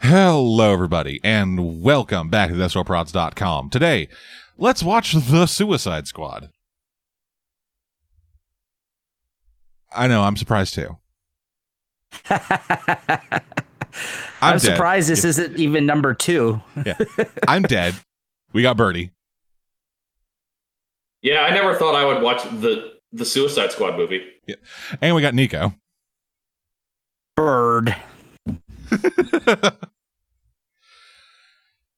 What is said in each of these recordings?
Hello, everybody, and welcome back to TheSWordProds.com. Today, let's watch The Suicide Squad. I know, I'm surprised too. I'm, I'm, surprised this isn't even number two. Yeah. I'm dead. We got Birdie. Yeah, I never thought I would watch the the Suicide Squad movie. Yeah. And we got Nico. Bird.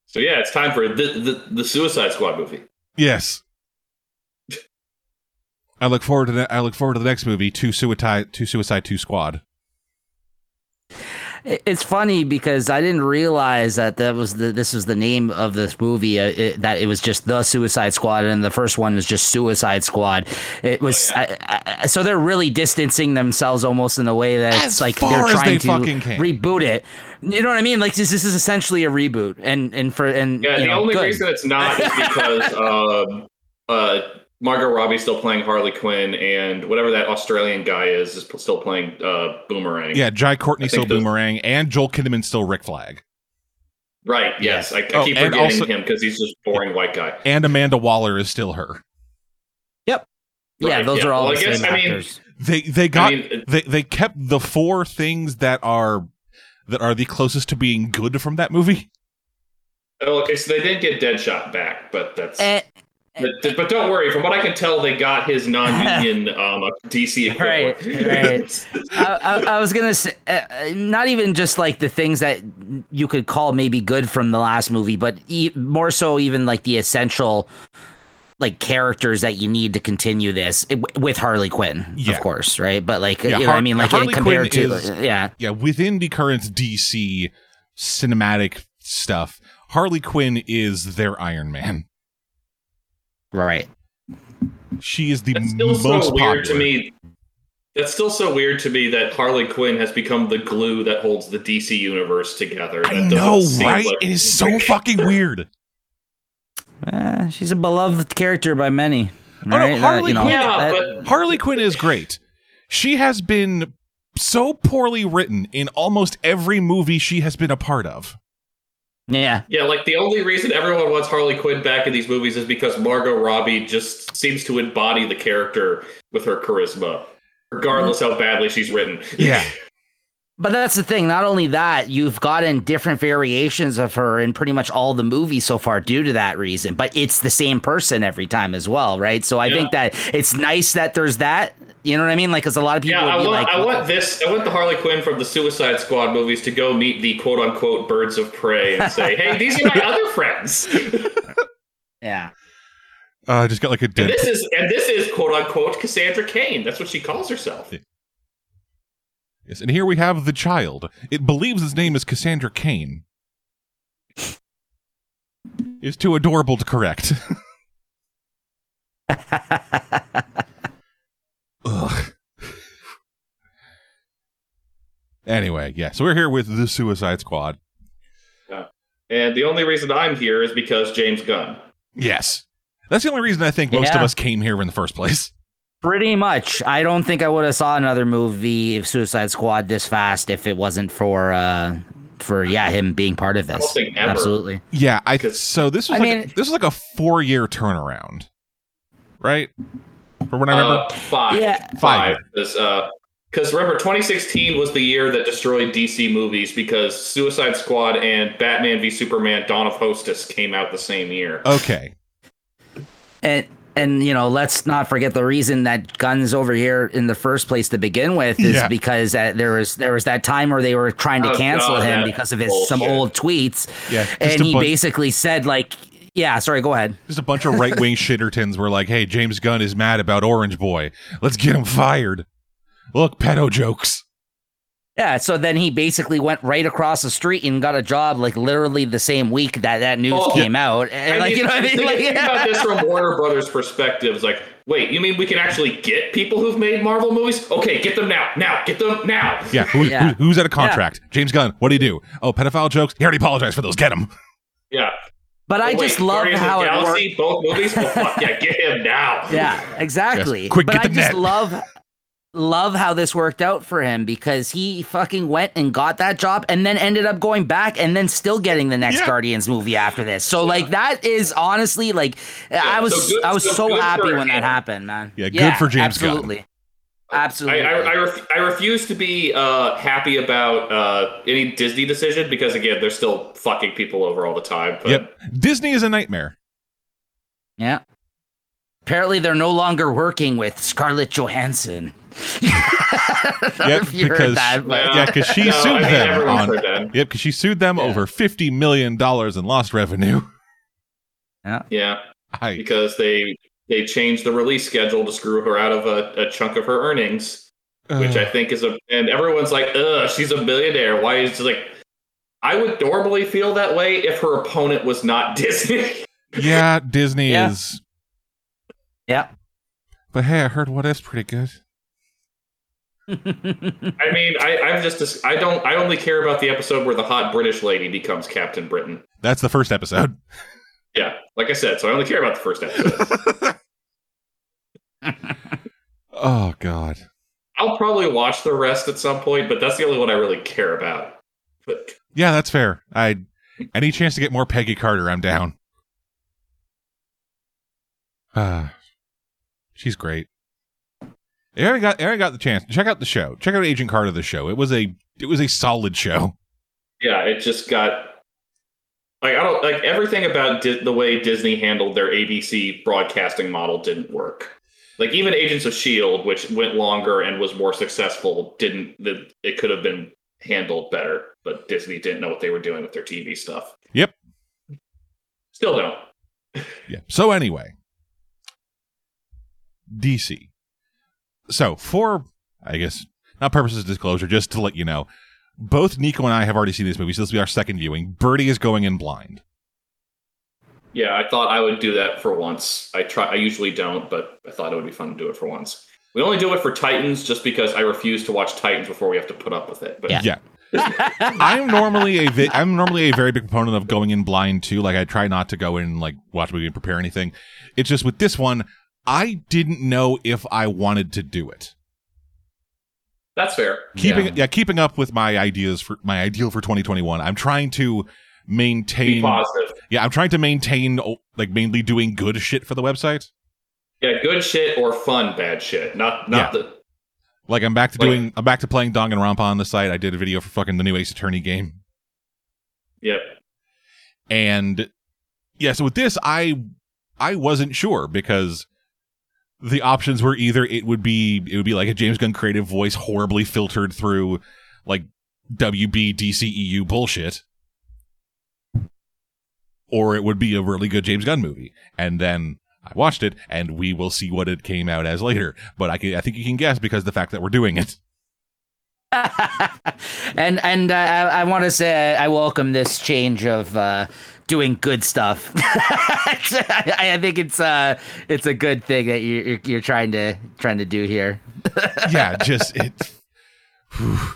So yeah, it's time for the the, the Suicide Squad movie. yes. I look forward to that. I look forward to the next movie, Two Suicide, Two Suicide, Two Squad. It- It's funny because I didn't realize that that was the this was the name of this movie. Uh, it, that it was just the Suicide Squad, and the first one was just Suicide Squad. It was I, I, so they're really distancing themselves almost in a way that As it's like they're trying they to reboot it. You know what I mean? Like this, this is essentially a reboot, and and for and Yeah, the know, only good. reason it's not is because um, uh, Margot Robbie's still playing Harley Quinn, and whatever that Australian guy is is still playing uh, Boomerang. Yeah, Jai Courtney still those- Boomerang, and Joel Kinnaman still Rick Flag, Right. Yes, I, I Oh, keep forgetting also- him because he's just boring white guy. and Amanda Waller is still her. Yep. Yeah, those yeah. are all Well, the I guess- same I mean, actors. They they got I mean, they they kept the four things that are that are the closest to being good from that movie. oh, okay, so they didn't get Deadshot back, but that's. Eh, but, but don't worry. From what I can tell, they got his non-union um, DC Right, equivalent. right. I, I, I was gonna say, uh, uh, not even just like the things that you could call maybe good from the last movie, but e- more so even like the essential like characters that you need to continue this i- with Harley Quinn, Yeah. of course, right? But like, Yeah, you know, Har- I mean, like Harley compared Quinn to, is- yeah, Yeah, within the current DC cinematic stuff, Harley Quinn is their Iron Man. Right. She is the That's still most so popular. weird to me. That's still so weird to me that Harley Quinn has become the glue that holds the DC universe together. I That doesn't know, right? like- It is so fucking weird. Uh, she's a beloved character by many. Oh no, right? Uh, Harley you know, Quinn- Yeah, that- but Harley Quinn is great. She has been so poorly written in almost every movie she has been a part of. Yeah, yeah, like the only reason everyone wants Harley Quinn back in these movies is because Margot Robbie just seems to embody the character with her charisma, regardless how badly she's written. Yeah. But that's the thing. Not only that, you've gotten different variations of her in pretty much all the movies so far due to that reason. But it's the same person every time as well, right? So I Yeah. think that it's nice that there's that. You know what I mean? Like, because a lot of people Yeah, I would be want, like, I want this. I want the Harley Quinn from the Suicide Squad movies to go meet the quote unquote birds of prey and say, "Hey, these are my other friends." yeah, Uh, I just got like a And this is and this is quote unquote Cassandra Kane. That's what she calls herself. Yes, and here we have the child. It believes his name is Cassandra Kane. Is too adorable to correct. Anyway, yeah, so we're here with the Suicide Squad. And the only reason I'm here is because James Gunn. Yes. That's the only reason I think most of us came here in the first place. pretty much. I don't think I would have saw another movie of Suicide Squad this fast if it wasn't for, uh, for yeah, him being part of I this. don't think ever. Absolutely. Yeah, I so this was I like mean- this was like a four year turnaround. Right? For what I remember? Uh, five. Yeah. Five. Because uh, 'cause remember, 2016 was the year that destroyed DC movies because Suicide Squad and Batman v Superman: Dawn of Hostess came out the same year. okay. And and you know, let's not forget the reason that Gunn's over here in the first place to begin with is Yeah. because uh, there was there was that time where they were trying to Oh, cancel God, him because of his some old tweets, Yeah. and he bunch- basically said like, yeah, sorry, go ahead. Just a bunch of right wing shittertons were like, hey, James Gunn is mad about Orange Boy. Let's get him fired. Look, pedo jokes. Yeah, so then he basically went right across the street and got a job like literally the same week that that news Oh, came out. And, like you know what I mean? think, Like, think about this from Warner Brothers' perspective. It's like, wait, you mean we can actually get people who've made Marvel movies? Okay, get them now, now, get them now. Yeah, who, Yeah. Who, who's at a contract? James Gunn. What do you do? Oh, pedophile jokes? He already apologized for those. Get him. Yeah. but I Oh, wait, just love Guardians how the it worked. Both movies. Oh, fuck yeah, get him now. Yeah, exactly. Quick, but get I the just net. love love how this worked out for him because he fucking went and got that job and then ended up going back and then still getting the next Yeah. Guardians movie after this. So like that is honestly like I was so good- I was so so, happy for when that happened, man. Yeah, good for James Gunn. absolutely. Absolutely. I, I, I, ref- I refuse to be uh, happy about uh, any Disney decision because again, they're still fucking people over all the time. But Yep. Disney is a nightmare. yeah. Apparently they're no longer working with Scarlett Johansson. Yep, if you heard because that, but- yeah, because she No, sued I them on. Yep, because she sued them Yeah. over fifty million dollars in lost revenue. Yeah, I because they they changed the release schedule to screw her out of a, a chunk of her earnings, which I think is a. And everyone's like, "Ugh, she's a billionaire. Why is she like?" I would normally feel that way if her opponent was not Disney. yeah, Disney Yeah. is. yeah. But hey, I heard what if's pretty good. I mean, I, I'm just I don't I only care about the episode where the hot British lady becomes Captain Britain. That's the first episode. Yeah, like I said, so I only care about the first episode. oh God. I'll probably watch the rest at some point, but that's the only one I really care about. But Yeah, that's fair. I any chance to get more Peggy Carter, I'm down. Ah, she's great. Aaron got Aaron got the chance. Check out the show. Check out Agent Carter. The show. It was a it was a solid show. yeah, it just got like I don't like everything about Di- the way Disney handled their ABC broadcasting model didn't work. Like even Agents of Shield, which went longer and was more successful, didn't. The, it could have been handled better, but Disney didn't know what they were doing with their TV stuff. Yep. Still don't. Yeah. So anyway, DC. So for I guess not purposes of disclosure, just to let you know, both Nico and I have already seen this movie, so this will be our second viewing. Birdie is going in blind. Yeah, I thought I would do that for once. I try. I usually don't, but I thought it would be fun to do it for once. We only do it for Titans just because I refuse to watch Titans before we have to put up with it. But Yeah. Yeah. I'm normally a vi- I'm normally a very big proponent of going in blind too. Like I try not to go in and like watch a movie and prepare anything. It's just with this one, I didn't know if I wanted to do it. that's fair. Keeping yeah. yeah, keeping up with my ideas for my ideal for 2021. I'm trying to be maintain positive. Yeah, I'm trying to maintain oh, like mainly doing good shit for the website. Yeah, good shit or fun bad shit. Not not Yeah. the Like I'm back to Like- doing I'm back to playing Danganronpa on the site. I did a video for fucking the new Ace Attorney game. Yep. And yeah, so with this, I I wasn't sure because the options were either it would be it would be like a James Gunn creative voice horribly filtered through like WB DCEU bullshit, or it would be a really good James Gunn movie. And then I watched it, and we will see what it came out as later. But I can, I think you can guess because the fact that we're doing it. and and uh, I, I want to say I welcome this change of uh, doing good stuff. I, think it's uh it's a good thing that you, you're you're trying to trying to do here. Yeah, just it.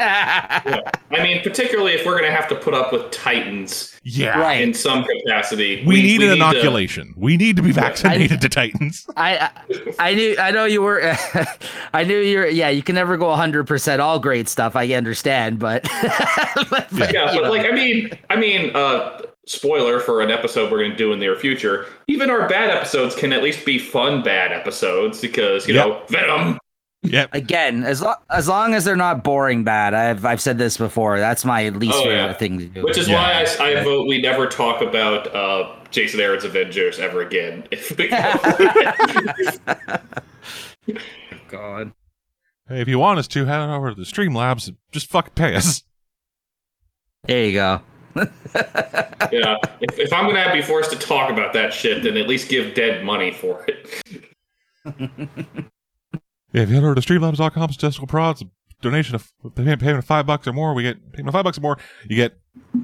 Yeah. I mean, particularly if we're gonna have to put up with Titans Yeah, Right. in some capacity. We, need an to- inoculation. we need to be vaccinated to Titans. I, I I knew I know you were I knew you're yeah you can never go 100% all great stuff I understand but, but, yeah, you but know. like I mean, I mean, uh, spoiler for an episode we're going to do in the near future. Even our bad episodes can at least be fun bad episodes because you Yep. know Venom. Yep. again as long as long as they're not boring bad I've I've said this before that's my least Oh, favorite yeah. thing to do Which is Yeah. why I, I vote we never talk about uh, Jason Aaron's Avengers ever again. If we God Hey, if you want us to, head over to the Streamlabs. Just fucking pay us. there you go yeah, if, if I'm gonna be forced to talk about that shit, then at least give dead money for it. Yeah, if you head over to streamlabs.com, statistical prods, donation of payment, payment of five bucks or more, we get payment of five bucks or more. You get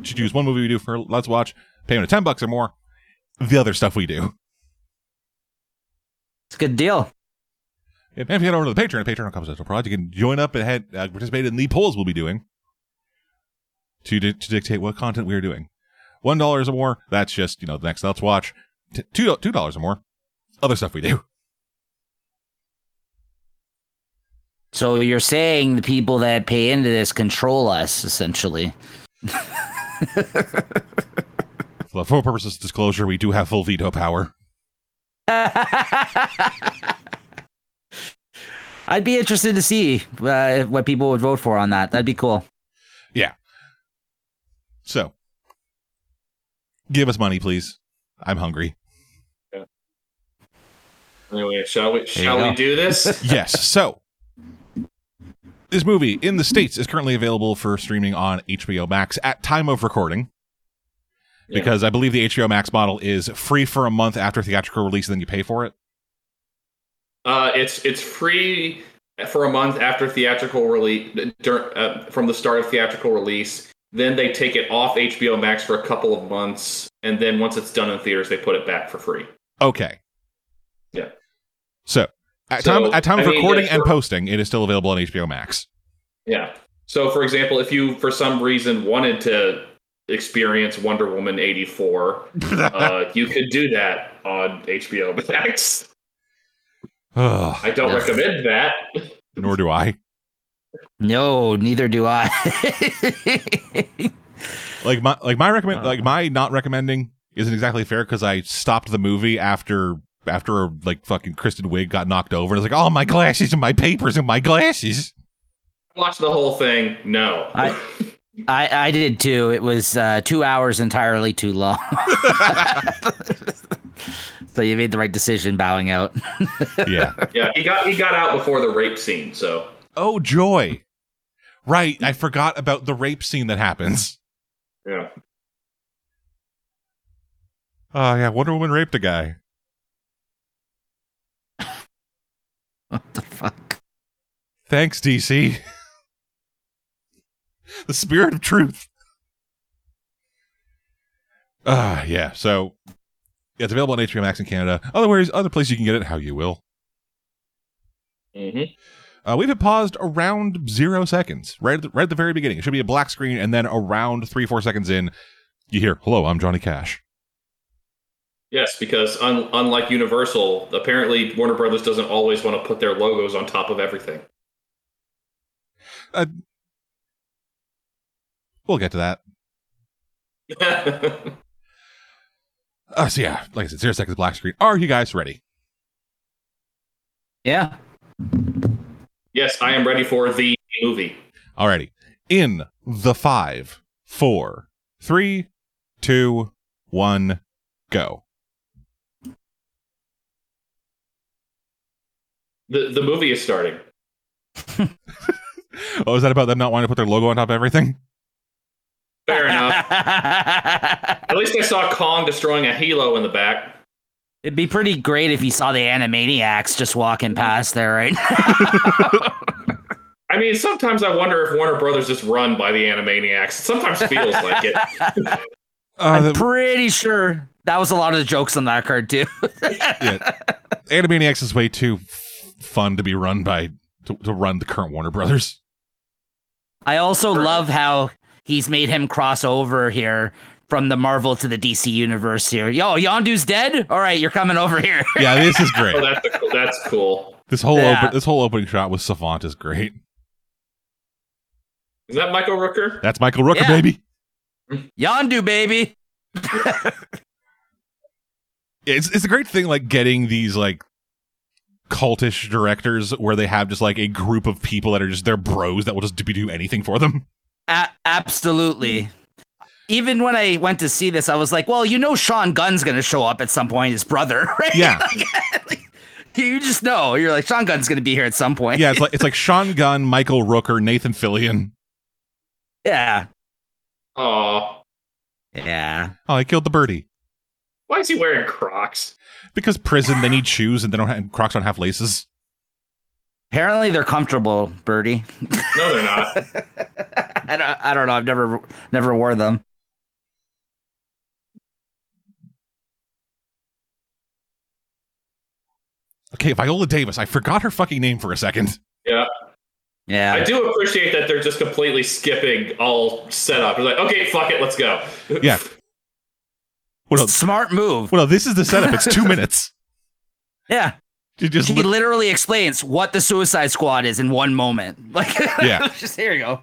to choose one movie we do for Let's Watch, payment of ten bucks or more. The other stuff we do. it's a good deal And if you head over to the Patreon, at patreon.com slash prod, you can join up and head, uh, participate in the polls we'll be doing to, di- to dictate what content we are doing. One dollar or more, that's just, you know, the next Let's Watch. T- two two dollars or more, other stuff we do. So you're saying the people that pay into this control us, essentially. For purposes of disclosure, we do have full veto power. I'd be interested to see uh, what people would vote for on that. That'd be cool. Yeah. So, give us money, please. I'm hungry. Anyway, shall we? Shall go. we do this? yes. So, this movie in the states is currently available for streaming on HBO Max at time of recording. Yeah. Because I believe the HBO Max model is free for a month after theatrical release, and then you pay for it. Uh, it's it's free for a month after theatrical release, dur- uh, from the start of theatrical release. Then they take it off HBO Max for a couple of months, and then once it's done in theaters, they put it back for free. Okay. Yeah. So, at So, time at time of I mean, recording yeah, and posting, it is still available on HBO Max. Yeah. So, for example, if you for some reason wanted to experience Wonder Woman eighty four, uh, you could do that on HBO Max. Ugh, I don't Yeah. recommend that. nor do I. No, neither do I. Like my like my recommend like my not recommending isn't exactly fair because I stopped the movie after after like fucking Kristen Wiig got knocked over and I was like, oh my glasses and my papers and my glasses. Watch the whole thing. No. I- I, I did too. It was uh, two hours entirely too long. so you made the right decision bowing out. Yeah. yeah, he got he got out before the rape scene. So oh joy. Right. I forgot about the rape scene that happens. yeah. Oh yeah, Wonder Woman raped a guy. What the fuck? Thanks, DC. the spirit of truth. Ah, yeah. So yeah, it's available on HBO Max in Canada. Otherwise, other places you can get it how you will. hmm Uh, we've hit paused around zero seconds, right at, the, right at the very beginning. It should be a black screen, and then around three, four seconds in, you hear, "Hello, I'm Johnny Cash." Yes, because un- unlike Universal, apparently Warner Brothers doesn't always want to put their logos on top of everything. We'll get to that. Uh, so yeah, like I said, zero seconds black screen. Are you guys ready? Yeah. yes, I am ready for the movie. Alrighty. In the five, four, three, two, one, go. The the movie is starting. Oh, is that about them not wanting to put their logo on top of everything? Fair enough. At least I saw Kong destroying a helo in the back. It'd be pretty great if you saw the Animaniacs just walking past there, right? I mean, sometimes I wonder if Warner Brothers is run by the Animaniacs. It sometimes feels like it. Uh, I'm the, pretty sure that was a lot of the jokes on that card too. yeah. Animaniacs is way too f- fun to be run by to, to run the current Warner Brothers. I also love how he's made him cross over here from the Marvel to the DC universe here. Yo, Yondu's dead? All right, you're coming over here. Yeah, this is great. Oh, that's a, that's cool. This whole Yeah. open, this whole opening shot with Savant is great. Is that Michael Rooker? That's Michael Rooker, Yeah. baby. Yondu, baby. It's it's a great thing, like getting these like cultish directors where they have just like a group of people that are just their bros that will just do, do anything for them. A- absolutely. Even when I went to see this, I was like, well, you know, Sean Gunn's going to show up at some point, his brother, right? Yeah. Like, you just know. You're like, Sean Gunn's going to be here at some point. Yeah, it's like it's like Sean Gunn, Michael Rooker, Nathan Fillion. Yeah. Oh. Yeah. Oh, he killed the birdie Why is he wearing Crocs? Because prison they need shoes and they don't have Crocs don't have laces. Apparently they're comfortable, Birdie. No, they're not. I don't, I don't know. I've never never wore them. Okay, Viola Davis. I forgot her fucking name for a second. Yeah. Yeah. I do appreciate that they're just completely skipping all setup. They're like, okay, fuck it, let's go. Yeah. Well, no, Smart move. well, no, this is the setup. It's two minutes. Yeah. Just She lit- literally explains what the Suicide Squad is in one moment. Like, Yeah. just here you go.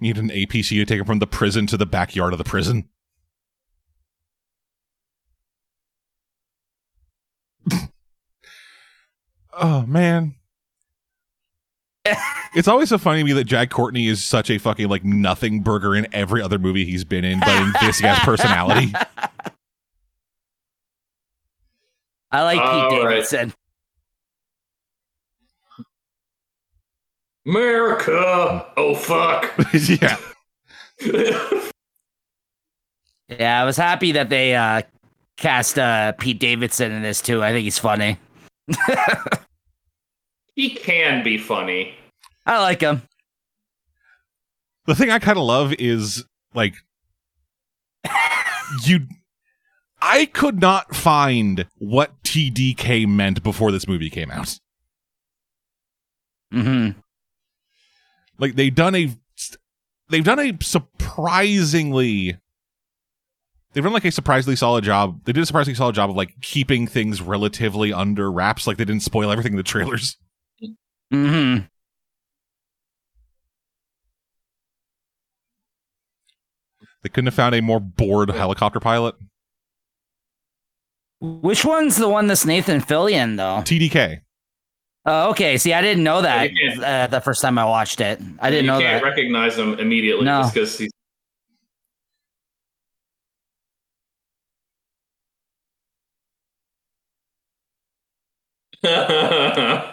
need an APC to take him from the prison to the backyard of the prison. Oh man. it's always so funny to me that Jai Courtney is such a fucking like nothing burger in every other movie he's been in, but in this he has personality. I like All Pete right. Davidson. America. Oh fuck. yeah. Yeah, I was happy that they uh, cast uh, Pete Davidson in this too. I think he's funny. he can be funny. I like him. The thing I kind of love is like you I could not find what TDK meant before this movie came out. hmm Like they've done a they've done a surprisingly they've done like a surprisingly solid job. They did a surprisingly solid job of like keeping things relatively under wraps like they didn't spoil everything in the trailers. Hmm They couldn't have found a more bored helicopter pilot. Which one's the one that's Nathan Fillion though? TDK. Oh, okay. See, I didn't know that You uh, the first time I watched it. I didn't you know can't that. recognize him immediately No. just because he's.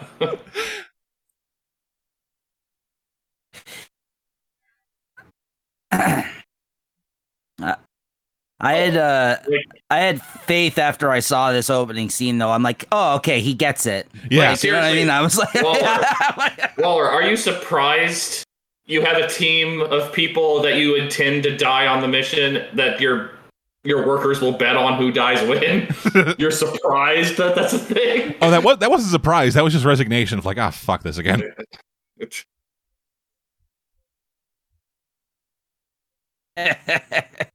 I had uh, I had faith after I saw this opening scene though. I'm like, oh, okay, he gets it. Yeah. Like, you know what I mean? I was like, Waller. Waller, are you surprised you have a team of people that you intend to die on the mission that your your workers will bet on who dies when? You're surprised that that's a thing? Oh, that was that wasn't a surprise. That was just resignation of like, ah, fuck this again.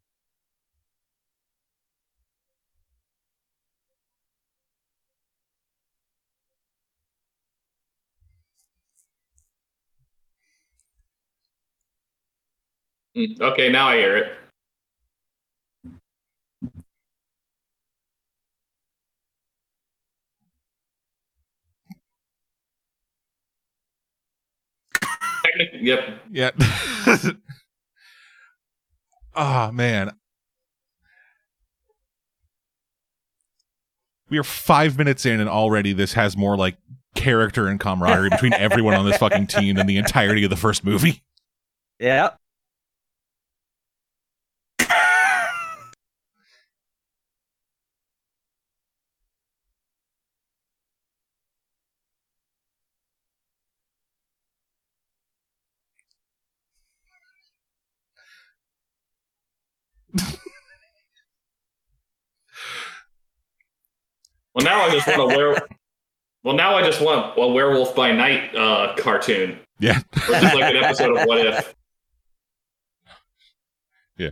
okay, now I hear it. Yep. Yeah. Ah, man. We are five minutes in, and already this has more like character and camaraderie between everyone on this fucking team than the entirety of the first movie. yeah. Well, now I just want a were. Well, now I just want a Werewolf by Night uh, cartoon, Yeah. or just like an episode of What If. Yeah.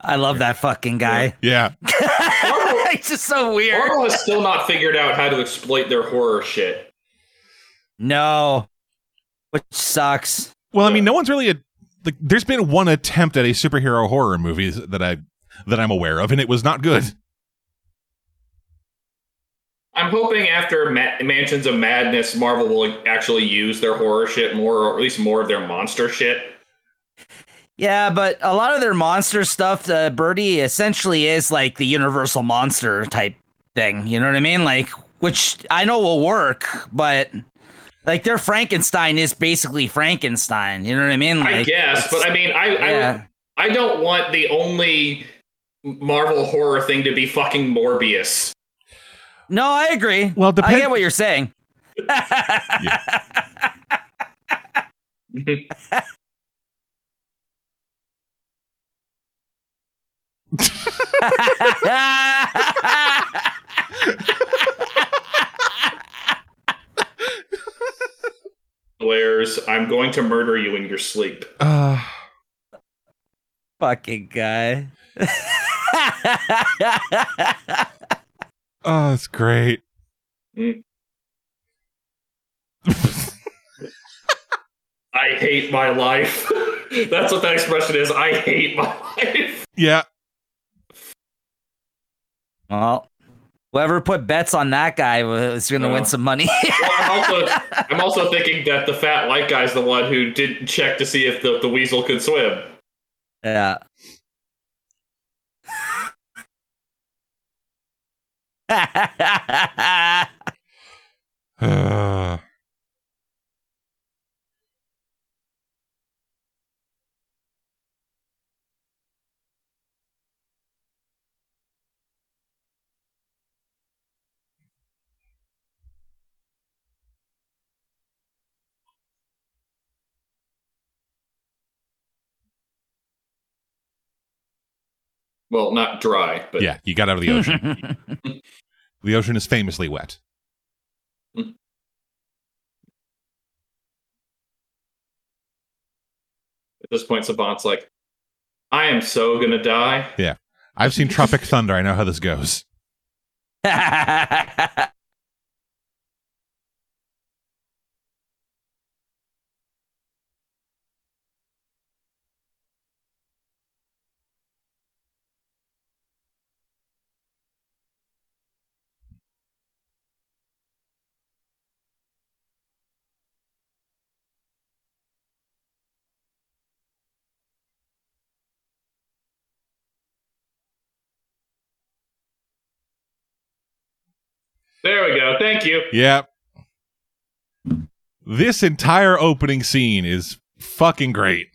I love that fucking guy. Yeah. He's just so weird. Marvel has still not figured out how to exploit their horror shit. No. Which sucks. Well, I mean, no one's really a like. There's been one attempt at a superhero horror movie that I that I'm aware of, and it was not good. I'm hoping after Ma- Mansions of Madness, Marvel will actually use their horror shit more, or at least more of their monster shit. Yeah, but a lot of their monster stuff, uh, Birdie essentially is like the universal monster type thing. You know what I mean? Like, which I know will work, but like their Frankenstein is basically Frankenstein. You know what I mean? Like, I guess, but I mean, I, yeah. I I don't want the only Marvel horror thing to be fucking Morbius. No, I agree. Well, depend- I get what you're saying. Blair's, I'm going to murder you in your sleep. Uh, Fucking guy. oh, it's great. I hate my life. That's what that expression is. I hate my life. yeah. well, whoever put bets on that guy was going to Yeah. win some money. Well, I'm also I'm also thinking that the fat white guy's the one who didn't check to see if the, the weasel could swim. yeah. Uh, Well, not dry, but yeah, you got out of the ocean. the ocean is famously wet. at this point, Savant's like, I am so gonna die. Yeah, I've seen Tropic Thunder. I know how this goes. There we go. Thank you. Yep. This entire opening scene is fucking great.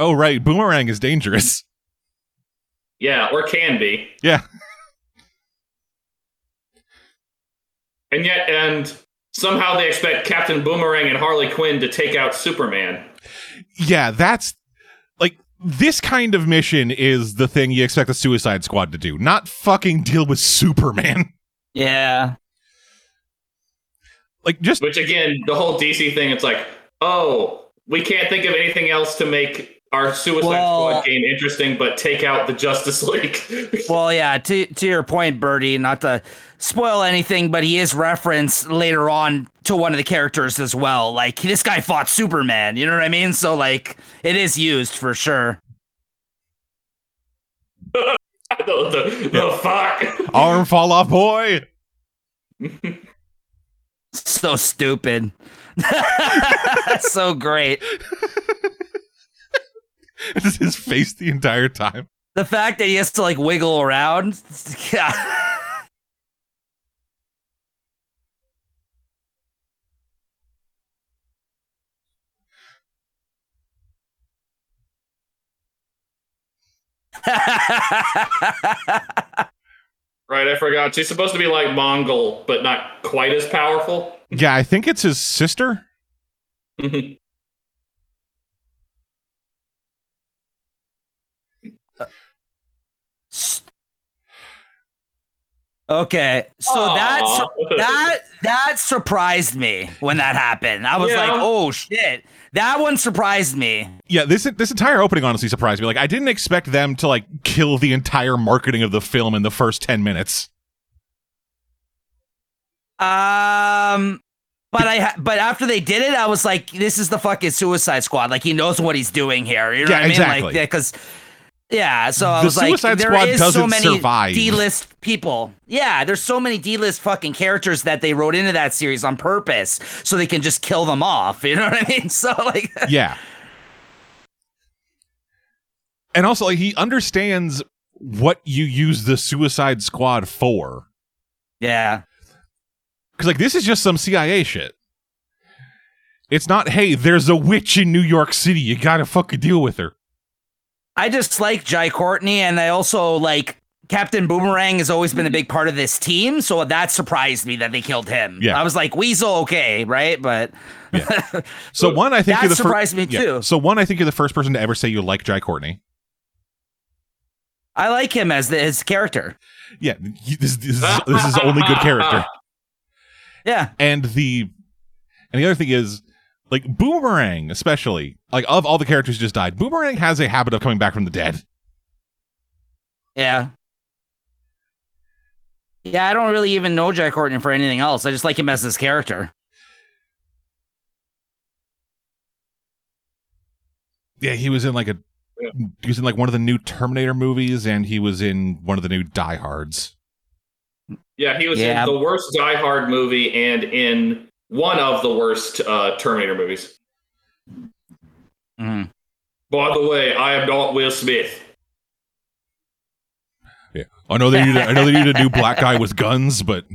Oh, right. Boomerang is dangerous. Yeah, or can be. Yeah. And yet, and somehow they expect Captain Boomerang and Harley Quinn to take out Superman. Yeah, that's like this kind of mission is the thing you expect the Suicide Squad to do, not fucking deal with Superman. yeah. Like just Which again, the whole DC thing, it's like, oh, we can't think of anything else to make our Suicide Well- uh, Squad game interesting, but take out the Justice League. Well, yeah, to to your point, Birdie, not to spoil anything, but he is referenced later on to one of the characters as well. Like this guy fought Superman, you know what I mean? So like it is used for sure. the, the, the fuck. arm fall off boy. So stupid. so great. It's his face the entire time. The fact that he has to like wiggle around. Yeah. Right, I forgot. She's supposed to be like Mongul, but not quite as powerful. Yeah, I think it's his sister. Mm-hmm. Okay, so that's that that surprised me when that happened. I was Yeah. like, "Oh shit." That one surprised me. Yeah, this this entire opening honestly surprised me. Like I didn't expect them to like kill the entire marketing of the film in the first 10 minutes. Um but I ha- but after they did it, I was like, "This is the fucking Suicide Squad. Like he knows what he's doing here." You know Yeah, what I mean? exactly. Like, because yeah. Yeah, so I The was like, Suicide there Squad is so many survive. D-list people. Yeah, there's so many D-list fucking characters that they wrote into that series on purpose, so they can just kill them off. You know what I mean? So like, Yeah. And also like he understands what you use the Suicide Squad for. yeah, Cuz like this is just some CIA shit. It's not, "Hey, there's a witch in New York City. You got to fucking deal with her." I just like Jai Courtney, and I also like Captain Boomerang has always been a big part of this team, so that surprised me that they killed him. Yeah. I was like, Weasel, okay, right? But yeah. So one, I think That you're the fir- surprised me, yeah. too. So one, I think you're the first person to ever say you like Jai Courtney. I like him as the, his character. Yeah, this, this is this is only good character. Yeah. And the and the other thing is like Boomerang, especially like of all the characters who just died, Boomerang has a habit of coming back from the dead. Yeah. Yeah, I don't really even know Jack Horton for anything else. I just like him as his character. Yeah, he was in like a Yeah. he was in like one of the new Terminator movies, and he was in one of the new Die Hards. Yeah, he was Yeah. in the worst Die Hard movie and in one of the worst uh, Terminator movies. Mhm. By the way, I am not Will Smith. Yeah, I know they need a, I know they need a new black guy with guns, but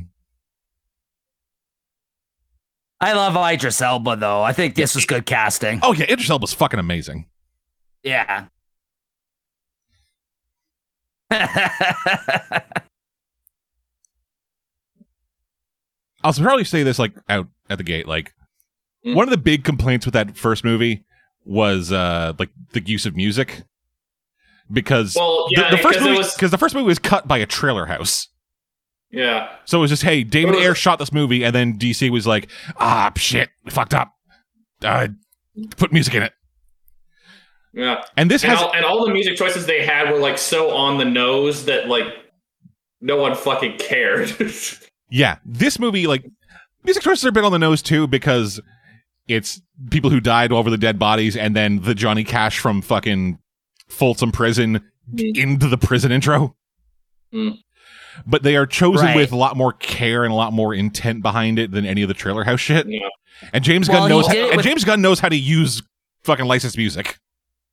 I love Idris Elba though. I think this was good casting. oh yeah, Idris Elba's fucking amazing. Yeah. I'll probably say this like out at the gate. Like Mm. one of the big complaints with that first movie was uh like the use of music because Well, the- yeah, the, first because it movie was because the first movie was cut by a trailer house. yeah. So it was just hey, David was- Ayer shot this movie, and then DC was like, ah shit, we fucked up. Uh, put music in it, Yeah. and this And has all, and all the music choices they had were like so on the nose that like no one fucking cared. yeah, this movie like music choices are a bit on the nose too because it's people who died over the dead bodies, and then the Johnny Cash from fucking Folsom Prison Mm. into the prison intro. Mm. But they are chosen Right. with a lot more care and a lot more intent behind it than any of the trailer house shit. yeah. And James Well, Gunn knows, did it and James Gunn knows how to use fucking licensed music.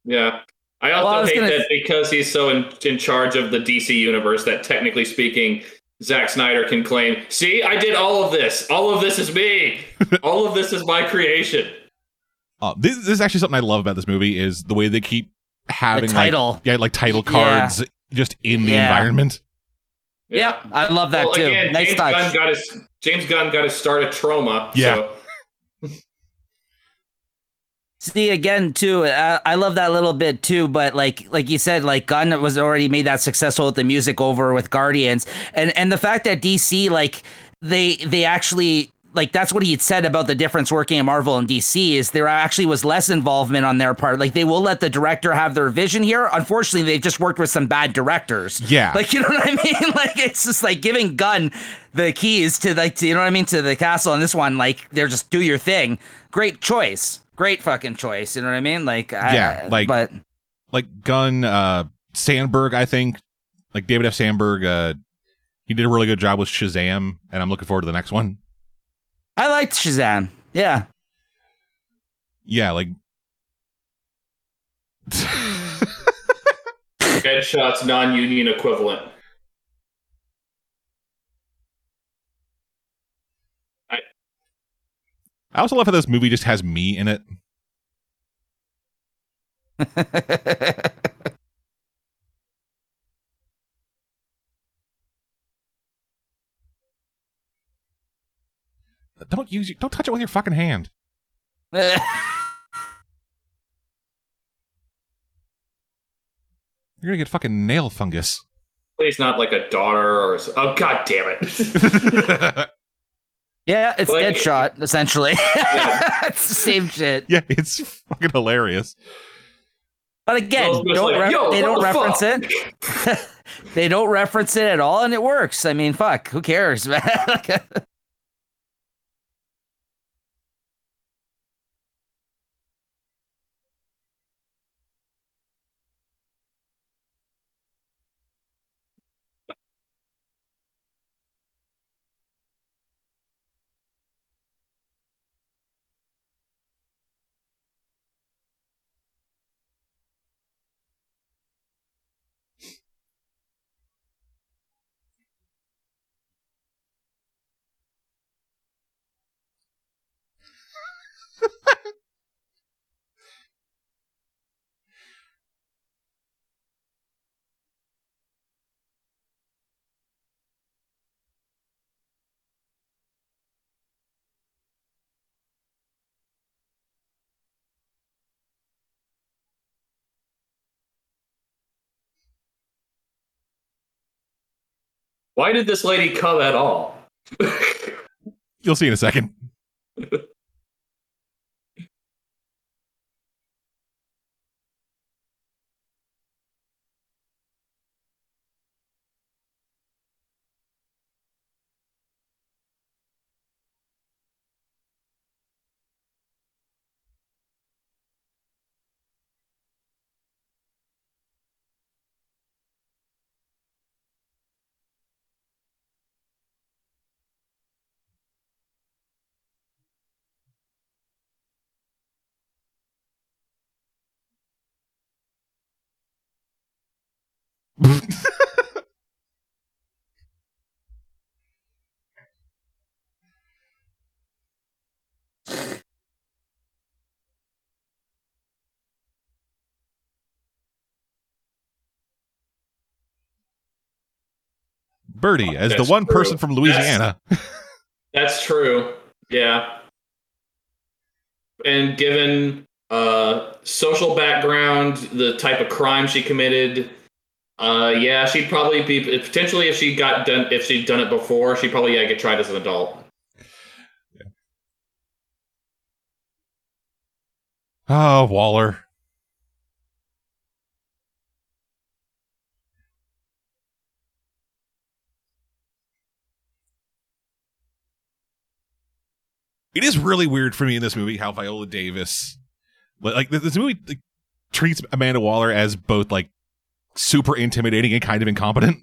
Yeah. I also Well, I hate gonna- that because he's so in, in charge of the DC universe that technically speaking, Zack Snyder can claim, see, I did all of this. All of this is me. all of this is my creation. Uh, this, this is actually something I love about this movie is the way they keep having the like title. yeah like title Yeah. cards just in the Yeah. environment. yeah, I love that Well, too. again, nice James touch. Gunn got his James Gunn got to start at Troma. Yeah. So. See again too. I, I love that little bit too, but like like you said, like Gunn was already made that successful with the music over with Guardians, and and the fact that DC like they they actually like that's what he had said about the difference working in Marvel and DC is there actually was less involvement on their part. Like they will let the director have their vision here. Unfortunately, they've just worked with some bad directors. Yeah. Like you know what I mean? Like it's just like giving Gunn the keys to like to, you know what I mean to the castle. And this one, like they're just do your thing. Great choice. Great fucking choice. You know what I mean? Like Yeah, I, like- but Like Gunn, uh, Sandberg, I think, like David F. Sandberg, uh, he did a really good job with Shazam, and I'm looking forward to the next one. I liked Shazam. Yeah. Yeah, like Deadshot's non-union equivalent. I also love how this movie just has me in it. Don't use don't touch it with your fucking hand. You're gonna get fucking nail fungus. Please not like a daughter or s- oh god damn it. yeah, it's Like- Deadshot essentially. Yeah. it's the same shit. yeah, it's fucking hilarious. But again, Well, don't like, ref- yo, they don't the reference fuck? it. they don't reference it at all, and it works. I mean, fuck, who cares, man? Why did this lady come at all? You'll see in a second. Birdie as the one true. person from Louisiana. That's true. Yeah. And given uh social background, the type of crime she committed, uh yeah, she'd probably be potentially if she got done if she'd done it before, she'd probably yeah, get tried as an adult. Oh, Waller. It is really weird for me in this movie how Viola Davis, like like, this movie, like, treats Amanda Waller as both like super intimidating and kind of incompetent.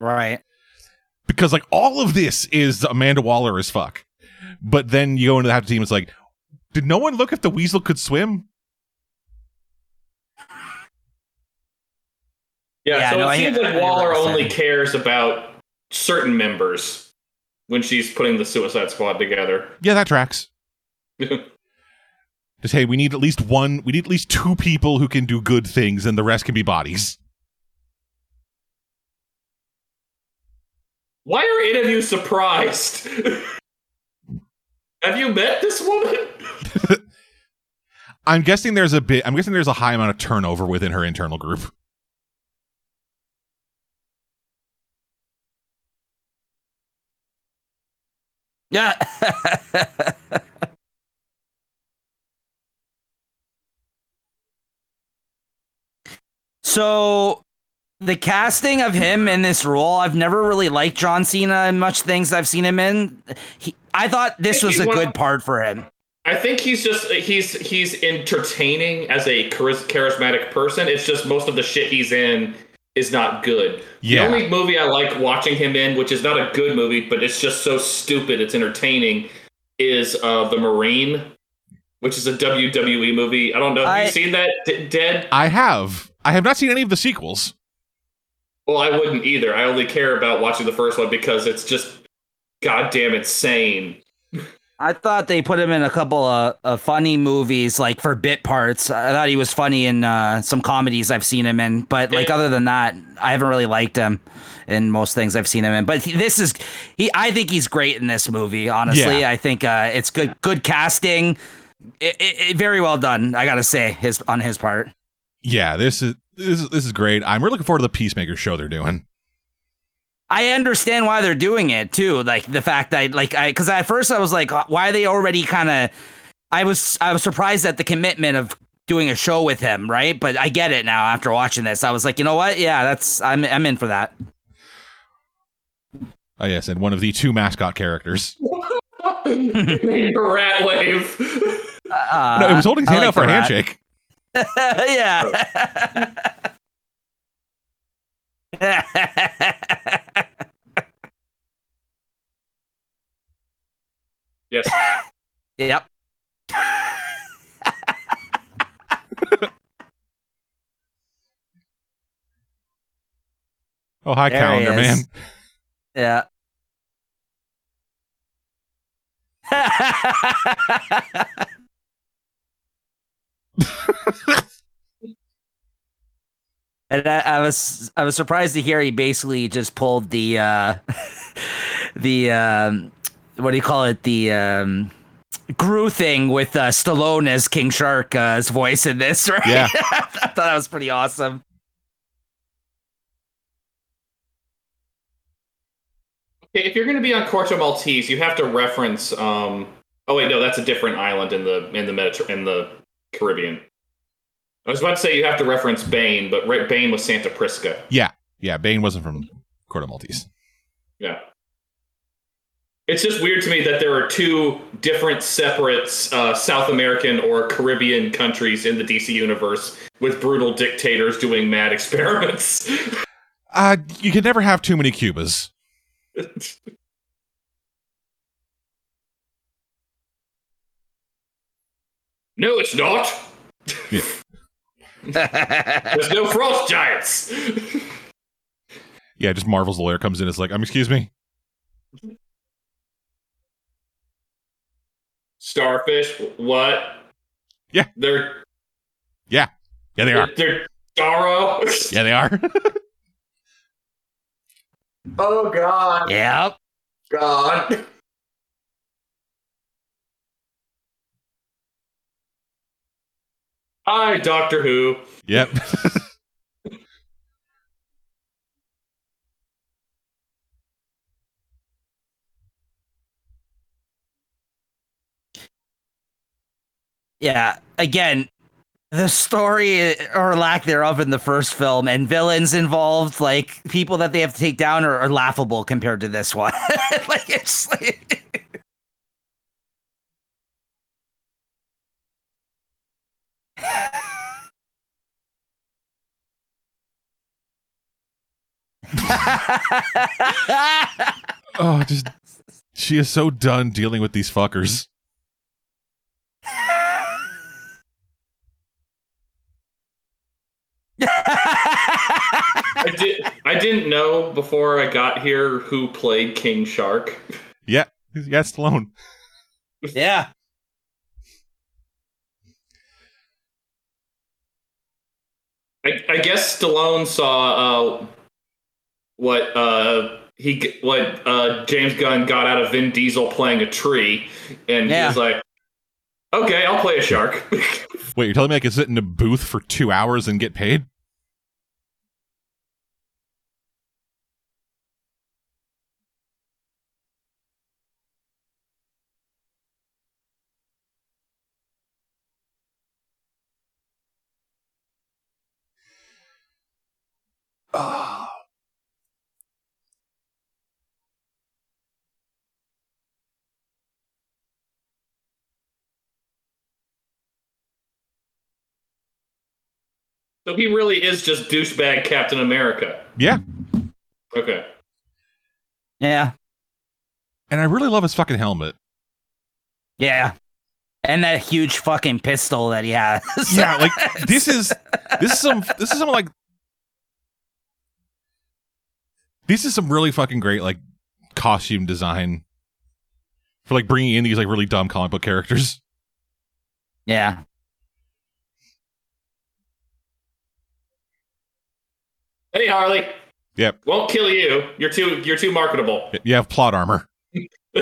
Right. because like all of this is Amanda Waller as fuck. But then you go into the half team, it's like, did no one look if the weasel could swim? Yeah, Yeah, so no, it I- seems I like hear Waller only cares about certain members when she's putting the Suicide Squad together. Yeah, that tracks. Just hey, we need at least one. We need at least two people who can do good things, and the rest can be bodies. Why are any of you surprised? Have you met this woman? I'm guessing there's a bit. I'm guessing there's a high amount of turnover within her internal group. Yeah. so the casting of him in this role, I've never really liked John Cena in much things I've seen him in. He, I thought this was a good part for him. I think he's just he's he's entertaining as a charis- charismatic person. It's just most of the shit he's in is not good. Yeah. The only movie I like watching him in, which is not a good movie, but it's just so stupid, it's entertaining, is uh The Marine, which is a WWE movie. I don't know. Have I- you seen that, D- Dead? I have. I have not seen any of the sequels. Well, I wouldn't either. I only care about watching the first one because it's just goddamn insane. I thought they put him in a couple of, of funny movies, like for bit parts. I thought he was funny in uh, some comedies I've seen him in, but like Yeah. other than that, I haven't really liked him in most things I've seen him in. But he, this is he. I think he's great in this movie. Honestly, Yeah. I think uh, it's good. Good casting. It, it, it- very well done. I gotta say his on his part. Yeah, this is this is this is great. I'm really looking forward to the Peacemaker show they're doing. I understand why they're doing it too. Like the fact that like I because at first I was like, why are they already kind of? I was I was surprised at the commitment of doing a show with him, right? But I get it now after watching this. I was like, you know what? Yeah, that's I'm I'm in for that. Oh yes, and one of the two mascot characters. Rat wave. Uh, no, it was holding his hand like out for a rat. handshake. Yeah. yes. yep. Oh hi, There calendar man. is. Yeah. and I, I was I was surprised to hear he basically just pulled the uh the um what do you call it the um Groot thing with uh, Stallone as King Shark's uh, voice in this, right? Yeah. I thought that was pretty awesome. Okay, if you're going to be on Corto Maltese, you have to reference. Um, oh wait, no, that's a different island in the in the Mediter- in the Caribbean. I was about to say you have to reference Bane, but Bane was Santa Prisca. Yeah, yeah, Bane wasn't from Corto Maltese. Yeah. It's just weird to me that there are two different, separate uh, South American or Caribbean countries in the DC universe with brutal dictators doing mad experiments. Uh, you can never have too many Cubas. no, it's not. Yeah. There's no frost giants. Yeah, just Marvel's lawyer comes in. It's like, um, excuse me. Starfish, what? Yeah. They're Yeah, Yeah, they are. they're Starro. Yeah, they are. Oh god. yep. God. Hi, Doctor Who. yep. Yeah. Again, the story or lack thereof in the first film and villains involved, like people that they have to take down, are, are laughable compared to this one. like it's like, oh, just she is so done dealing with these fuckers. I did. I didn't know before I got here who played King Shark. Yeah, yeah, Stallone. yeah. I, I guess Stallone saw uh, what uh, he what uh, James Gunn got out of Vin Diesel playing a tree, and he Yeah. was like, "Okay, I'll play a shark." Wait, you're telling me I could sit in a booth for two hours and get paid? So he really is just douchebag Captain America. Yeah, Okay. Yeah. and I really love his fucking helmet. Yeah. And that huge fucking pistol that he has. Yeah, like this is this is some this is some like this is some really fucking great like costume design for like bringing in these like really dumb comic book characters. Yeah. Hey Harley. Yep. Won't kill you. You're too. You're too marketable. You have plot armor.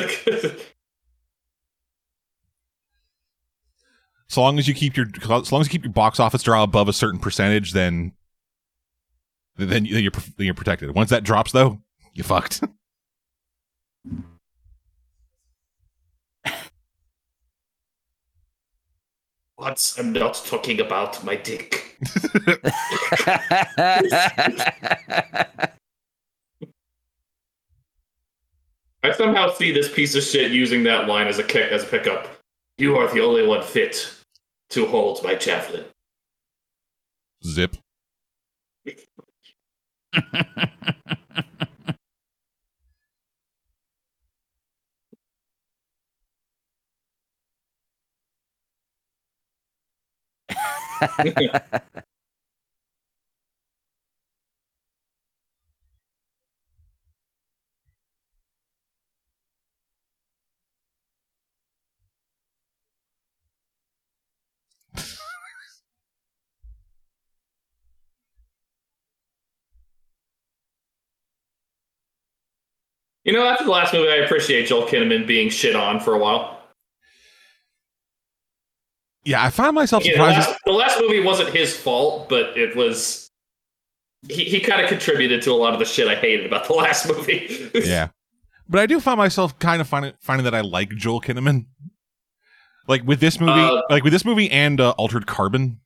So long as you keep your so long as you keep your box office draw above a certain percentage, then then you- then you're you're protected. Once that drops, though, you fucked. Once I'm not talking about my dick. I somehow see this piece of shit using that line as a kick as a pickup. You are the only one fit to hold my javelin. Zip. You know, after the last movie, I appreciate Joel Kinnaman being shit on for a while. Yeah, I find myself Yeah, the, surprised. last, the last movie wasn't his fault, but it was. He, he kind of contributed to a lot of the shit I hated about the last movie. yeah, but I do find myself kind of finding finding that I like Joel Kinnaman. Like with this movie, Uh, like with this movie and uh, Altered Carbon.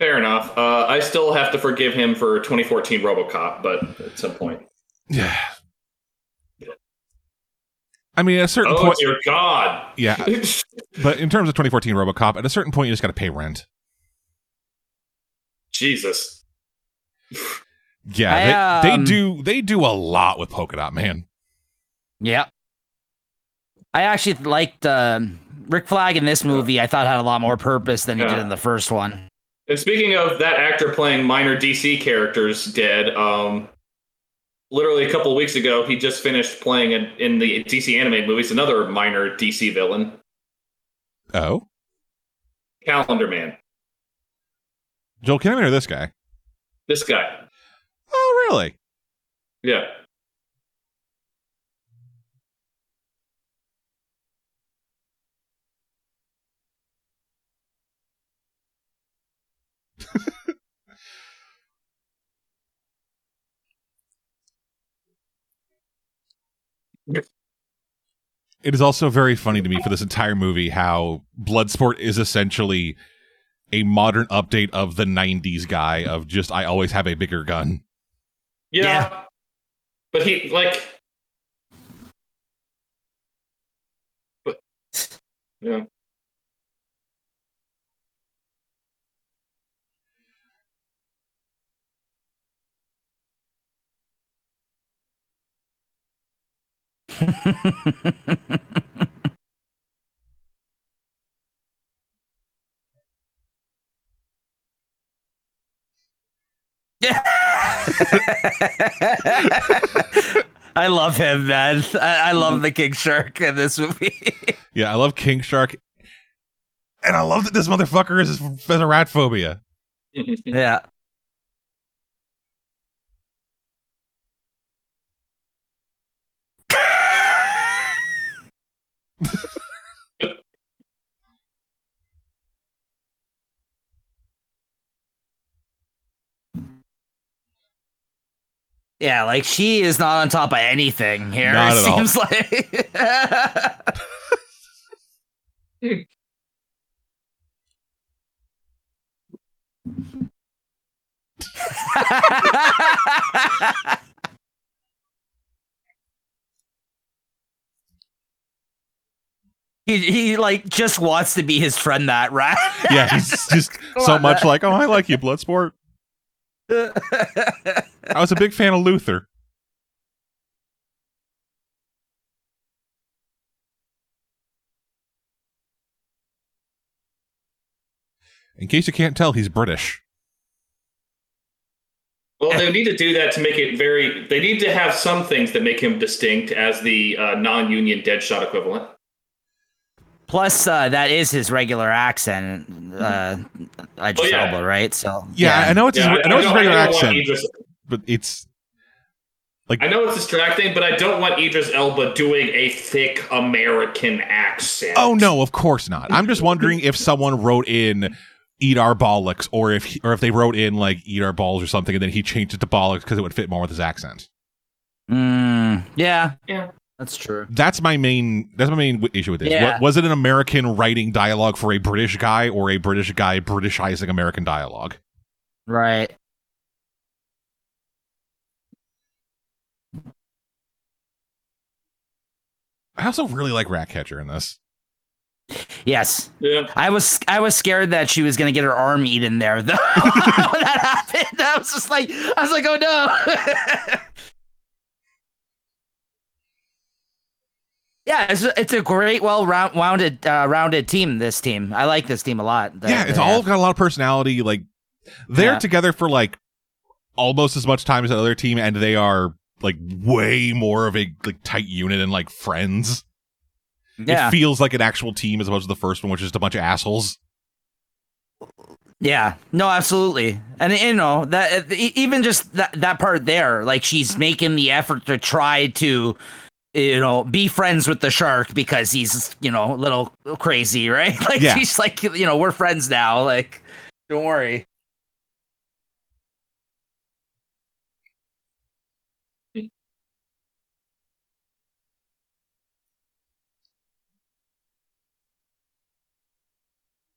Fair enough. Uh, I still have to forgive him for 2014 RoboCop, but at some point. Yeah. I mean, at a certain Oh point, dear God! yeah. But in terms of 2014 RoboCop, at a certain point, you just got to pay rent. Jesus. Yeah, I, they, um, they do. They do a lot with Polka Dot Man. Yeah. I actually liked um Rick Flag in this movie. I thought had a lot more purpose than he Yeah. did in the first one. And speaking of that actor playing minor DC characters dead, um, literally a couple of weeks ago, he just finished playing in, in the DC animated movies another minor DC villain, Oh, Calendar Man. Joel Kinnaman or this guy? This guy. Oh, really? Yeah. It is also very funny to me for this entire movie how Bloodsport is essentially a modern update of the 90s guy of just I always have a bigger gun. Yeah. Yeah. But he like but yeah. I love him, man. I, I love the King Shark in this movie. Yeah, I love King Shark. And I love that this motherfucker is has a rat phobia. yeah. Yeah, like she is not on top of anything here. Not it at all. seems like. he he like just wants to be his friend that rat. Yeah, he's just so much man. like, oh, I like you, Bloodsport. I was a big fan of Luther. In case you can't tell, he's British. Well, they need to do that to make it very. They need to have some things that make him distinct as the uh, non-union Deadshot equivalent. Plus, uh, that is his regular accent, uh, Idris Oh, yeah. Elba, right? So Yeah, I know it's his, I know it's his regular accent, Idris- but it's like I know it's distracting, but I don't want Idris Elba doing a thick American accent. oh no, of course not. I'm just wondering if someone wrote in "eat our bollocks" or if he, or if they wrote in like "eat our balls" or something, and then he changed it to bollocks because it would fit more with his accent. Mm, yeah, Yeah. That's true. That's my main. That's my main issue with this. Yeah. Wa- Was it an American writing dialogue for a British guy, or a British guy Britishizing American dialogue? Right. I also really like Ratcatcher in this. Yes, Yeah. I was I was scared that she was gonna get her arm eaten there. Though when that happened, I was just like, I was like, oh no. yeah, it's a, it's a great, well round, rounded, uh, rounded team. This team, I like this team a lot. that yeah, it's all have. got a lot of personality. Like they're Yeah. together for like almost as much time as the other team, and they are like way more of a like tight unit and like friends. yeah, It feels like an actual team as opposed to the first one, which is just a bunch of assholes. Yeah, no, absolutely, and you know that even just that that part there, like she's making the effort to try to, you know, be friends with the shark because he's, you know, a little crazy, right? Like yeah. she's like, you know, we're friends now. Like, don't worry.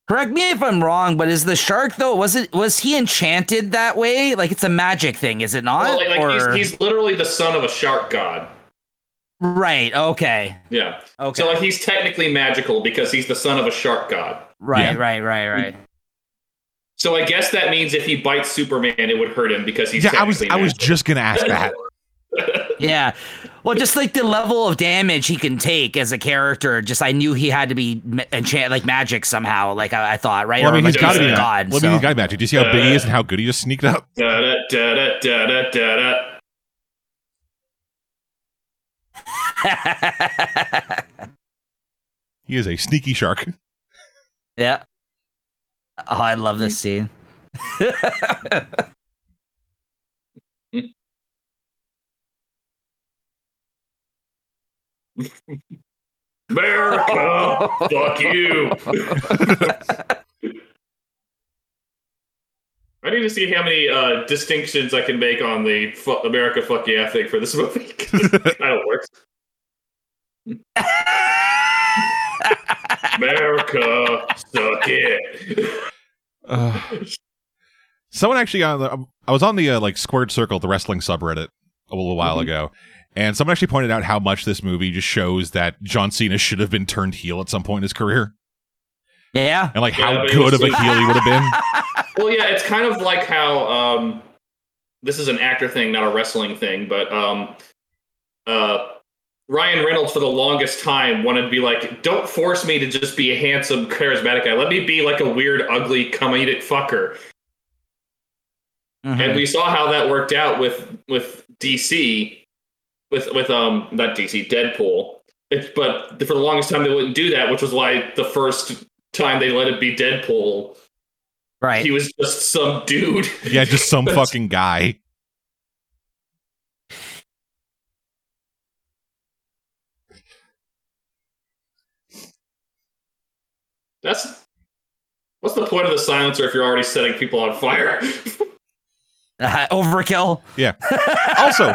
Correct me if I'm wrong, but is the shark though? Was it was he enchanted that way? Like it's a magic thing, is it not? Well, like, or... he's, he's literally the son of a shark god right. Okay. Yeah. Okay. So like he's technically magical because he's the son of a shark god. right. Yeah. Right. Right. Right. So I guess that means if he bites Superman, it would hurt him because he's yeah, I was technically I was just gonna ask that. Yeah. Well, just like the level of damage he can take as a character, just I knew he had to be ma- enchant like magic somehow. Like I, I thought, right? Well, I mean, Or, he's like, got to be. a a- god. Well, I mean, he's got magic. Do you see how big he is and how good he just sneaked up? Da, da, da, da, da, da, da, da. He is a sneaky shark. yeah. Oh, I love this scene. America, fuck you. I need to see how many uh, distinctions I can make on the fu- America fuck yeah thing for this movie. it kind of works. America, suck it. Uh, someone actually on the I was on the uh, like squared circle the wrestling subreddit a little while Mhm. ago, and someone actually pointed out how much this movie just shows that John Cena should have been turned heel at some point in his career, yeah. and like Yeah, how good of a heel he would have been. Well, yeah, it's kind of like how um, this is an actor thing, not a wrestling thing, but um, uh, Ryan Reynolds for the longest time wanted to be like, don't force me to just be a handsome, charismatic guy. Let me be like a weird, ugly, comedic fucker. Mhm. And we saw how that worked out with with DC, with with um not DC, Deadpool. It's, but for the longest time they wouldn't do that, which was why the first time they let it be Deadpool, right. he was just some dude. Yeah, just some fucking guy. That's what's the point of the silencer if you're already setting people on fire? Uh, overkill. Yeah. Also,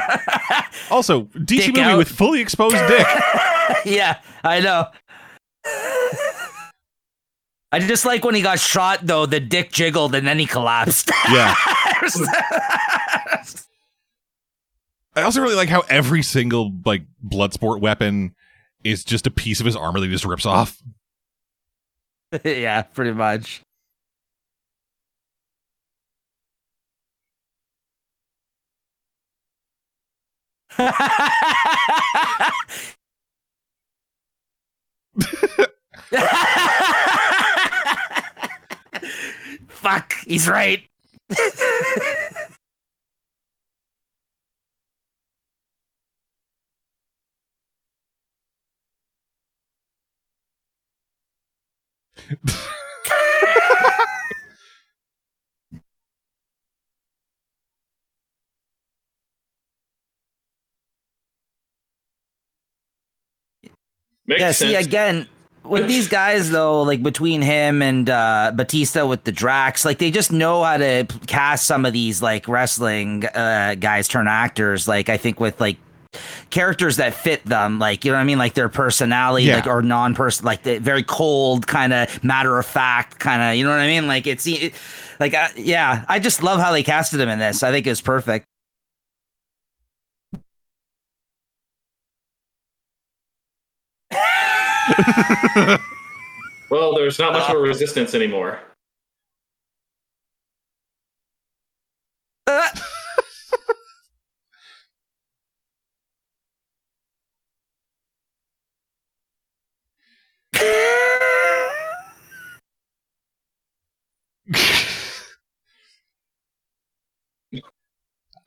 also DC Dick movie out. with fully exposed dick. yeah, I know. I just like when he got shot though, the dick jiggled and then he collapsed. Yeah. I also really like how every single like blood sport weapon is just a piece of his armor that he just rips off. yeah, pretty much. Fuck, he's right. yeah, sense. see again with these guys though, like between him and uh Batista with the Drax, like they just know how to cast some of these like wrestling uh guys turn actors. Like I think with like characters that fit them, like you know what I mean, like their personality, Yeah. like or non-person, like the very cold kind of matter of fact kind of, you know what I mean? Like it's it, like uh, yeah, I just love how they casted him in this. I think it's perfect. well, there's not much of a Uh. resistance anymore.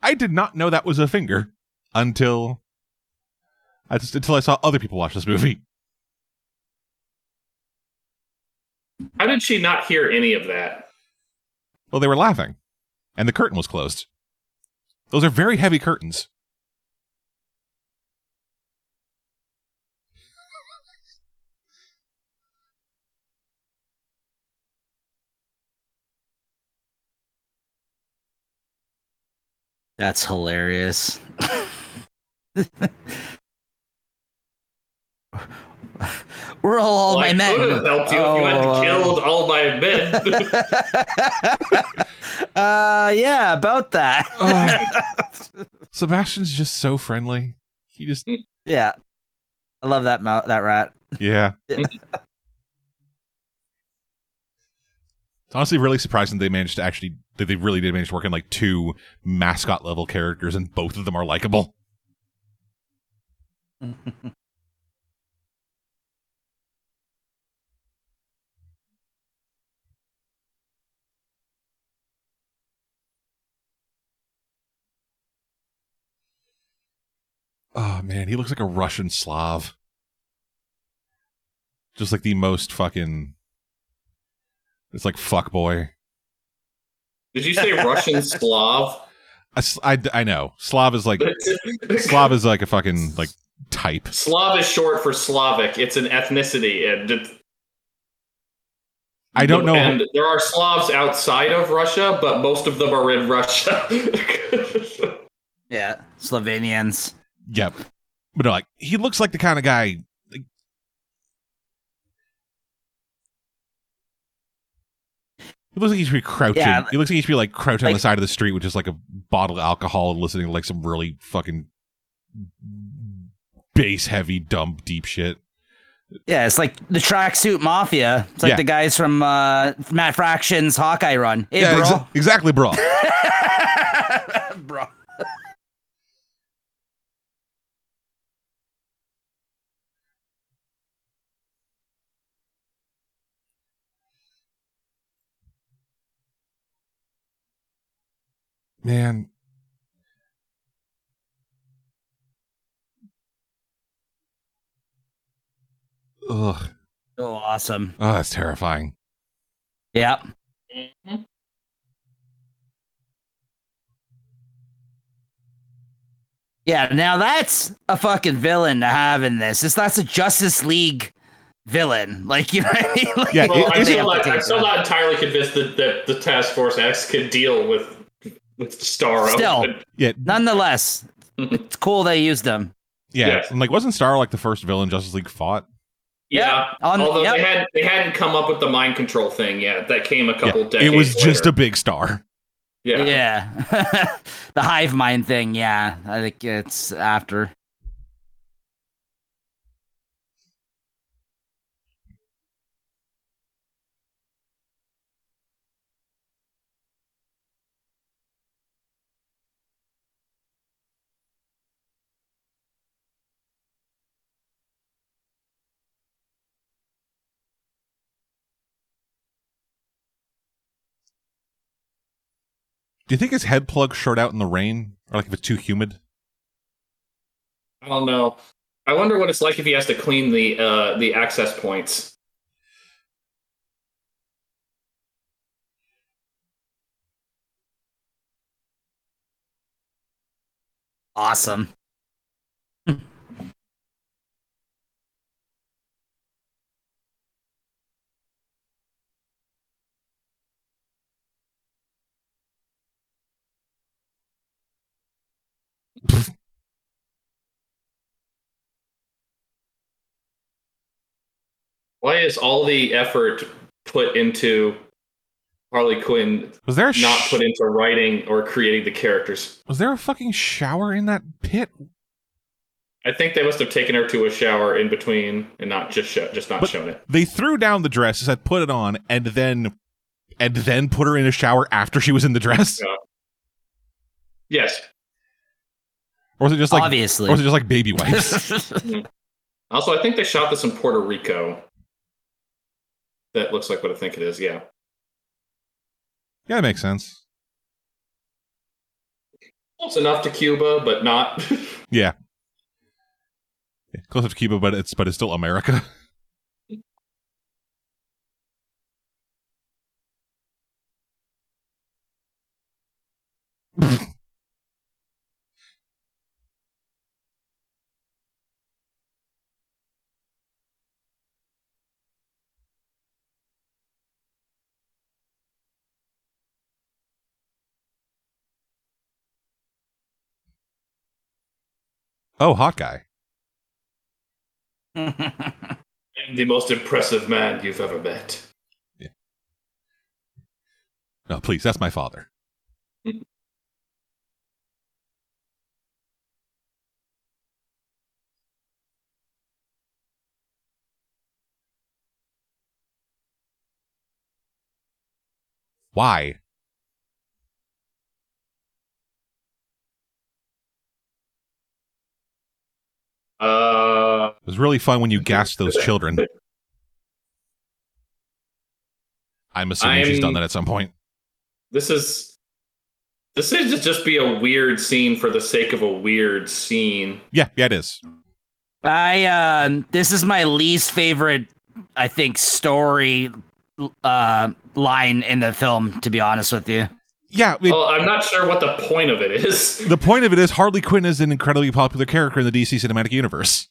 I did not know that was a finger until I just until I saw other people watch this movie. How did she not hear any of that? Well, they were laughing, and the curtain was closed. Those are very heavy curtains. That's hilarious. We're all, all Well, my I men. could have helped you if you Oh, hadn't killed all my men. uh, yeah, about that. Oh. Sebastian's just so friendly. He just yeah, I love that mou- that rat. yeah. honestly really surprising they managed to actually that they really did manage to work in like two mascot level characters and both of them are likable. Oh man, he looks like a Russian Slav. Just like the most fucking it's like fuck boy. Did you say Russian Slav? I I know. Slav is like Slav is like a fucking like type. Slav is short for Slavic. It's an ethnicity, uh, and it- I don't know. And there are Slavs outside of Russia, but most of them are in Russia. Yeah, Slovenians. Yep. But no, like he looks like the kind of guy. Like, he looks like he should be crouching. Yeah. he looks like he should be like crouching on the side of the street with just like a bottle of alcohol, and listening to like some really fucking bass heavy, dumb, deep shit. Yeah, it's like the tracksuit mafia. It's like Yeah. the guys from uh, Matt Fraction's Hawkeye run. Hey, yeah, bro. exa- exactly, bro. bro. Man. Ugh. So awesome. Oh, that's terrifying. Yep. Yeah, now that's a fucking villain to have in this. It's that's a Justice League villain. Like you know what I mean? like, yeah, well, I'm, still, not, I'm still not entirely convinced that, that the Task Force X can deal with with Starro. Still. Yeah, Nonetheless, mm-hmm. it's cool they used them. yeah. Yes. And like, wasn't Star like the first villain Justice League fought? yeah. On- Although yep. they had they hadn't come up with the mind control thing yet. That came a couple Yeah, decades. it was just a big star. yeah. Yeah. the hive mind thing, yeah. I think it's after. Do you think his head plug short out in the rain, or like if it's too humid? I don't know. I wonder what it's like if he has to clean the uh, the access points. Awesome. Why is all the effort put into Harley Quinn Was there a not put into writing or creating the characters? was there a fucking shower in that pit? I think they must have taken her to a shower in between and not just show, just not But- shown it. They threw down the dress, said put it on, and then and then put her in a shower after she was in the dress. Yeah. Yes. Or was it just like Obviously. or was it just like baby wipes? Also, I think they shot this in Puerto Rico. That looks like what I think it is. Yeah. yeah, it makes sense. Close enough to Cuba, but not. Yeah. Yeah, Close enough to Cuba, but it's but it's still America. Oh, Hawkeye. the most impressive man you've ever met. No, please, that's my father. Why? Uh, It was really fun when you gassed those children. I'm assuming she's I'm- done that at some point. this is this is to just be a weird scene for the sake of a weird scene. Yeah, yeah, it is. I uh, this is my least favorite, I think, story uh line in the film. To be honest with you, Yeah, it, well, I'm not sure what the point of it is. the point of it is Harley Quinn is an incredibly popular character in the DC cinematic universe.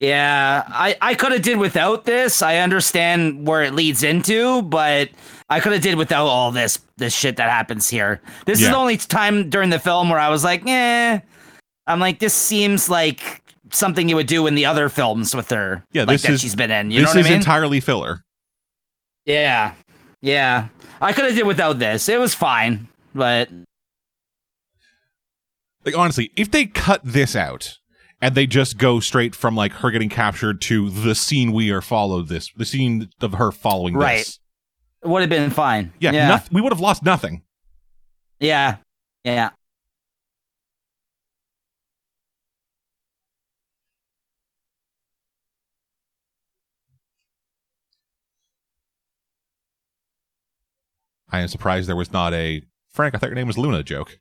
yeah, I I could have did without this. I understand where it leads into, but I could have did without all this this shit that happens here. This is the only time during the film where I was like, eh. I'm like, this seems like something you would do in the other films with her. Yeah, like this that is- she's been in. You this know what is I mean? entirely filler. Yeah. Yeah. I could have did without this. It was fine. But Like honestly, if they cut this out and they just go straight from like her getting captured to the scene we are followed this, the scene of her following Right. this. it would have been fine. Yeah, Yeah. noth- we would have lost nothing. yeah. Yeah. I am surprised there was not a Frank. I thought your name was Luna joke.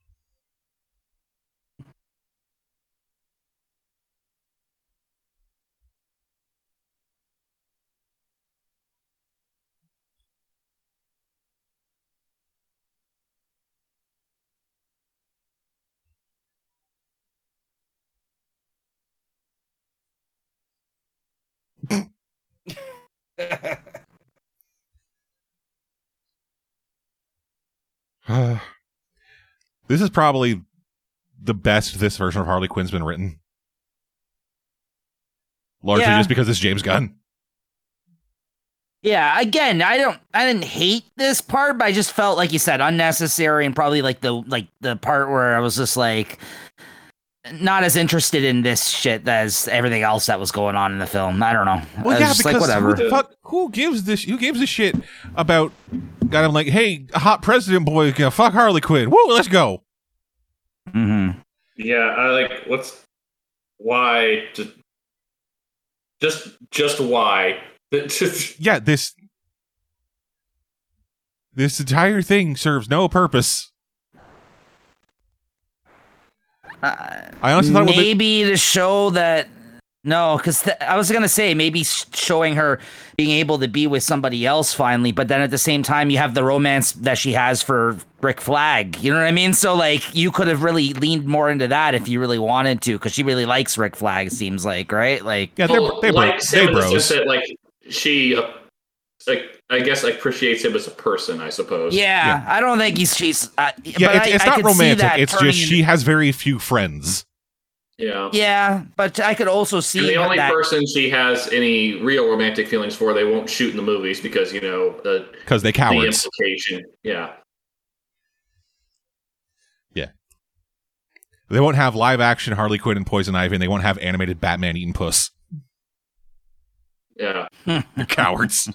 this is probably the best this version of Harley Quinn's been written. Largely Yeah. just because it's James Gunn. Yeah, again, I don't I didn't hate this part, but I just felt like you said unnecessary and probably like the like the part where I was just like not as interested in this shit as everything else that was going on in the film. I don't know. Well, yeah, because like whatever. who the fuck who gives this who gives a shit about got him like, hey, hot president boy, you fuck Harley Quinn. Woo, let's go. Mm-hmm. Yeah, I like what's why just just just why. Yeah, this this entire thing serves no purpose. I honestly thought it would be, maybe to show that no, because th- I was gonna say maybe sh- showing her being able to be with somebody else finally, but then at the same time you have the romance that she has for Rick Flag. You know what I mean? So like you could have really leaned more into that if you really wanted to, because she really likes Rick Flag. Seems like right, like yeah, they're, Well, they bro, like they him bros. sense that like she uh, like I guess appreciates him as a person. I suppose. yeah, I don't think he's she's. Uh, Yeah, but it's, I- it's I not could romantic. It's just into- she has very few friends. Yeah. Yeah, but I could also see And the only that. person she has any real romantic feelings for, they won't shoot in the movies because you know the, Because they the cowards. implication. Yeah. Yeah. They won't have live action Harley Quinn and Poison Ivy, and they won't have animated Batman eating puss. Yeah. They're cowards.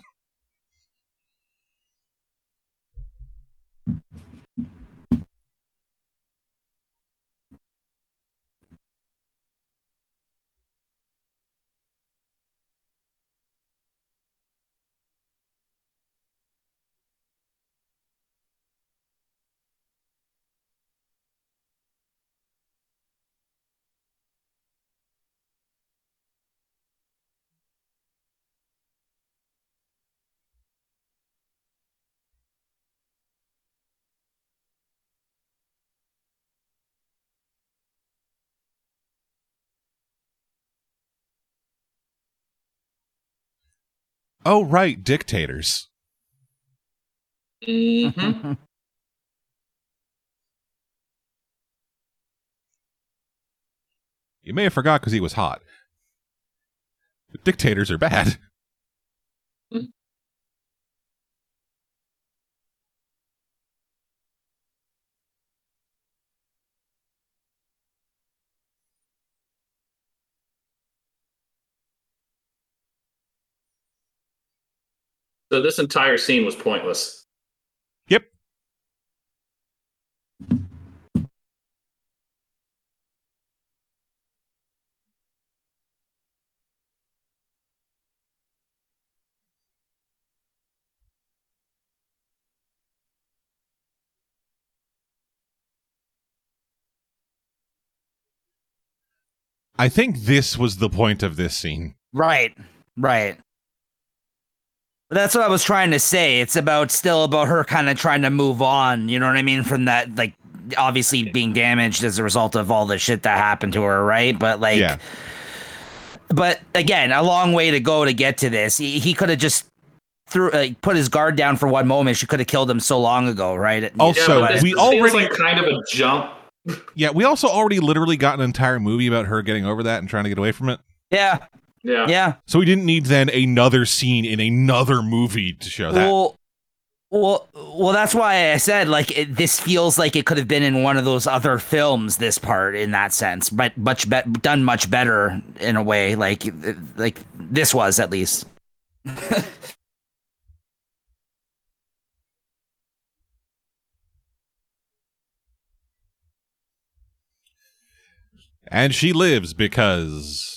Oh, right, dictators. Mm-hmm. You may have forgot because he was hot. Dictators are bad. So this entire scene was pointless. Yep. I think this was the point of this scene. Right. Right. That's what I was trying to say. It's about still about her kind of trying to move on. You know what I mean? From that, like, obviously being damaged as a result of all the shit that happened to her, right? But like, Yeah. but again, a long way to go to get to this. He, he could have just threw, uh, put his guard down for one moment. She could have killed him so long ago, right? Also, but we feels already- like kind of a jump. Yeah, we also already literally got an entire movie about her getting over that and trying to get away from it. yeah, Yeah. yeah. So we didn't need then another scene in another movie to show that. Well, well, well. That's why I said like it, this feels like it could have been in one of those other films. This part, in that sense, but much be- done much better in a way. Like, like this was at least. and she lives because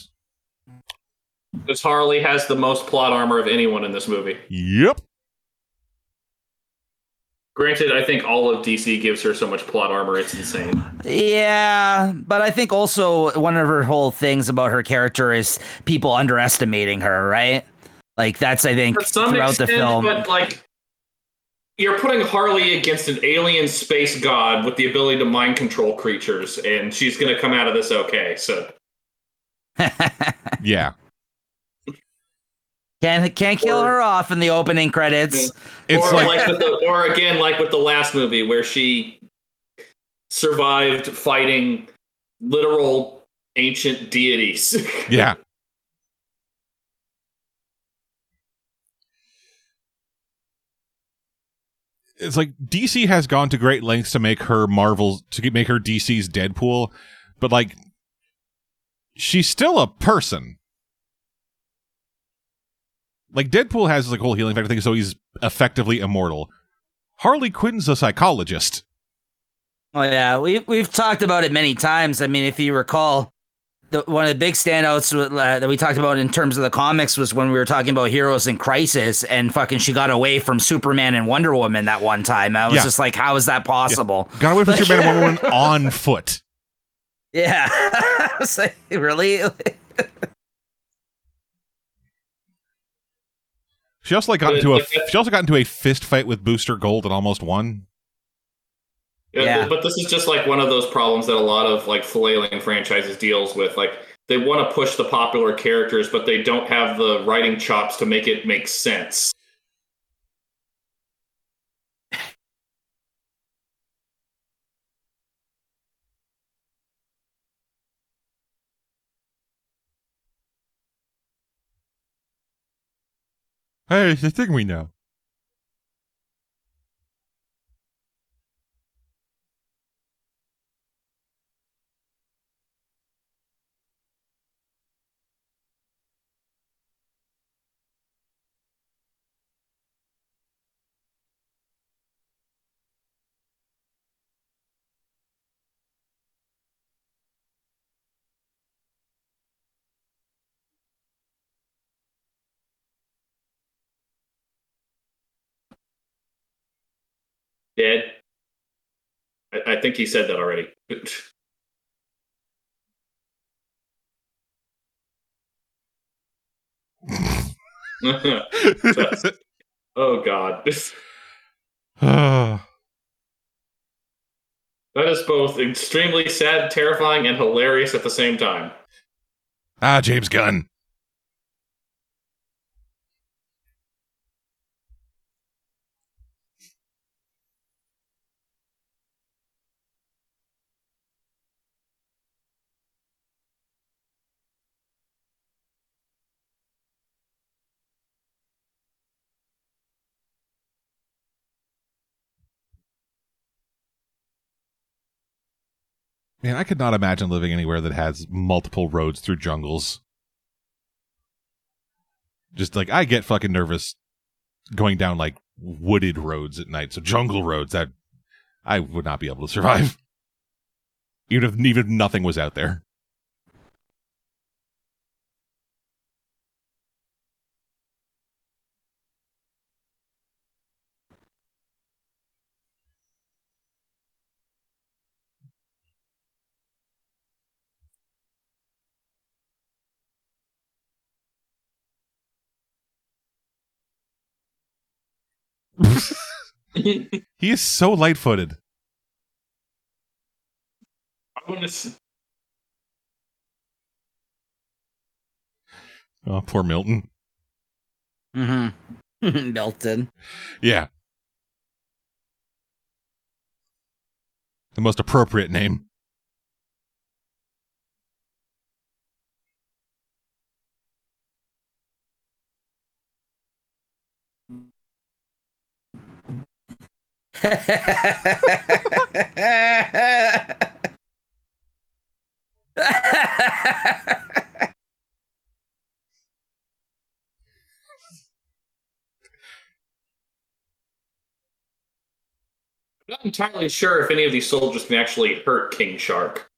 Because Harley has the most plot armor of anyone in this movie. yep. Granted, I think all of DC gives her so much plot armor, it's insane. Yeah, but I think also one of her whole things about her character is people underestimating her. Right? Like that's I think some throughout extent, the film. but like you're putting Harley against an alien space god with the ability to mind control creatures, and she's gonna come out of this okay. So Yeah. Can't can't kill Or- her off in the opening credits. It's or like, like, with the, or again like with the last movie where she survived fighting literal ancient deities. yeah. It's like DC has gone to great lengths to make her Marvel to make her DC's Deadpool, but like she's still a person. Like Deadpool has like whole healing factor thing, so he's effectively immortal. Harley Quinn's a psychologist. Oh yeah, we we've talked about it many times. I mean, if you recall, the, one of the big standouts uh, that we talked about in terms of the comics was when we were talking about heroes in crisis, and fucking she got away from Superman and Wonder Woman that one time. I was Yeah. just like, how is that possible? Got away from Superman and Wonder Woman on foot. Yeah, I was like, really? She also like got into a she also got into a fist fight with Booster Gold and almost won. Yeah, Yeah. But this is just like one of those problems that a lot of like flailing franchises deals with. Like they want to push the popular characters, but they don't have the writing chops to make it make sense. Hey, it's the thing we Dead. I, I think he said that already. oh God. That is both extremely sad, terrifying, and hilarious at the same time. ah, James Gunn. Man, I could not imagine living anywhere that has multiple roads through jungles. Just like I get fucking nervous going down like wooded roads at night. So jungle roads that I would not be able to survive. Even if even if nothing was out there. he is so light footed. I want to. s- Oh, poor Milton. Mm-hmm. Milton. Yeah. The most appropriate name. I'm not entirely sure if any of these soldiers can actually hurt King Shark.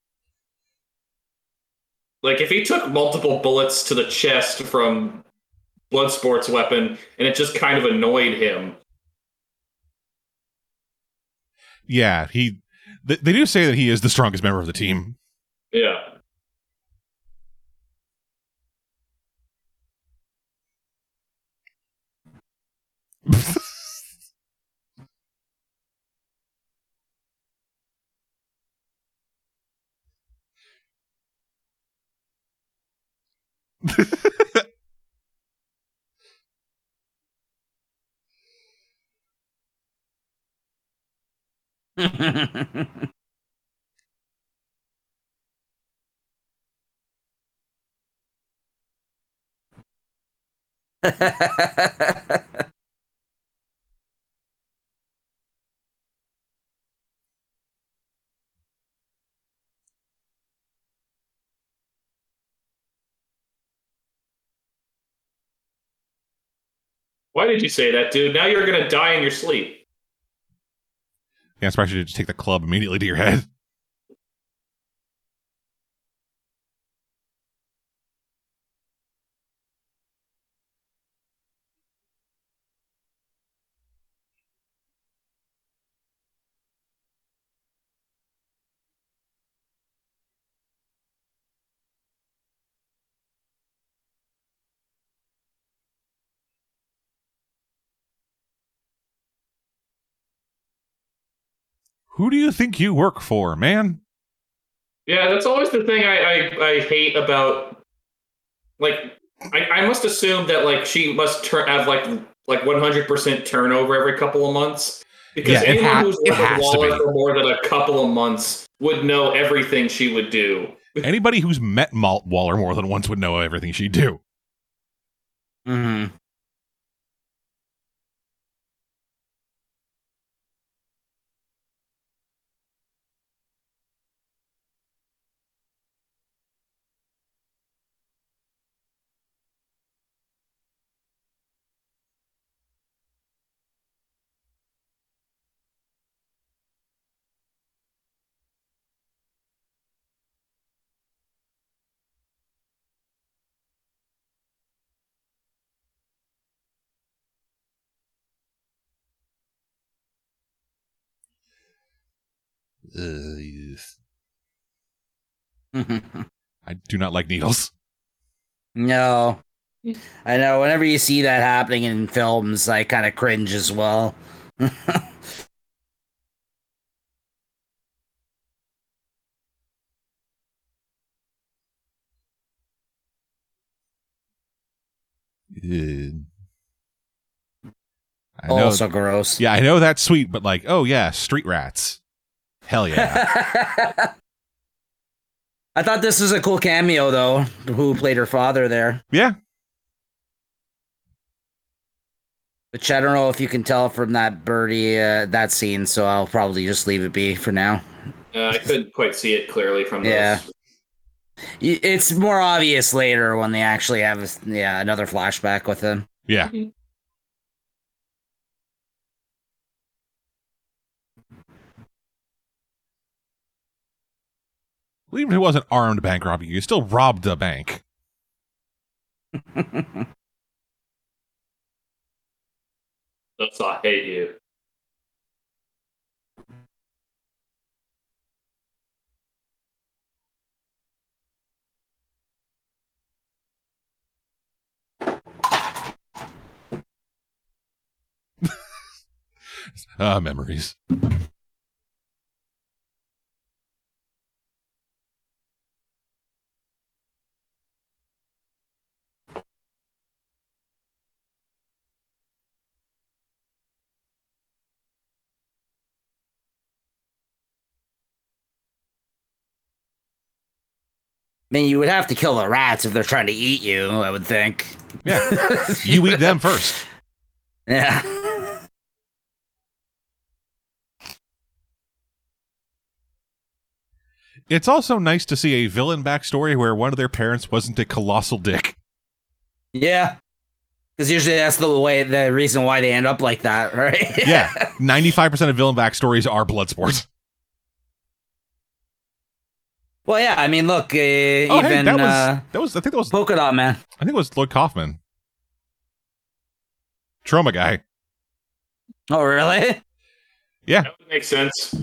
Like, if he took multiple bullets to the chest from Bloodsport's weapon and it just kind of annoyed him, Yeah, he. Th- they do say that he is the strongest member of the team. yeah. Why did you say that, dude? Now you're gonna die in your sleep. Yeah, surprised you just take the club immediately to your head. Who do you think you work for, man? Yeah, that's always the thing I I, I hate about like I, I must assume that like she must turn have like like 100% turnover every couple of months because Yeah, anyone ha- who's it worked with Waller be. for more than a couple of months would know everything she would do. Anybody who's met Malt Waller more than once would know everything she'd do. hmm I do not like needles. no. I know. Whenever you see that happening in films, I kind of cringe as well. Uh, I know. also gross. yeah, I know that's sweet, but like, oh yeah, street rats. Hell yeah. I thought this was a cool cameo, though. Who played her father there? yeah. Which I don't know if you can tell from that birdie uh, that scene, so I'll probably just leave it be for now. Uh, I couldn't quite see it clearly from this. Yeah. It's more obvious later when they actually have yeah another flashback with him. Yeah. Well, even if it wasn't armed bank robbing, you still robbed a bank. Thus, I hate you. Ah, memories. I mean, you would have to kill the rats if they're trying to eat you. I would think. Yeah. You eat them first. Yeah. It's also nice to see a villain backstory where one of their parents wasn't a colossal dick. Yeah. Because usually that's the way, the reason why they end up like that, right? Yeah. 95% of villain backstories are blood sports. Well, yeah. I mean, look, uh, Oh, even hey, that was, uh, that was, I think that was, Polka Dot Man. I think it was Lloyd Kaufman. Troma guy. Oh, really? Yeah. That would make sense.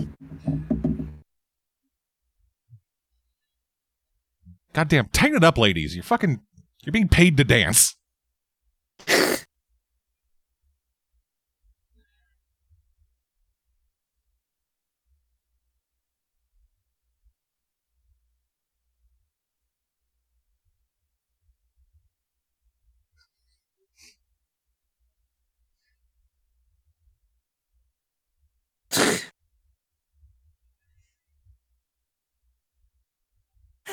Goddamn, tighten it up, ladies. You're fucking, you're being paid to dance.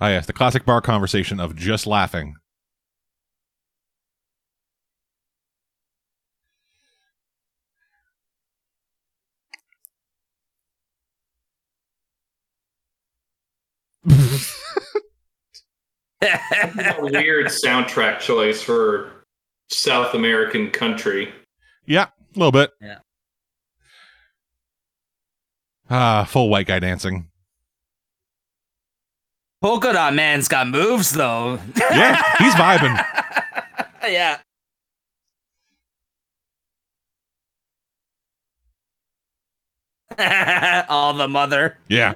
Ah, yes, the classic bar conversation of just laughing. a weird soundtrack choice for South American country. Yeah, a little bit. Yeah. Ah, full white guy dancing. Polka Dot Man's got moves, though. Yeah, he's vibing. yeah. All the mother. Yeah.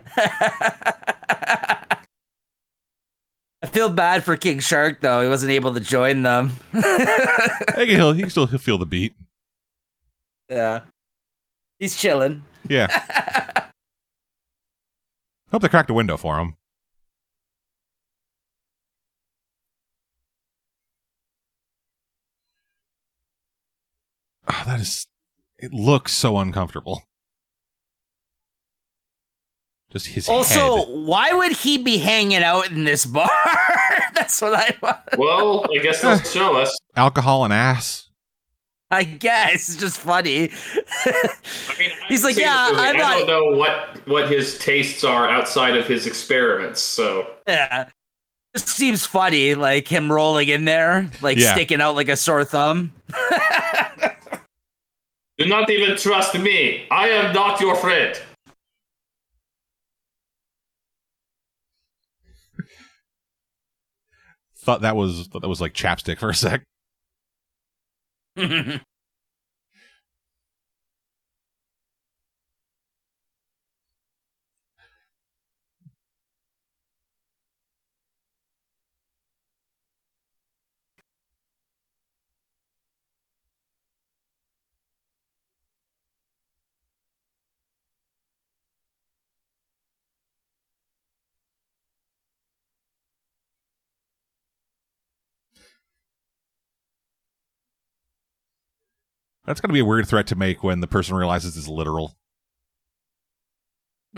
I feel bad for King Shark though. He wasn't able to join them. Hey, he'll, he still he'll feel the beat. yeah. He's chilling. Yeah. Hope they cracked a window for him. Oh, that is. It looks so uncomfortable. Just his Also, head. why would he be hanging out in this bar? That's what I want. Well, I guess they'll show us. alcohol and ass. I guess it's just funny. I mean, He's like, "Yeah. I'm I don't know what what his tastes are outside of his experiments. So yeah. It seems funny, like him rolling in there, like Yeah. sticking out like a sore thumb. do not even trust me. I am not your friend. Thought that was thought that was like chapstick for a sec. That's gonna be a weird threat to make when the person realizes it's literal.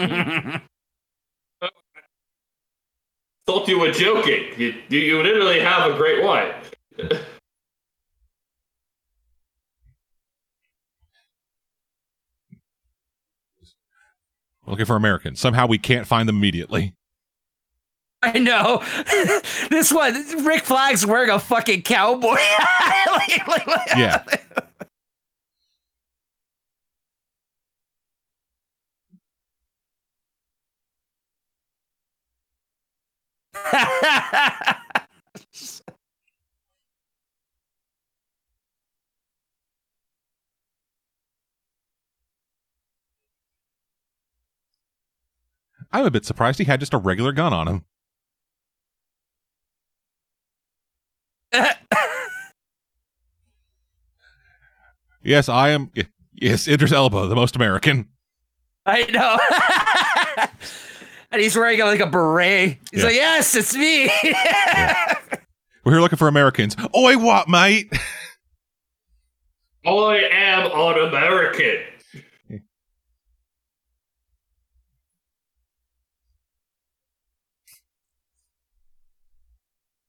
Thought you were joking. You, you, you literally have a great wife. Looking for Americans. Somehow we can't find them immediately. I know. this one, Rick Flag's wearing a fucking cowboy. Like- like- like- Yeah. I'm a bit surprised he had just a regular gun on him. Yes, I am. Yes, Idris Elba, the most American. I know. and he's wearing like a beret. He's Yeah. like, yes, it's me. We're here looking for Americans. Oi, what, mate? I am an American.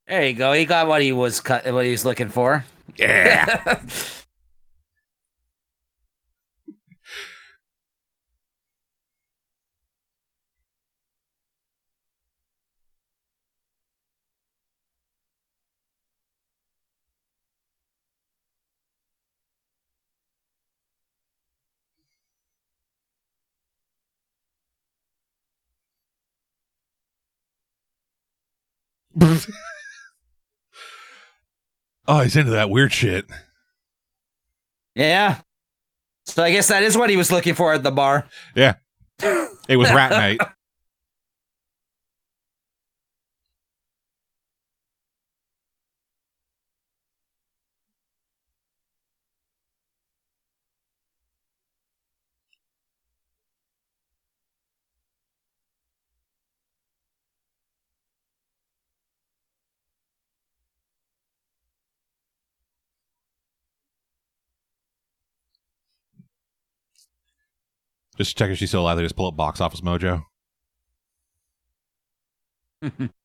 there you go. He got what he was cut, what he was looking for. Yeah. oh, he's into that weird shit. yeah. So I guess that is what he was looking for at the bar. Yeah. It was Rat Night. Just check if she's still alive. They just pull up box office mojo.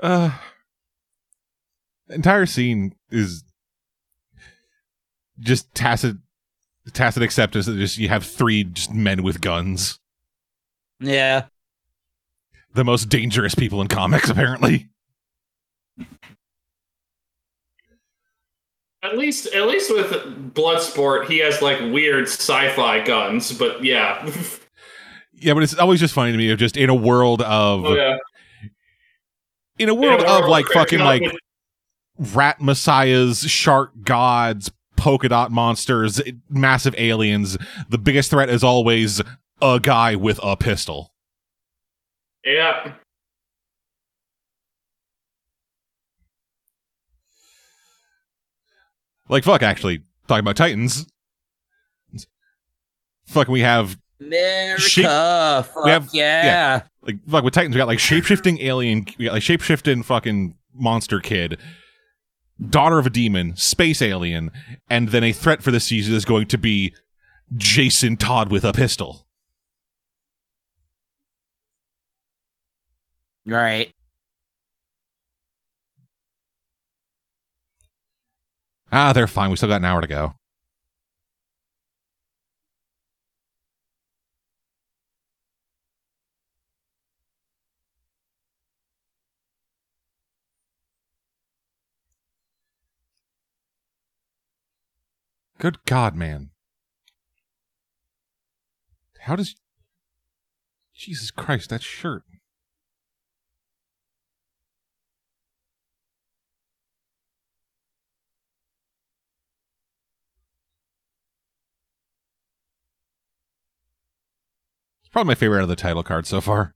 uh, the entire scene is just tacit, tacit acceptance that just you have three just men with guns, yeah. the most dangerous people in comics, apparently. At least, at least with Bloodsport, he has like weird sci-fi guns. But yeah, Yeah, but it's always just funny to me of just in a world of oh, yeah. in a world Yeah, of like fucking like rat messiahs, shark gods, polka dot monsters, massive aliens. The biggest threat is always a guy with a pistol. yeah. Like fuck, actually talking about Titans. Fuck, we have America. Shape- fuck we have- yeah. yeah. like fuck with Titans. We got like shapeshifting alien. We got like shapeshifting fucking monster kid, daughter of a demon, space alien, and then a threat for the season is going to be Jason Todd with a pistol. Right. Ah, they're fine. We still got an hour to go. Good God, man. How does. Jesus Christ, that shirt. Probably my favorite out of the title card so far.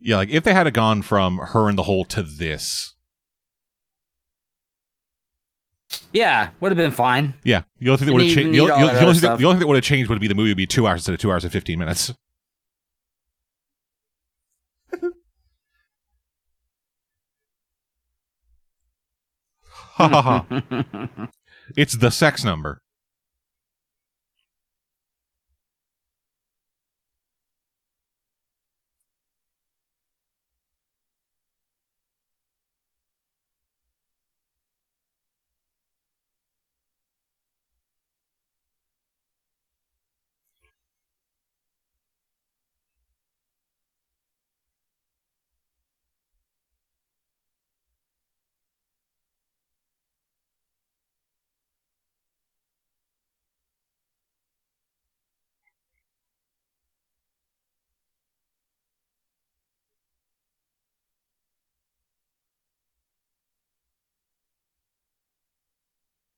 Yeah, like if they had gone from her in the hole to this, Yeah, would have been fine. yeah, the only thing that would have changed, the, only- thing, the only thing that would have changed would be the movie would be two hours instead of two hours and fifteen minutes. It's the sex number.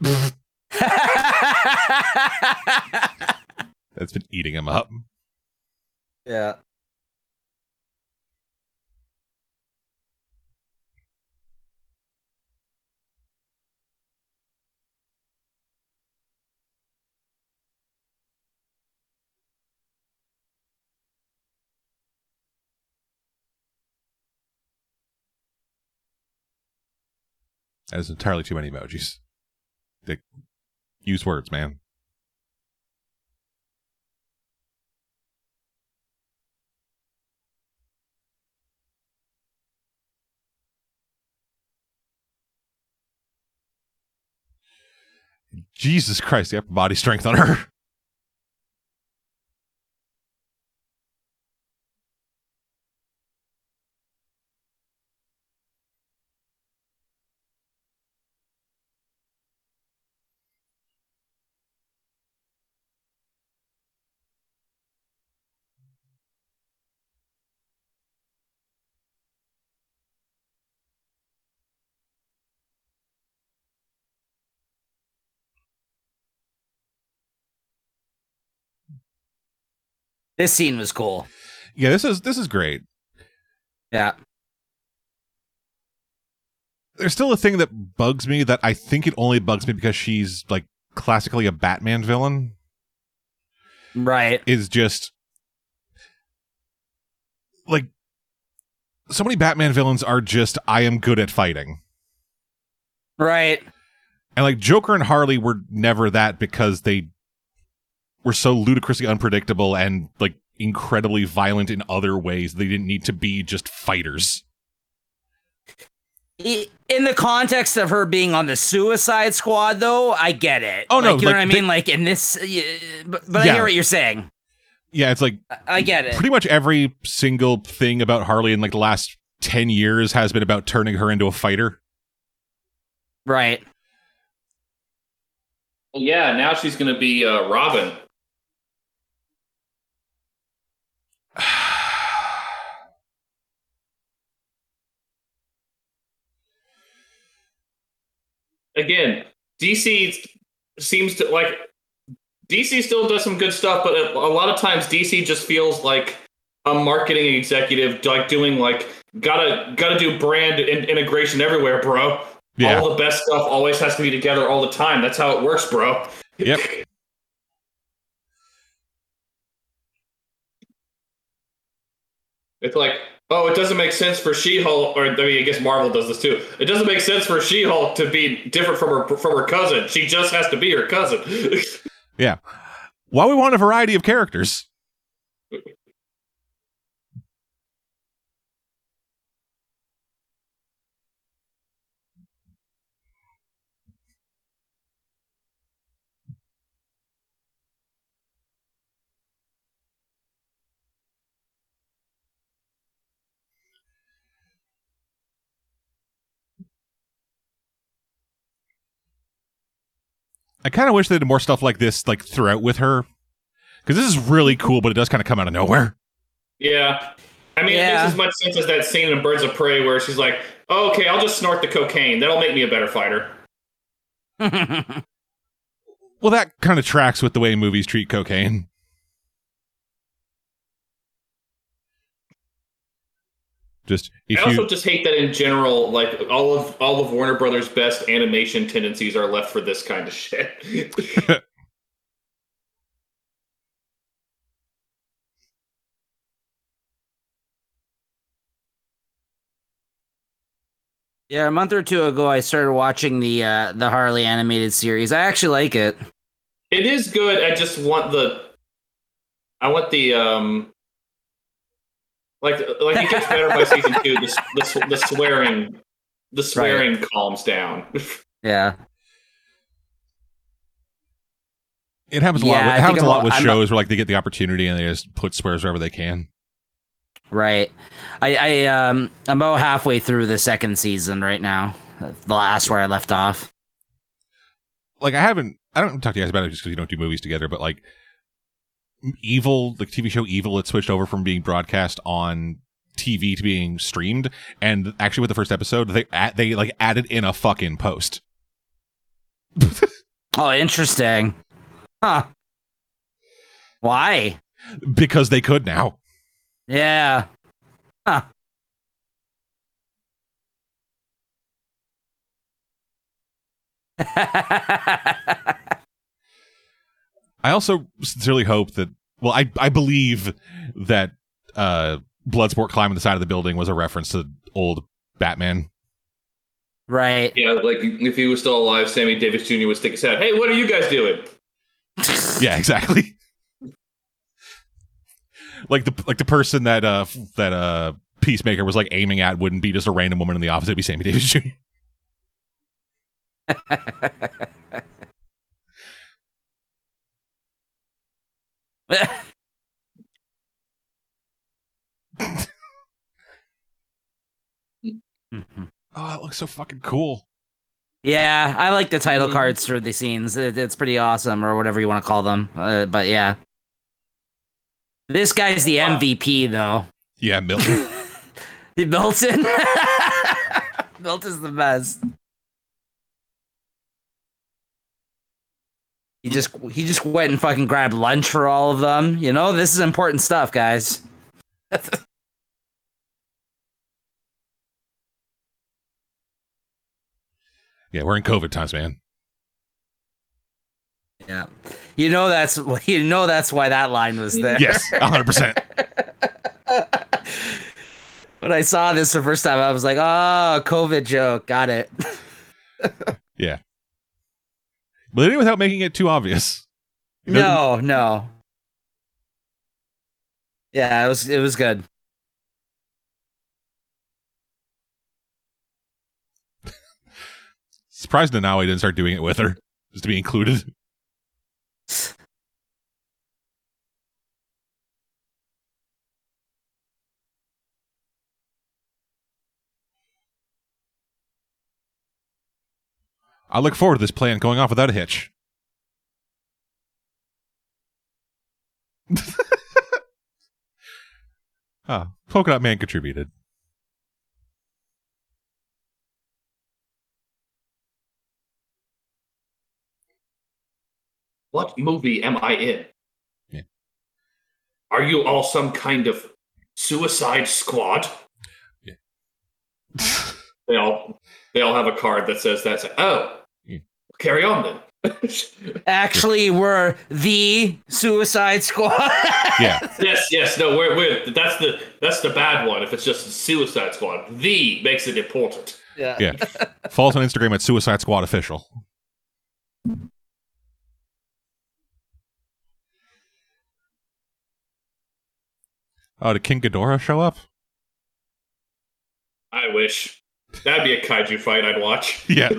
That's been eating him up. yeah. That is entirely too many emojis. They use words, man. Jesus Christ, the upper body strength on her. This scene was cool. Yeah, this is this is great. Yeah. There's still a thing that bugs me that I think it only bugs me because she's like classically a Batman villain. Right. is just like so many Batman villains are just I am good at fighting. Right. And like Joker and Harley were never that because they were so ludicrously unpredictable and like incredibly violent in other ways. They didn't need to be just fighters. In the context of her being on the Suicide Squad, though, I get it. Oh, no, Like, you know what I they- mean? Like in this, but, but I hear what you're saying. Yeah, it's like I, I get it. pretty much every single thing about Harley in like the last 10 years has been about turning her into a fighter. Right. Well, yeah, now she's going to be uh, Robin. Again, DC seems to like DC still does some good stuff, but a lot of times DC just feels like a marketing executive, like doing like gotta gotta do brand in- integration everywhere, bro. Yeah. All the best stuff always has to be together all the time. That's how it works, bro. Yep. It's like, oh, it doesn't make sense for She-Hulk, or I mean, I guess Marvel does this too. It doesn't make sense for She-Hulk to be different from her from her cousin. She just has to be her cousin. Yeah. Why we want a variety of characters. I kind of wish they did more stuff like this, like throughout with her, because this is really cool, but it does kind of come out of nowhere. yeah. I mean, it makes as much sense as that scene in Birds of Prey where she's like, oh, okay, I'll just snort the cocaine. That'll make me a better fighter. Well, that kind of tracks with the way movies treat cocaine. Just if I also you, just hate that in general, like all of all of Warner Brothers' best animation tendencies are left for this kind of shit. yeah, a month or two ago, I started watching the uh, the Harley animated series. I actually like it. it is good. I just want the, I want the um, like like it gets better by season two. The the, the swearing, the swearing calms down. Yeah, it happens a Yeah, lot. I It happens a I'm lot with I'm shows where like they get the opportunity and they just put swears wherever they can. right. I, I um I'm about halfway through the second season right now. The last where I left off. Like I haven't, I don't talk to you guys about it just because you don't do movies together, but like Evil, the TV show Evil, it switched over from being broadcast on TV to being streamed, and actually with the first episode, they they like added in a fucking post. Oh, interesting. Huh. Why? because they could now. Yeah. Huh. I also sincerely hope that. Well, I I believe that uh, Bloodsport climbing the side of the building was a reference to old Batman. right. yeah, like if he was still alive, Sammy Davis Jr. would stick his head. Hey, what are you guys doing? Yeah, exactly. like the like the person that uh that uh Peacemaker was like aiming at wouldn't be just a random woman in the office; it'd be Sammy Davis Jr. Oh, that looks so fucking cool. yeah, I like the title Mhm. cards for the scenes. It, it's pretty awesome, or whatever you want to call them. Uh, but yeah, this guy's the Wow. MVP though. Yeah, Milton. Milton. Milton's the best. He just he just went and fucking grabbed lunch for all of them. You know, this is important stuff, guys. yeah, we're in COVID times, man. Yeah. You know that's you know that's why that line was there. Yes, hundred percent. when I saw this the first time, I was like, "Oh, COVID joke, got it." Yeah, but they did it without making it too obvious. No, no. Yeah, it was it was good. Surprised Nanaue didn't start doing it with her, just to be included. I look forward to this plan going off without a hitch. Ah, Polka Dot Man contributed. What movie am I in? Yeah. Are you all some kind of suicide squad? they all they all have a card that says that. It's like, oh, Yeah. Carry on then. Actually, we're the Suicide Squad. Yeah. yes, yes, no, we're, we're that's the that's the bad one. If it's just Suicide Squad, the makes it important. yeah. Yeah. Follow us on Instagram at Suicide Squad Official. Oh, did King Ghidorah show up? I wish that'd be a kaiju fight I'd watch. Yeah.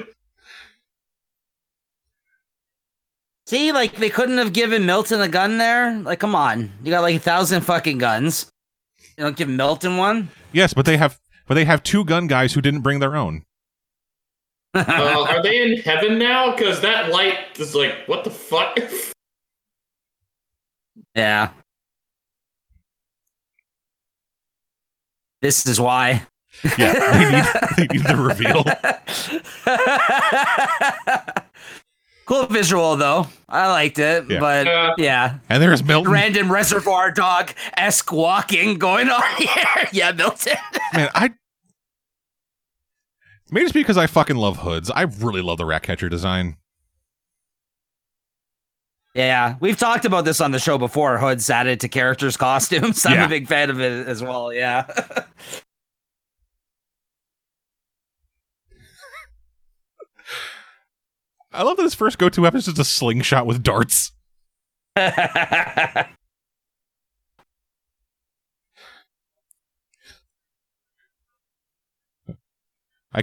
See, like they couldn't have given Milton a gun there. Like, come on, you got like a thousand fucking guns. You don't give Milton one. Yes, but they have but they have two gun guys who didn't bring their own. Uh, are they in heaven now? Because that light is like, what the fuck? yeah. This is why. Yeah, they need, they need the reveal. cool visual though. I liked it, Yeah. but Yeah. yeah. And there's Milton. Random reservoir dog esque walking going on here. yeah, Milton. Man, I Maybe it's because I fucking love hoods. I really love the Ratcatcher design. Yeah, we've talked about this on the show before. Hoods added to characters' costumes. I'm Yeah. a big fan of it as well. Yeah. I love that his first go-to weapon is just a slingshot with darts. I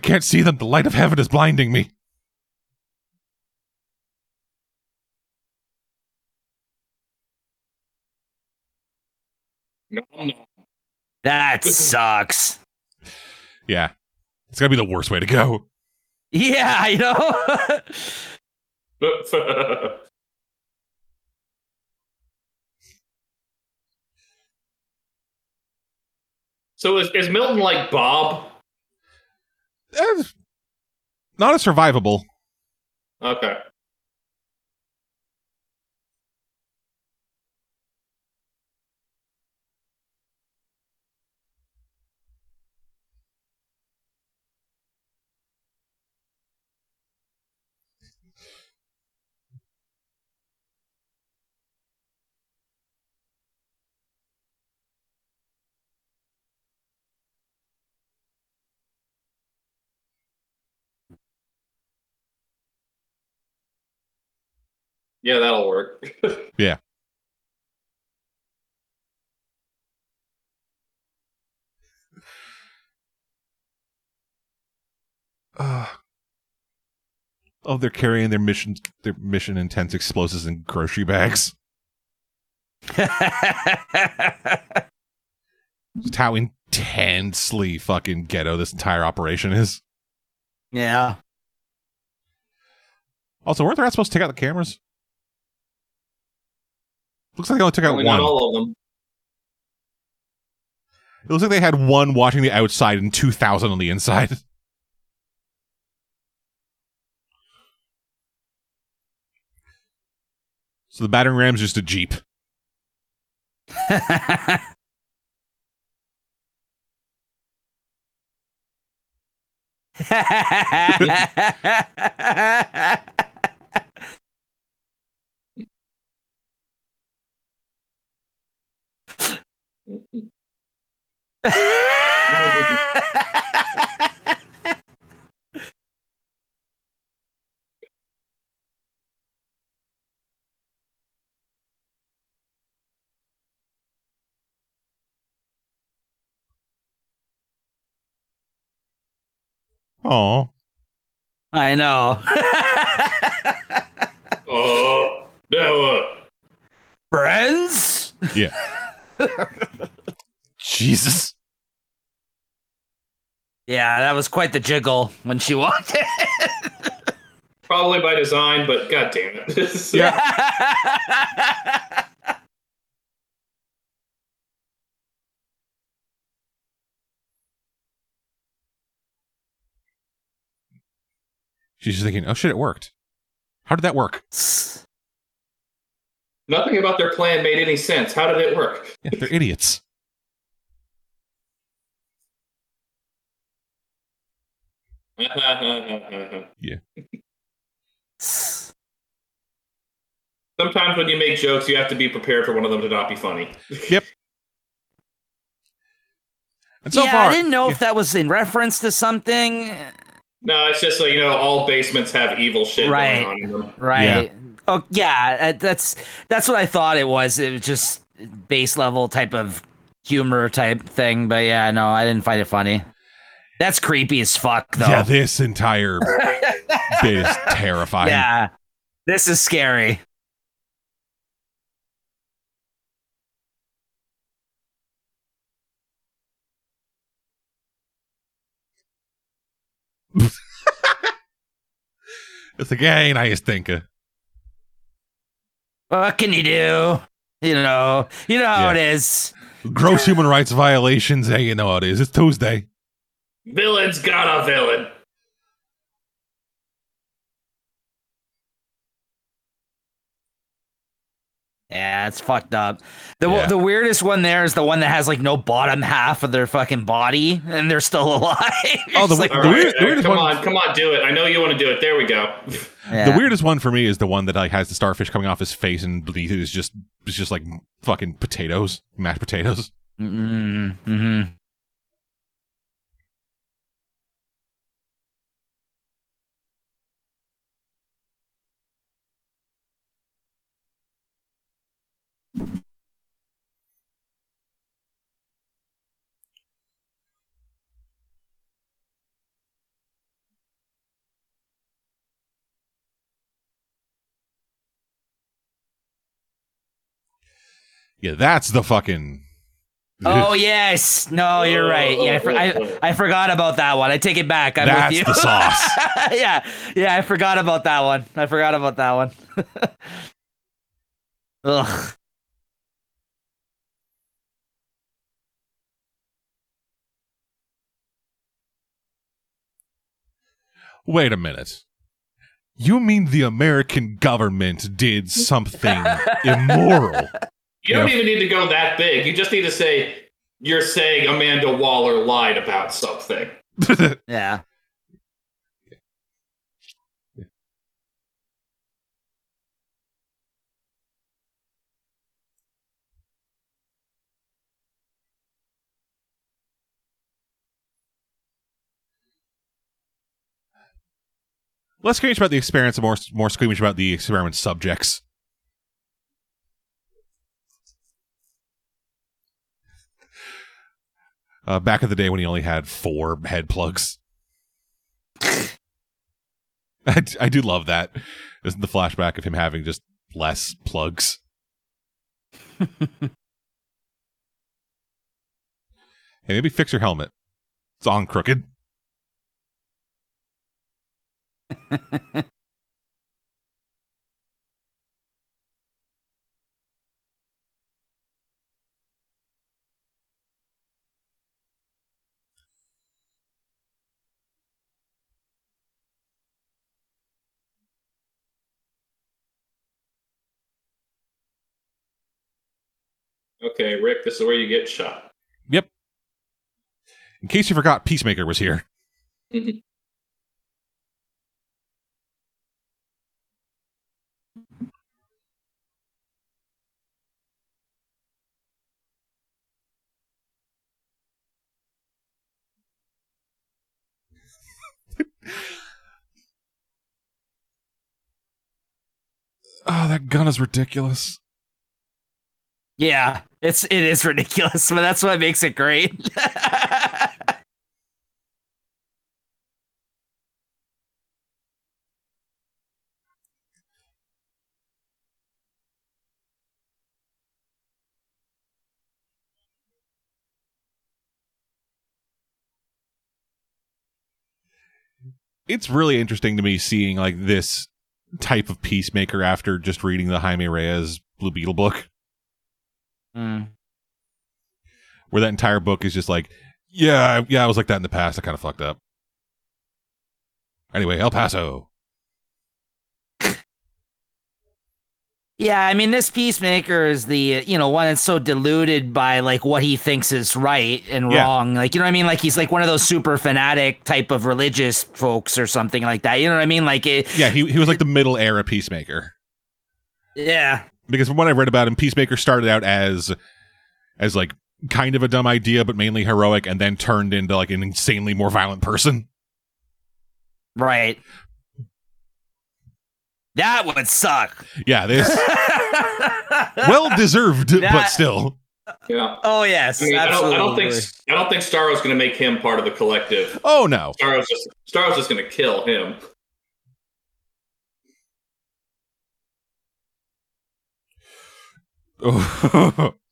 can't see them. The light of heaven is blinding me. No, no. that sucks. Yeah. It's gotta be the worst way to go. Yeah, I know. so is, is Milton like Bob? Eh, not as survivable. Okay. Yeah, that'll work. Uh, oh, they're carrying their mission their mission intense explosives in grocery bags. Just how intensely fucking ghetto this entire operation is. yeah. Also, weren't they not supposed to take out the cameras? Looks like they only took out Only one. not all of them. It looks like they had one watching the outside and 2,000 on the inside. So the battering ram's just a Jeep. Oh, I know. Oh, no. Friends? yeah. Jesus. Yeah, that was quite the jiggle when she walked in. Probably by design, but god damn it. Yeah. She's just thinking, oh shit, it worked. How did that work? Nothing about their plan made any sense. How did it work? Yeah, they're idiots. Yeah. Sometimes when you make jokes, you have to be prepared for one of them to not be funny. Yep. And so yeah, far, I didn't know if that was in reference to something. No, it's just like you know, all basements have evil shit Right. going on in them. Right. Oh yeah, uh, that's that's what I thought it was. It was just base level type of humor type thing. But yeah, no, I didn't find it funny. That's creepy as fuck though. yeah, this entire bit is terrifying. Yeah. This is scary. It's ain't I just thinking. What can you do? You know, you know how Yeah. it is. Gross human rights violations. Hey, you know how it is. It's Tuesday. Villain's got a villain. Yeah, it's fucked up. The Yeah. the weirdest one there is the one that has like no bottom half of their fucking body and they're still alive. Oh, the like, The All right, weird- the weirdest come one- Come on, come on, do it. I know you want to do it. There we go. yeah. The weirdest one for me is the one that like has the starfish coming off his face and beneath it is just it's just like fucking potatoes, mashed potatoes. Mm-hmm. Yeah, that's the fucking. Oh yes, no, you're right. Yeah, I, for, I, I forgot about that one. I take it back. I'm That's with you. the sauce. yeah, yeah, I forgot about that one. I forgot about that one. Ugh. Wait a minute. You mean the American government did something immoral? You don't Yeah. even need to go that big. You just need to say you're saying Amanda Waller lied about something. Yeah. Less squeamish about the experiments and more more squeamish about the experiment subjects. Uh, back in the day when he only had four head plugs. I, d- I do love that. Isn't the flashback of him having just less plugs? hey, maybe fix your helmet. It's on crooked. Okay, Rick, this is where you get shot. Yep. In case you forgot, Peacemaker was here. oh, that gun is ridiculous. Yeah. It's it is ridiculous, but that's what makes it great. it's really interesting to me seeing like this type of peacemaker after just reading the Jaime Reyes Blue Beetle book, Mm. where that entire book is just like, yeah, yeah, I was like that in the past. I kind of fucked up. Anyway, El Paso. Yeah, I mean, this peacemaker is the you know one that's so deluded by like what he thinks is right and Yeah. wrong. Like you know what I mean? Like he's like one of those super fanatic type of religious folks or something like that. You know what I mean? Like it, Yeah, he he was like the middle era peacemaker. yeah, Because from what I've read about him, Peacemaker started out as as like kind of a dumb idea, but mainly heroic, and then turned into like an insanely more violent person. right. That would suck. Yeah, this well deserved, but still. Yeah. oh yes, I, mean, I don't. absolutely. I don't think. I don't think Starro's going to make him part of the collective. Oh no. Starro's just. Starro's just going to kill him. ハハハハ。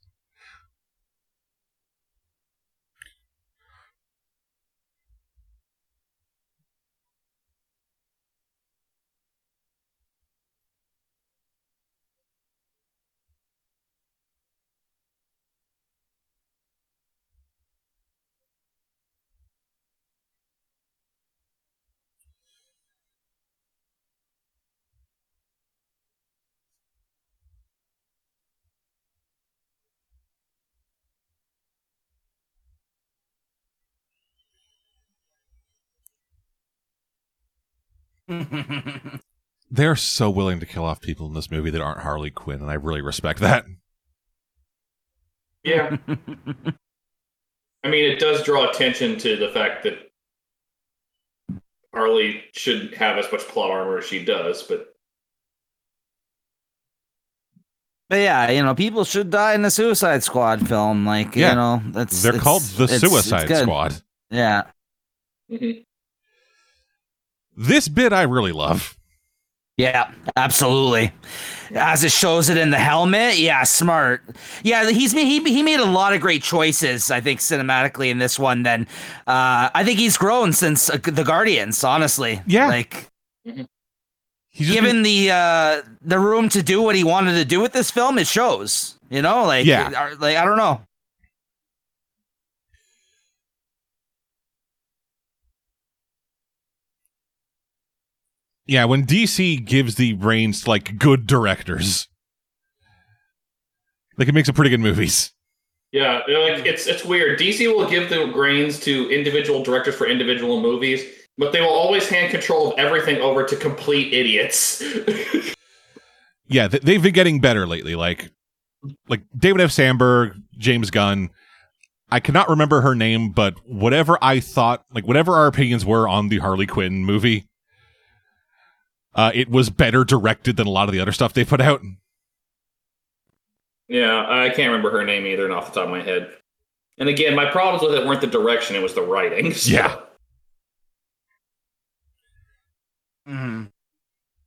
They're so willing to kill off people in this movie that aren't Harley Quinn, and I really respect that. Yeah. I mean, it does draw attention to the fact that Harley shouldn't have as much plot armor as she does, but But yeah, you know, people should die in the Suicide Squad film. Like, Yeah. you know, that's They're it's- called the it's- it's Suicide good. Squad. Yeah. Mhm. This bit I really love. Yeah, absolutely. As it shows it in the helmet, yeah, smart. Yeah, he's made he he made a lot of great choices. I think cinematically in this one. Then, uh, I think he's grown since uh, the Guardians. Honestly, Yeah. like given the uh the room to do what he wanted to do with this film, it shows. You know, like Yeah. uh, like I don't know. Yeah, when DC gives the reins to like good directors, like it makes some pretty good movies. yeah, like it's it's weird. DC will give the reins to individual directors for individual movies, but they will always hand control of everything over to complete idiots. Yeah, they've been getting better lately. Like, like David F. Sandberg, James Gunn. I cannot remember her name, but whatever I thought, like whatever our opinions were on the Harley Quinn movie, uh, it was better directed than a lot of the other stuff they put out. yeah, I can't remember her name either, and off the top of my head. And again, my problems with it weren't the direction; it was the writing. So- Yeah.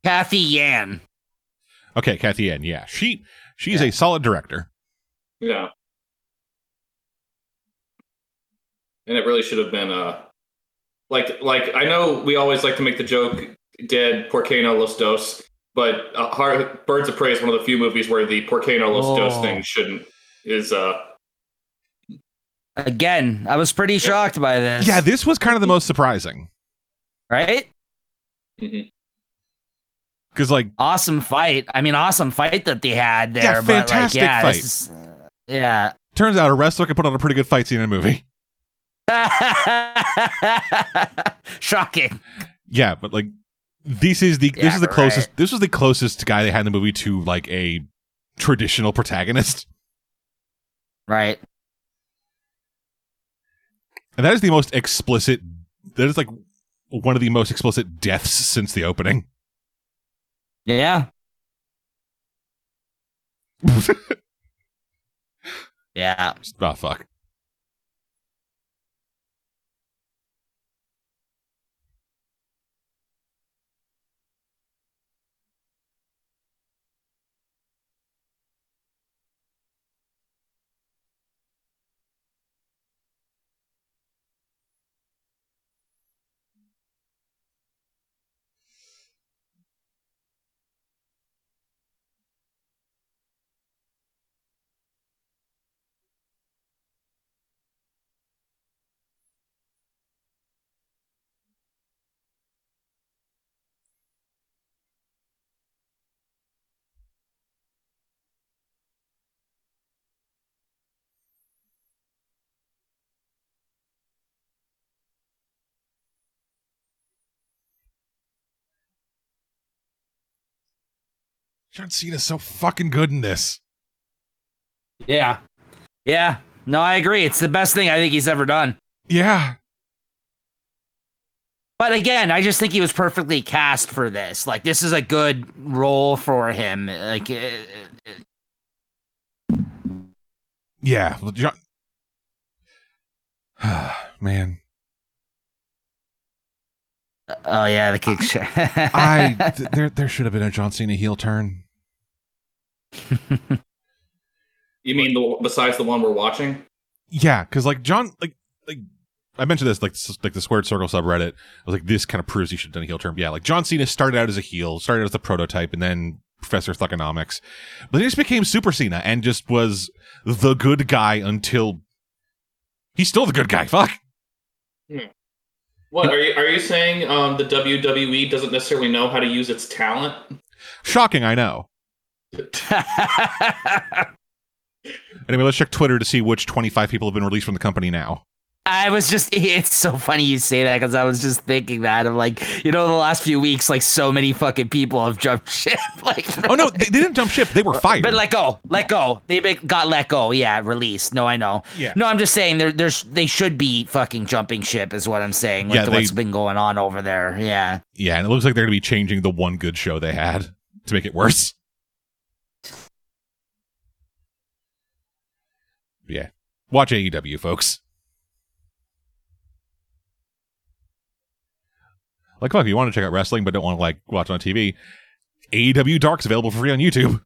Cathy Yan. Okay, Kathy Ann. Yeah, she she's Yeah. a solid director. Yeah. And it really should have been uh like like I know we always like to make the joke dead Porque no los dos, but uh, Har- Birds of Prey is one of the few movies where the Porque no los dos Oh. thing shouldn't is uh Again, I was pretty shocked by this. Yeah, this was kind of the most surprising right. because, like, Awesome fight. I mean, awesome fight that they had there. Yeah, but like, fantastic yeah, fight. is- uh, yeah. turns out a wrestler can put on a pretty good fight scene in a movie. Shocking. Yeah, but like, this is the this is the right. closest. This was the closest guy they had in the movie to like a traditional protagonist. Right. And that is the most explicit. That is like one of the most explicit deaths since the opening. Yeah. Yeah. oh fuck. John Cena's so fucking good in this. Yeah. Yeah. No, I agree. It's the best thing I think he's ever done. Yeah. But again, I just think he was perfectly cast for this. Like, this is a good role for him. Like, uh, Yeah. John. Man, oh yeah, the kick. I th- there there should have been a John Cena heel turn. You mean the besides the one we're watching? Yeah, because like John, like like I mentioned this like like the squared circle subreddit. I was like, this kind of proves he should have done a heel turn. Yeah, like John Cena started out as a heel, started out as the prototype, and then Professor Thuganomics, but he just became Super Cena and just was the good guy until he's still the good guy. Fuck. What are you are you saying? Um, the WWE doesn't necessarily know how to use its talent? Shocking, I know. Anyway, let's check Twitter to see which 25 people have been released from the company now. I was just, it's so funny you say that because I was just thinking that. I'm like, you know, the last few weeks, like, so many fucking people have jumped ship. like, Oh no, they, they didn't jump ship. They were fired. But let go, let go. They got let go. Yeah, released. No, I know. Yeah. No, I'm just saying there, there's they should be fucking jumping ship, is what I'm saying. With Yeah, they- what's been going on over there. Yeah. yeah, and it looks like they're going to be changing the one good show they had to make it worse. Yeah. Watch AEW, folks. Like, fuck, if you want to check out wrestling but don't want to, like, watch on TV, AEW Dark's available for free on YouTube.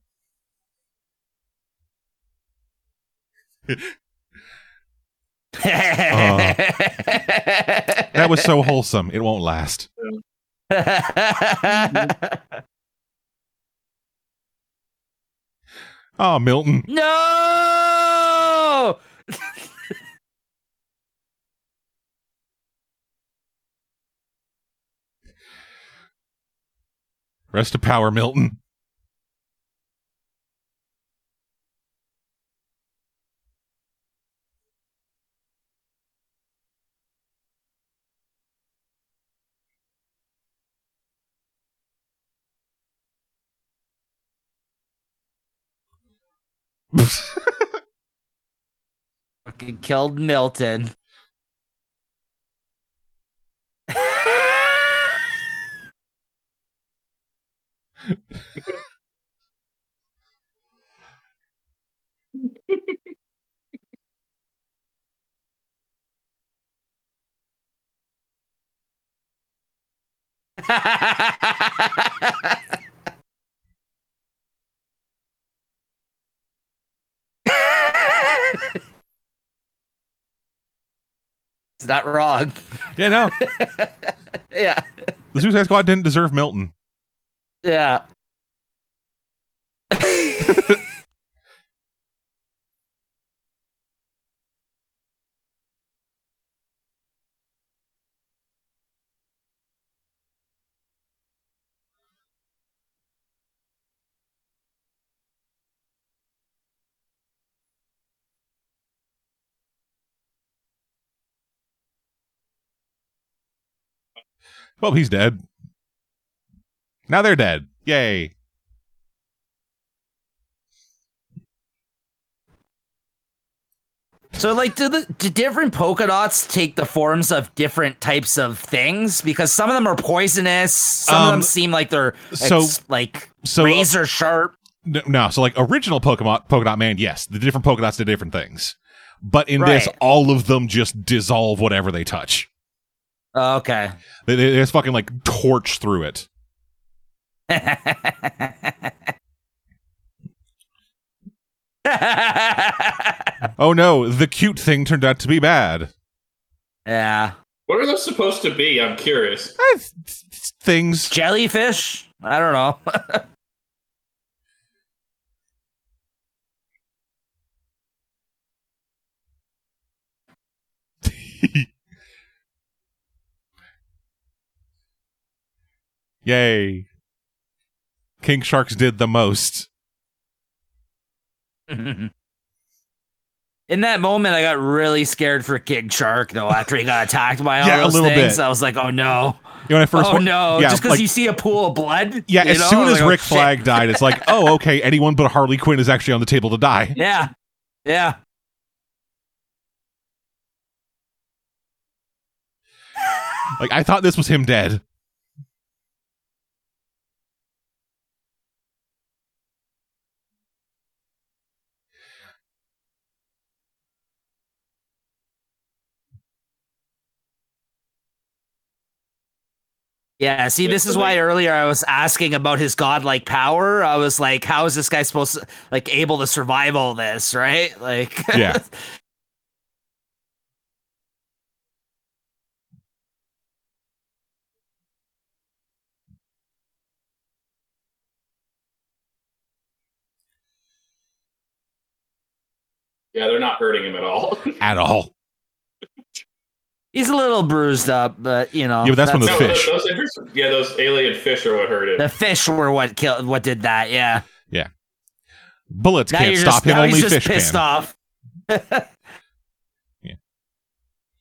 That was so wholesome. It won't last. Oh, Milton. no. Rest of power, Milton. Fucking killed Milton. It's not wrong. yeah, no. Yeah. The Suicide Squad didn't deserve Milton. Yeah. Well, he's dead. Now they're dead. Yay. So, like, do the do different polka dots take the forms of different types of things? Because some of them are poisonous. Some of Um, them seem like they're so- ex- like So, uh, razor sharp. no, no, so like original Pokemon, Polka Dot Man, yes, the different polka dots did different things. But in this, all of them just dissolve whatever they touch. Oh, okay. They, they just fucking like torch through it. Oh no, the cute thing turned out to be bad. yeah. What are those supposed to be? I'm curious. Th- th- things. Jellyfish? I don't know. Yay. King Sharks did the most. In that moment, I got really scared for King Shark though. After he got attacked by all Yeah, those little things, bit. I was like, "Oh no, You know, when I first oh no!" yeah, Just because like- you see a pool of blood. Yeah, you as know? soon as like, oh, Rick shit. Flag died, it's like, oh, okay, anyone but Harley Quinn is actually on the table to die. Yeah, yeah. Like, I thought this was him dead. Yeah, see, this is why earlier I was asking about his godlike power. I was like, how is this guy supposed to like able to survive all this, right? Like Yeah. Yeah, they're not hurting him at all. At all. He's a little bruised up, but you know. Yeah, but that's when the no, fish. Those, those, yeah, those alien fish are what hurt him. the fish were what killed what did that, yeah. Yeah. Bullets Now can't you're stop just, him, now only he's just fish pissed can. off.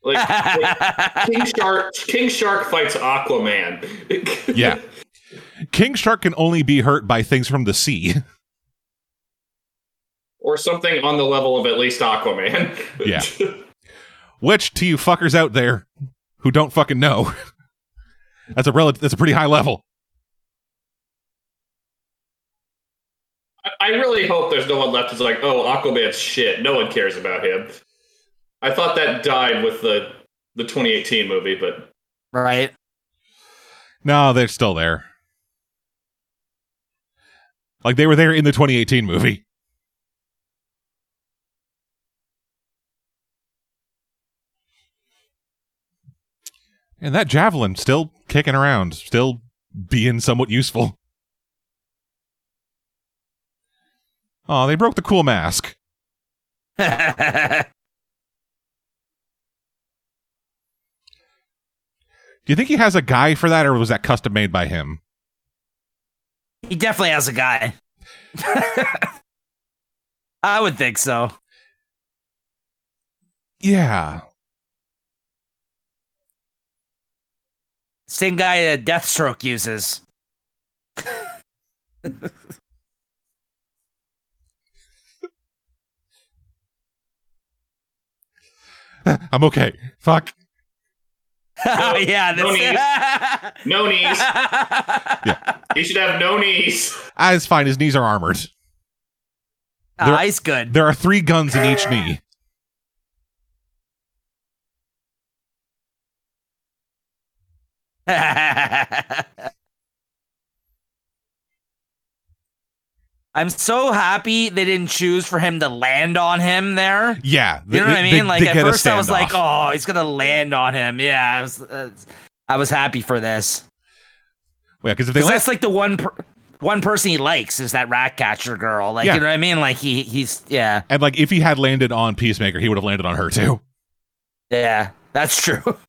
Like, like, King Shark, King Shark fights Aquaman. Yeah. King Shark can only be hurt by things from the sea. or something on the level of at least Aquaman. Yeah. Which, to you fuckers out there who don't fucking know, that's a relative. That's a pretty high level. I- I really hope there's no one left who's like, oh, Aquaman's shit. No one cares about him. I thought that died with the the 2018 movie, but right. No, they're still there. Like they were there in the 2018 movie. And that javelin still kicking around, still being somewhat useful. Oh, they broke the cool mask. Do you think he has a guy for that, or was that custom made by him? he definitely has a guy. I would think so. Yeah. Same guy that Deathstroke uses. I'm okay. Fuck. oh yeah, no knees. no knees. Yeah. He should have no knees. Ah, it's fine. His knees are armored. Ah, he's good. There are three guns in each knee. I'm so happy they didn't choose for him to land on him there. Yeah. You know what I mean? they- like they at first I was like, "Oh, he's gonna land on him." Yeah, I was, uh, I was happy for this. yeah, because if they 'Cause let, that's like the one per- one person he likes is that rat catcher girl. Like Yeah. you know what I mean? Like he he's yeah and like if he had landed on Peacemaker, he would have landed on her too. yeah that's true.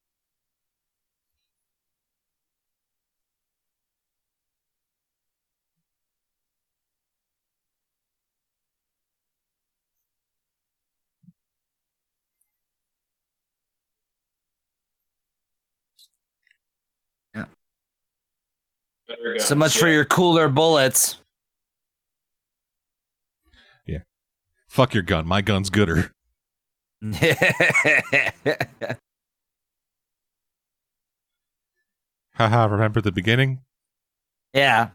Better so guns, much for your cooler bullets. Yeah. Fuck your gun. My gun's gooder. Haha, remember the beginning? yeah.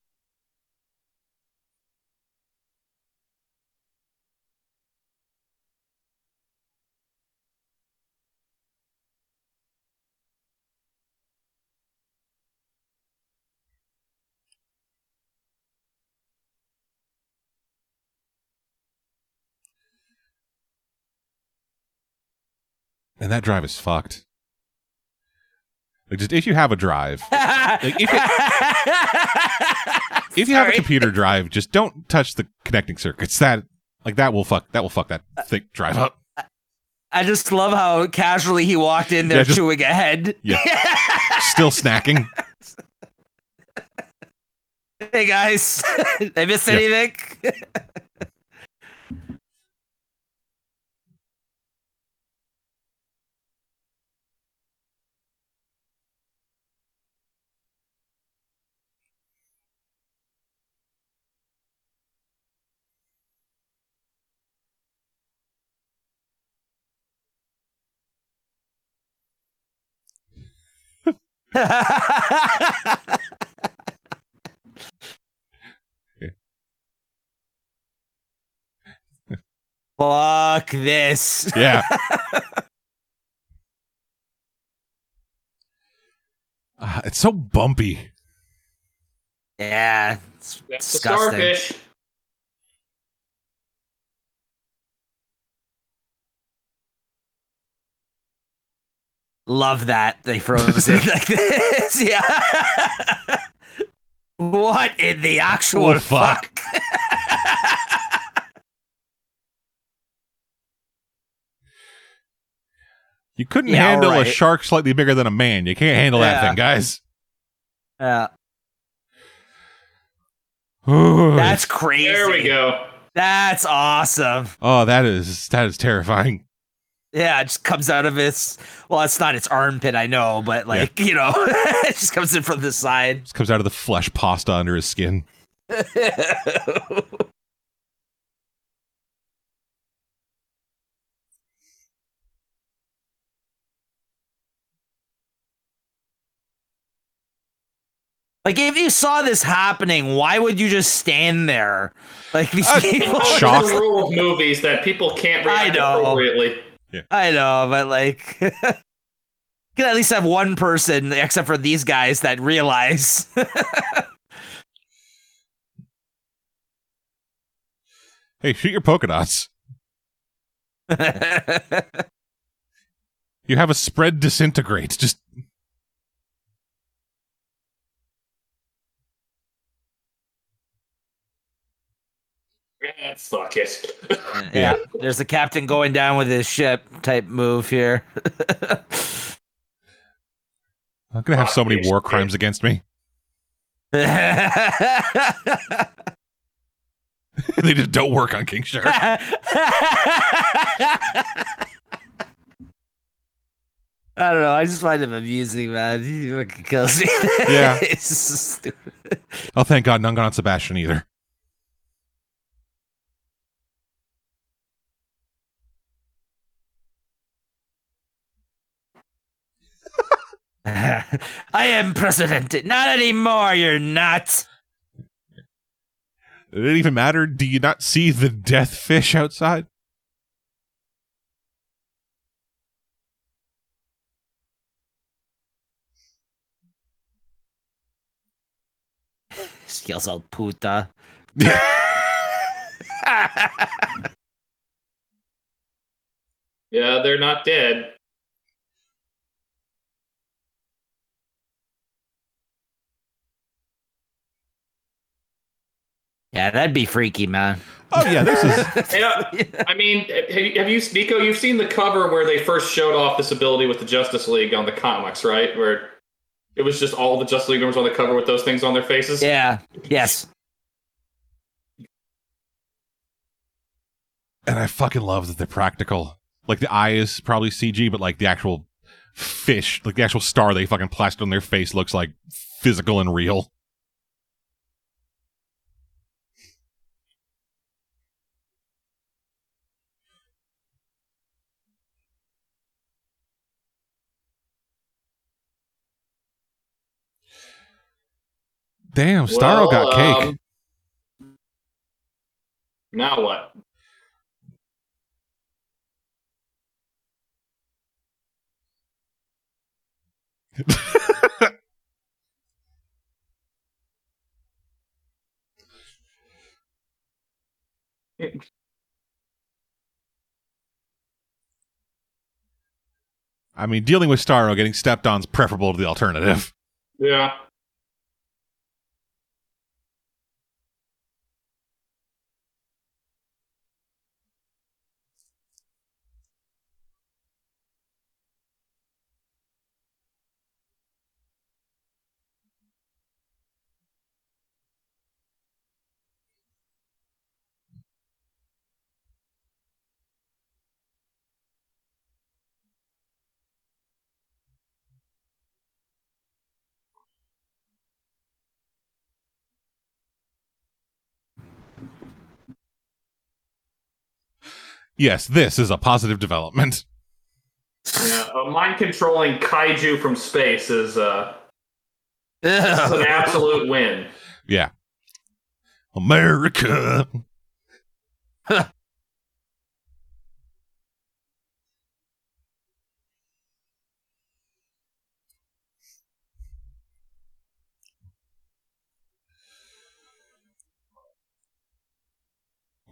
And that drive is fucked. Like just if you have a drive, if if you have a computer drive, just don't touch the connecting circuits. That like that will fuck that will fuck that uh, thick drive uh, up. I just love how casually he walked in there Yeah, just- chewing ahead. Yeah. Still snacking. hey guys, I missed Yeah. anything? Fuck this. Yeah. Ah, it's so bumpy. Yeah, it's That's disgusting. starfish. Love that they froze it like this. Yeah. what in the actual What the fuck? fuck? You couldn't Yeah, handle a shark slightly bigger than a man. You can't handle that thing, guys. Yeah, Ooh. that's crazy. There we go. That's awesome. oh, that is that is terrifying. Yeah, it just comes out of its. Well, it's not its armpit, I know, but like you know, it just comes in from the side. Just comes out of the flesh pasta under his skin. like if you saw this happening, why would you just stand there? Like these Uh, people. Shock. The rule of movies that people can't react I know. appropriately. I know, but like, you can at least have one person, except for these guys, that realize. Hey, shoot your polka dots. You have a spread disintegrate. Just Yeah, fuck it. yeah, there's the captain going down with his ship type move here. I'm gonna have so many war this crimes against me. they just don't work on King Shark. I don't know. I just find him amusing, man. He fucking kills me. Yeah. it's just stupid. Oh, thank God, none got on Sebastian either. I am president. Not anymore. You're not. Did it even matter? Do you not see the death fish outside? He yells puta. Yeah, they're not dead. Yeah, that'd be freaky, man. Oh yeah, this is Yeah, I mean, have you, have you, Nico? You've seen the cover where they first showed off this ability with the Justice League on the comics, right? Where it was just all the Justice League members on the cover with those things on their faces. Yeah. Yes. and I fucking love that they're practical. Like the eye is probably CG, but like the actual fish, like the actual star they fucking plastered on their face looks like physical and real. Damn, Starro got cake. um, now what? I mean, dealing with Starro getting stepped on is preferable to the alternative. Yeah. Yes, this is a positive development. Yeah, a mind controlling kaiju from space is uh It's an absolute win. Yeah. America.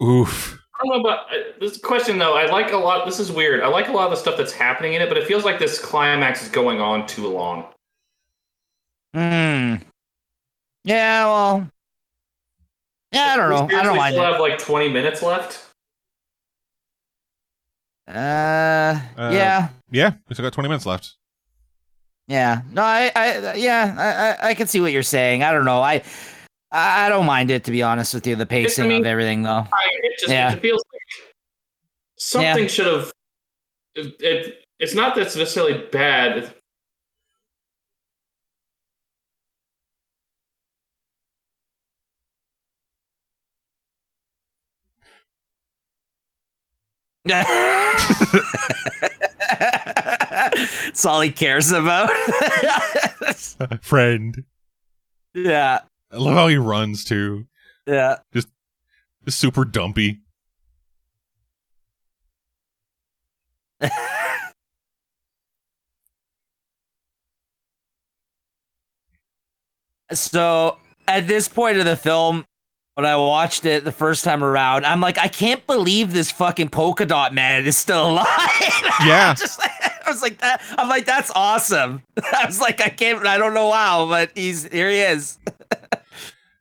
Oof. I don't know about uh, this question though. I like a lot. This is weird. I like a lot of the stuff that's happening in it, but it feels like this climax is going on too long. Hmm. Yeah, well. Yeah, I don't know. I don't mind still it. have like 20 minutes left. Uh, Uh, yeah, Yeah, we still got 20 minutes left. yeah. No, I, I, yeah, I, I, I can see what you're saying. I don't know. I, I I don't mind it to be honest with you. The pacing mean- of everything, though. I, it just Yeah. it feels like something should have. It, it, it's not that it's necessarily bad. It's- That's all he cares about. Friend. yeah, I love how he runs too. yeah. Just super dumpy. So at this point of the film, when I watched it the first time around, I'm like, I can't believe this fucking polka dot man is still alive. Yeah. Just like, I was like that. I'm like, that's awesome. I was like, I can't. I don't know how, but he's here. He is.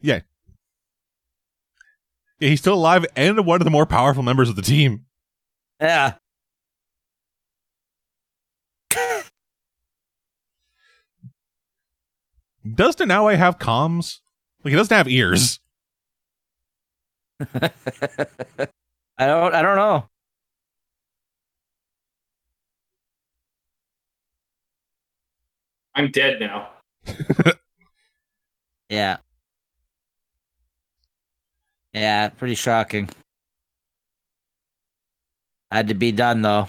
Yeah, yeah. he's still alive and one of the more powerful members of the team. Yeah. Does Nanaue have comms? Like he doesn't have ears. I don't. I don't know. I'm dead now. Yeah. Yeah, pretty shocking. Had to be done though.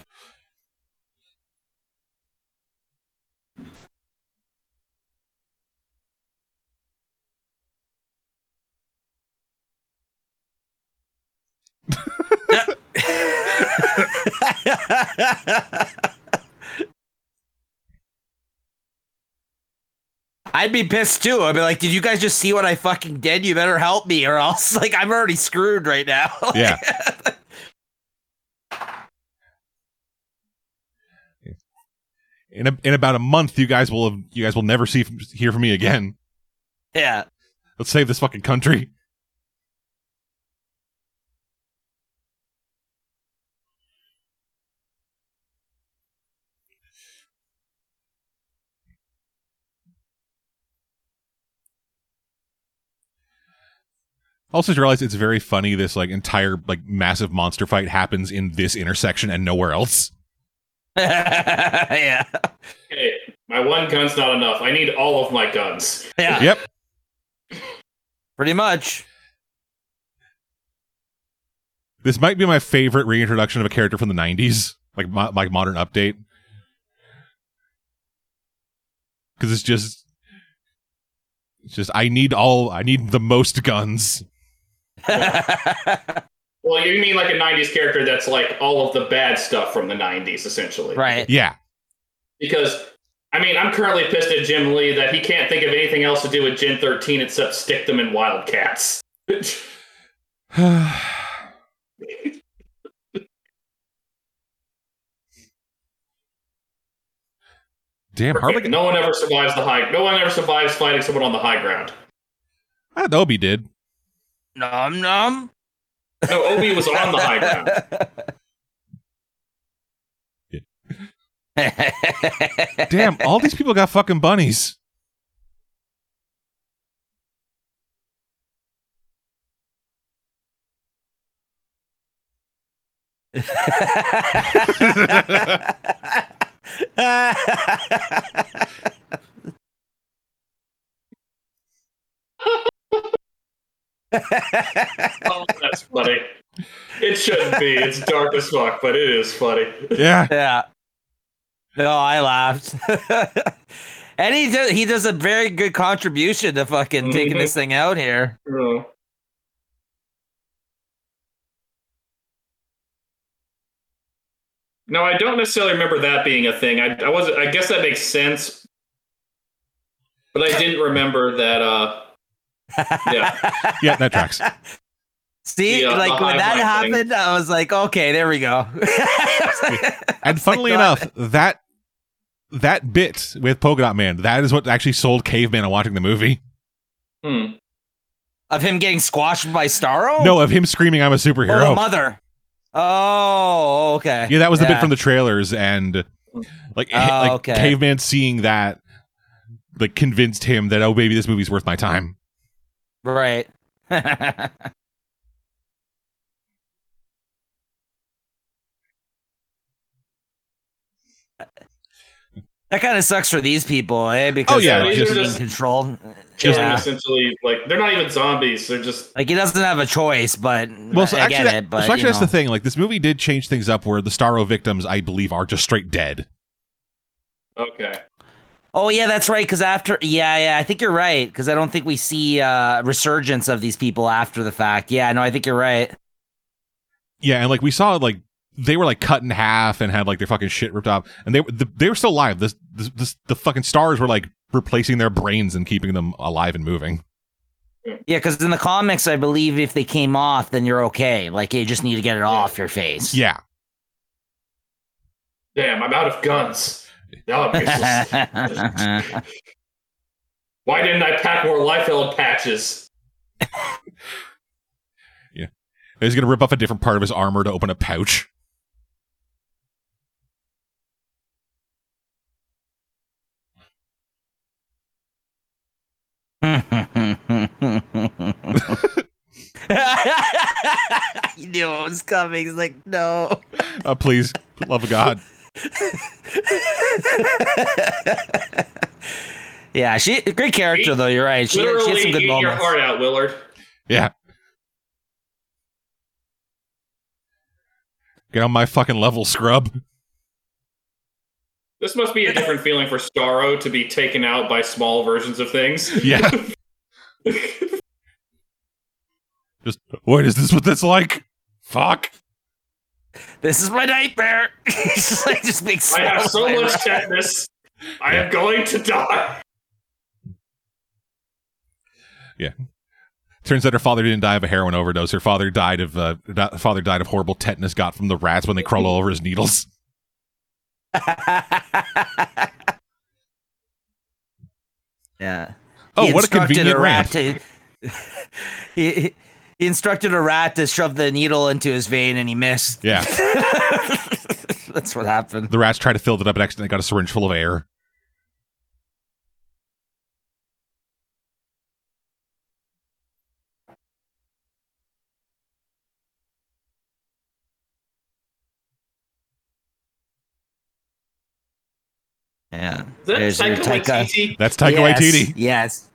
I'd be pissed too. I'd be like, "Did you guys just see what I fucking did? You better help me, or else like I'm already screwed right now." Yeah. In a, in about a month, you guys will have, you guys will never see hear from me again. yeah. Let's save this fucking country. Also, just realize it's very funny. This like entire like massive monster fight happens in this intersection and nowhere else. yeah. Hey, my one gun's not enough. I need all of my guns. Yeah. Yep. Pretty much. This might be my favorite reintroduction of a character from the '90s, like mo- like modern update, because it's just, it's just I need all I need the most guns. Well, you mean like a 90s character that's like all of the bad stuff from the 90s, essentially. right. Yeah, Because, I mean, I'm currently pissed at Jim Lee that he can't think of anything else to do with Gen 13 except stick them in Wildcats. damn Harley. no one ever survives the high. No one ever survives fighting someone on the high ground. Ah, Obi did. Nom nom. No, Obi was on the high ground. Damn, all these people got fucking bunnies. Oh, that's funny. It shouldn't be. It's dark as fuck, but it is funny. Yeah, yeah. No, I laughed. And he does, he does a very good contribution to fucking taking Mhm. this thing out here. Oh. No, I don't necessarily remember that being a thing. I, I wasn't. I guess that makes sense, but I didn't remember that. Uh, Yeah. Yeah, that tracks. See, The, uh, like the when that hive thing. happened, I was like, okay, there we go. And funnily enough, that that bit with Polka Dot Man, that is what actually sold Caveman on watching the movie. hmm. of him getting squashed by Starro? No, of him screaming, "I'm a Or the superhero." mother. Oh, okay. yeah, that was the bit from the trailers, and like, Oh, like okay. Caveman seeing that, like, convinced him that oh, baby, this movie's worth my time. Right. that kind of sucks for these people, eh? Because Oh, yeah, they're just- being controlled. Killing Yeah. essentially like they're not even zombies. They're just Like he doesn't have a choice, but Well, so I actually, get that- it. But so actually you that's the thing. Like, this movie did change things up, where the Starro victims, I believe, are just straight dead. okay. Oh yeah, that's right. Because after, yeah, yeah, I think you're right. Because I don't think we see uh resurgence of these people after the fact. Yeah, no, I think you're right. Yeah, and like we saw, like they were like cut in half and had like their fucking shit ripped off, and they the, they were still alive. This, this this the fucking stars were like replacing their brains and keeping them alive and moving. Yeah, because in the comics, I believe if they came off, then you're okay. Like you just need to get it off your face. Yeah, Damn, I'm out of guns. Now I'm. Why didn't I pack more Liefeld patches? Yeah. He's gonna rip off a different part of his armor to open a pouch. he knew it was coming. He's like, no. Uh, please, love of God. yeah, she great character though. You're right. She, she Literally had some good eat your heart out, Willard. Yeah. Get on my fucking level, scrub. This must be a different feeling for Starro to be taken out by small versions of things. Yeah. Just what is this? What that's like? Fuck. This is my nightmare. Just like just makes. I have so small- much tetanus. I am going to die. Yeah. Turns out her father didn't die of a heroin overdose. Her father died of uh, di- father died of horrible tetanus got from the rats when they crawl all over his needles. yeah. Oh, He what a instructed convenient rat rant. to- he, he instructed a rat to shove the needle into his vein, and he missed. Yeah. That's what happened. The rats tried to fill it up and accidentally got a syringe full of air. Yeah. Is that There's your Taika Taika. Waititi? That's Taika yes, Waititi. Yes.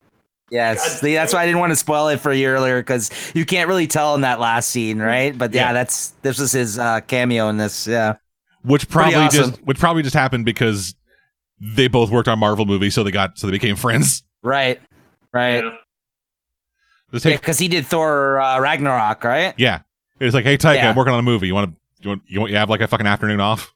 Yes. God that's why I didn't want to spoil it for you earlier because you can't really tell in that last scene, right? But yeah, Yeah. that's this was his uh, cameo in this. Yeah. Which probably awesome. just which probably just happened because they both worked on Marvel movies, so they got so they became friends. Right. Right. Yeah. Yeah, hey, because he did Thor uh, Ragnarok, right? yeah. It's like, hey Taika, Yeah. I'm working on a movie. You want to you want you want you have like a fucking afternoon off?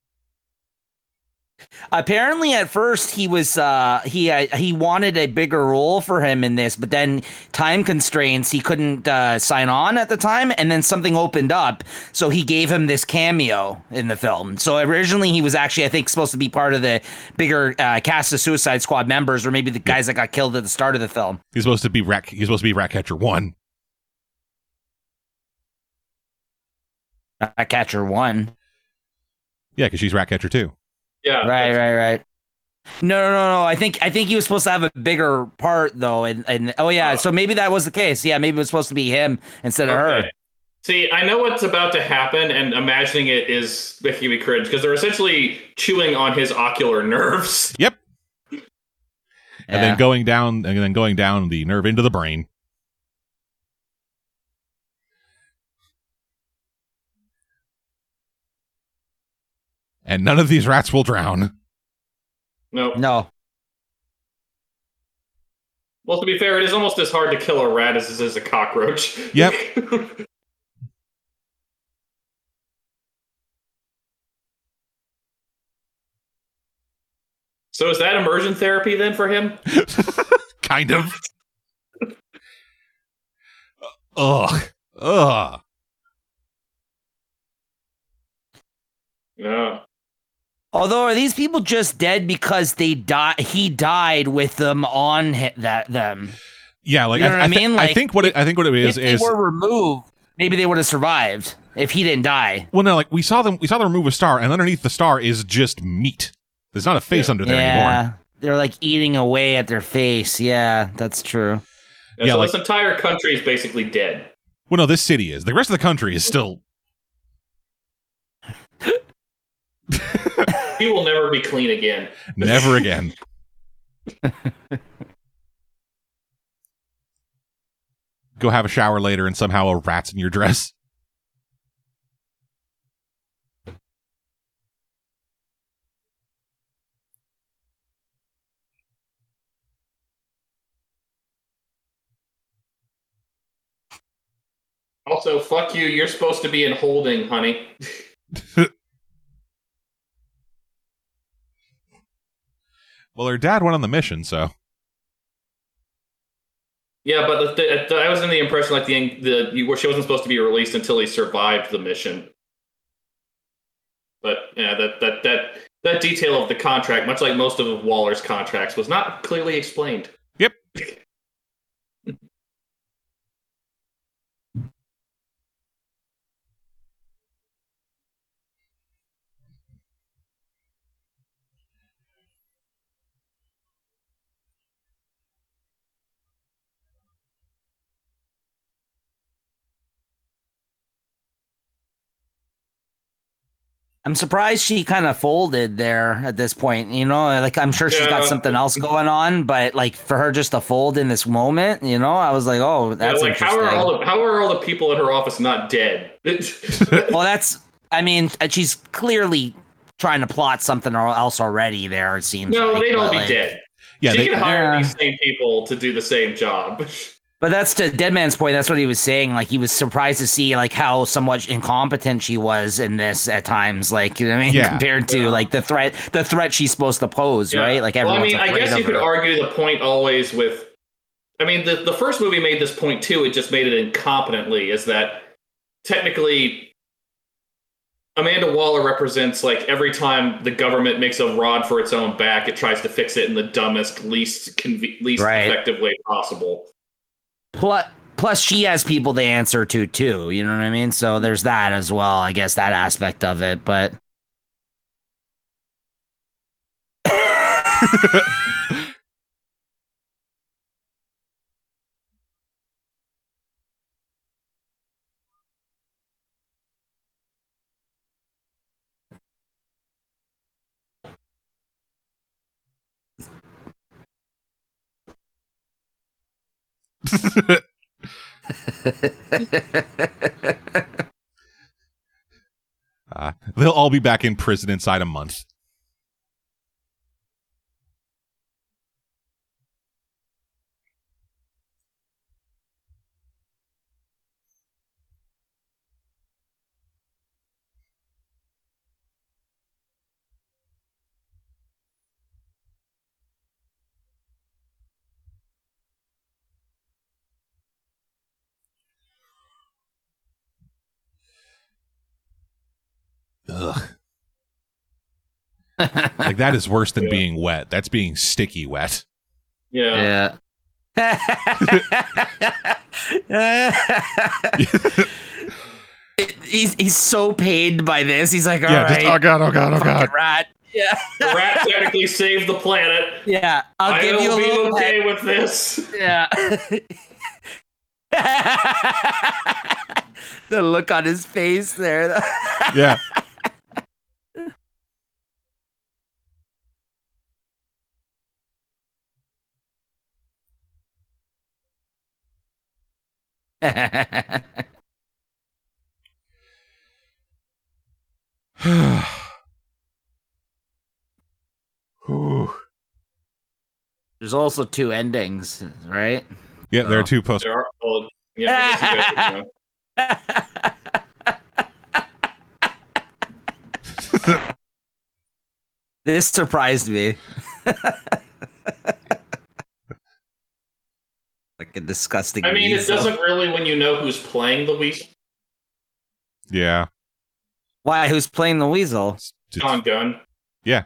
Apparently, at first he was uh, he uh, he wanted a bigger role for him in this, but then time constraints he couldn't uh, sign on at the time, and then something opened up, so he gave him this cameo in the film. So originally he was actually I think supposed to be part of the bigger uh, cast of Suicide Squad members, or maybe the guys that got killed at the start of the film. He's supposed to be rat. He's supposed to be Ratcatcher one. Uh, Catcher one. Yeah, because she's Ratcatcher too. Yeah. Right, right, right. No, no, no, no. I think I think he was supposed to have a bigger part though, and and oh yeah, Oh. so maybe that was the case. Yeah, maybe it was supposed to be him instead of her. See, I know what's about to happen, and imagining it is making me cringe because they're essentially chewing on his ocular nerves. Yep. And Yeah. then going down and then going down the nerve into the brain. And none of these rats will drown. No. No. Well, to be fair, it is almost as hard to kill a rat as it is a cockroach. Yep. so is that immersion therapy then for him? kind of. Ugh. Ugh. Yeah. Although, are these people just dead because they died? He died with them on hi- that them. Yeah, like You know I, what I I, thi- mean? I think what it, I think what it is if they is were removed, maybe they would have survived if he didn't die. well, no, like we saw them we saw them remove a star, and underneath the star is just meat. There's not a face Yeah. under there yeah, anymore. they're like eating away at their face. Yeah, that's true. And Yeah, so like- this entire country is basically dead. Well, no, this city is. The rest of the country is still. He will never be clean again. Never again. Go have a shower later, and somehow a rat's in your dress. Also, fuck you. You're supposed to be in holding, honey. Well, her dad went on the mission, so Yeah, but the, the, I was in the impression like the the you, she wasn't supposed to be released until he survived the mission. But yeah, that that that that detail of the contract, much like most of Waller's contracts, was not clearly explained. Yep. I'm surprised she kind of folded there at this point. You know, like I'm sure she's got something else going on, but like for her just to fold in this moment, you know, I was like, oh, that's Yeah, like how are all the how are all the people in her office not dead? well, that's. I mean, uh, she's clearly trying to plot something or else already. There, it seems. no, like, they'd all be like- dead. yeah, she they, can hire Yeah. these same people to do the same job. But that's to Deadman's point. That's what he was saying. Like he was surprised to see like how somewhat incompetent she was in this at times. Like you know what I mean, Yeah. compared to Yeah. like the threat, the threat she's supposed to pose, Yeah. right? Like well, I everyone's mean, I guess you could her. argue the point always with. I mean, the the first movie made this point too. It just made it incompetently. Is that technically Amanda Waller represents like every time the government makes a rod for its own back, it tries to fix it in the dumbest, least conve- least Right. effective way possible. Plus, plus she has people to answer to too. You know what I mean? So there's that as well. I guess that aspect of it, but. uh, they'll all be back in prison inside a month. Like that is worse than Yeah. being wet. That's being sticky wet. Yeah. he's he's so pained by this. He's like, all yeah, right, just oh god, oh god, oh god. fucking rat. Yeah, The rat technically saved the planet. yeah. I'll I give you a be little okay with this. Yeah. the look on his face there. Yeah. There's also two endings, right? Yeah, there Oh. are two post. There are, well, yeah, I guess you guys would know. this surprised me. like a disgusting. I mean, it weasel. doesn't really when you know who's playing the weasel. Yeah. Why? Who's playing the weasel? It's- Sean Gunn. Yeah.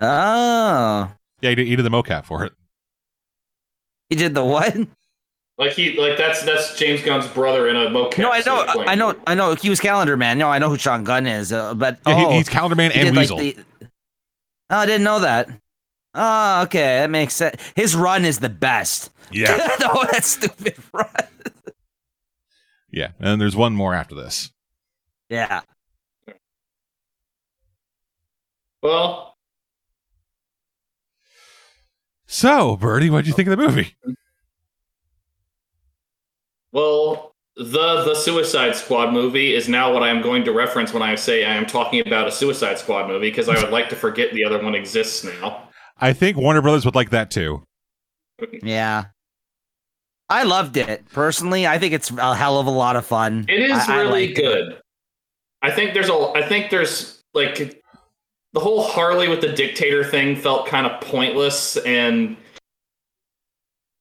Oh, Yeah, he did, he did the mocap for it. he did the what? Like he, like that's that's James Gunn's brother in a mocap. No, I know, I know, I know. He was Calendar Man. No, I know who Sean Gunn is, uh, but Yeah, oh, he, he's Calendar Man he and did, like, Weasel. the- Oh, I didn't know that. Oh, okay, that makes sense. His run is the best. yeah. no, that stupid run. Yeah. And there's one more after this. Yeah. Well, So, Birdie, what'd you think of the movie? well, the the Suicide Squad movie is now what I am going to reference when I say I am talking about a Suicide Squad movie because I would like to forget the other one exists now. I think Warner Brothers would like that too. Yeah. I loved it. Personally, I think it's a hell of a lot of fun. It is I- I really liked it. good. I think there's a. I think there's like the whole Harley with the dictator thing felt kind of pointless, and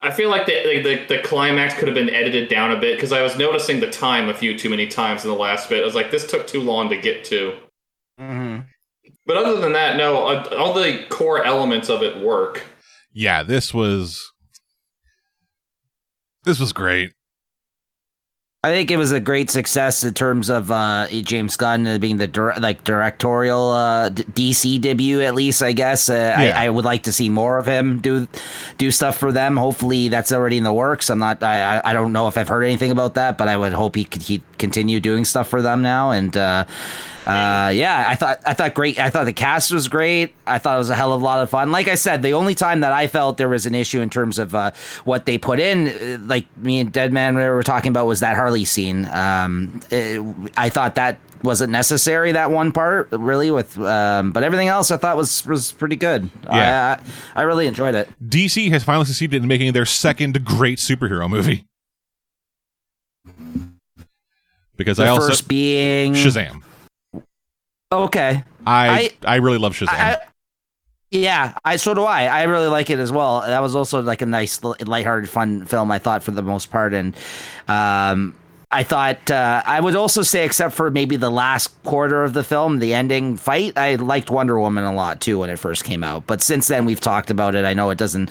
I feel like the the, the climax could have been edited down a bit because I was noticing the time a few too many times in the last bit. I was like, this took too long to get to. Mhm. But other than that, no, uh, all the core elements of it work. Yeah, this was this was great. I think it was a great success in terms of uh, James Gunn uh, being the dir- like directorial uh, D- DC debut, at least. I guess uh, Yeah. I, I would like to see more of him do do stuff for them. Hopefully, that's already in the works. I'm not. I I I don't know if I've heard anything about that, but I would hope he could he continue doing stuff for them now. And uh, yeah, I thought I thought great. I thought the cast was great. I thought it was a hell of a lot of fun. Like I said, the only time that I felt there was an issue in terms of uh, what they put in, uh, like me and Deadman were talking about, was that Harley scene. Um, it- I thought that wasn't necessary. That one part, really, with um, but everything else I thought was was pretty good. Yeah. I, I, I really enjoyed it. DC has finally succeeded in making their second great superhero movie. Because The I also first being Shazam. Okay, I, I really love Shazam. I, yeah, I so do I. I really like it as well. That was also like a nice, li- lighthearted, fun film. I thought for the most part, and um, I thought uh, I would also say, except for maybe the last quarter of the film, the ending fight, I liked Wonder Woman a lot too when it first came out. But since then, we've talked about it. I know it doesn't.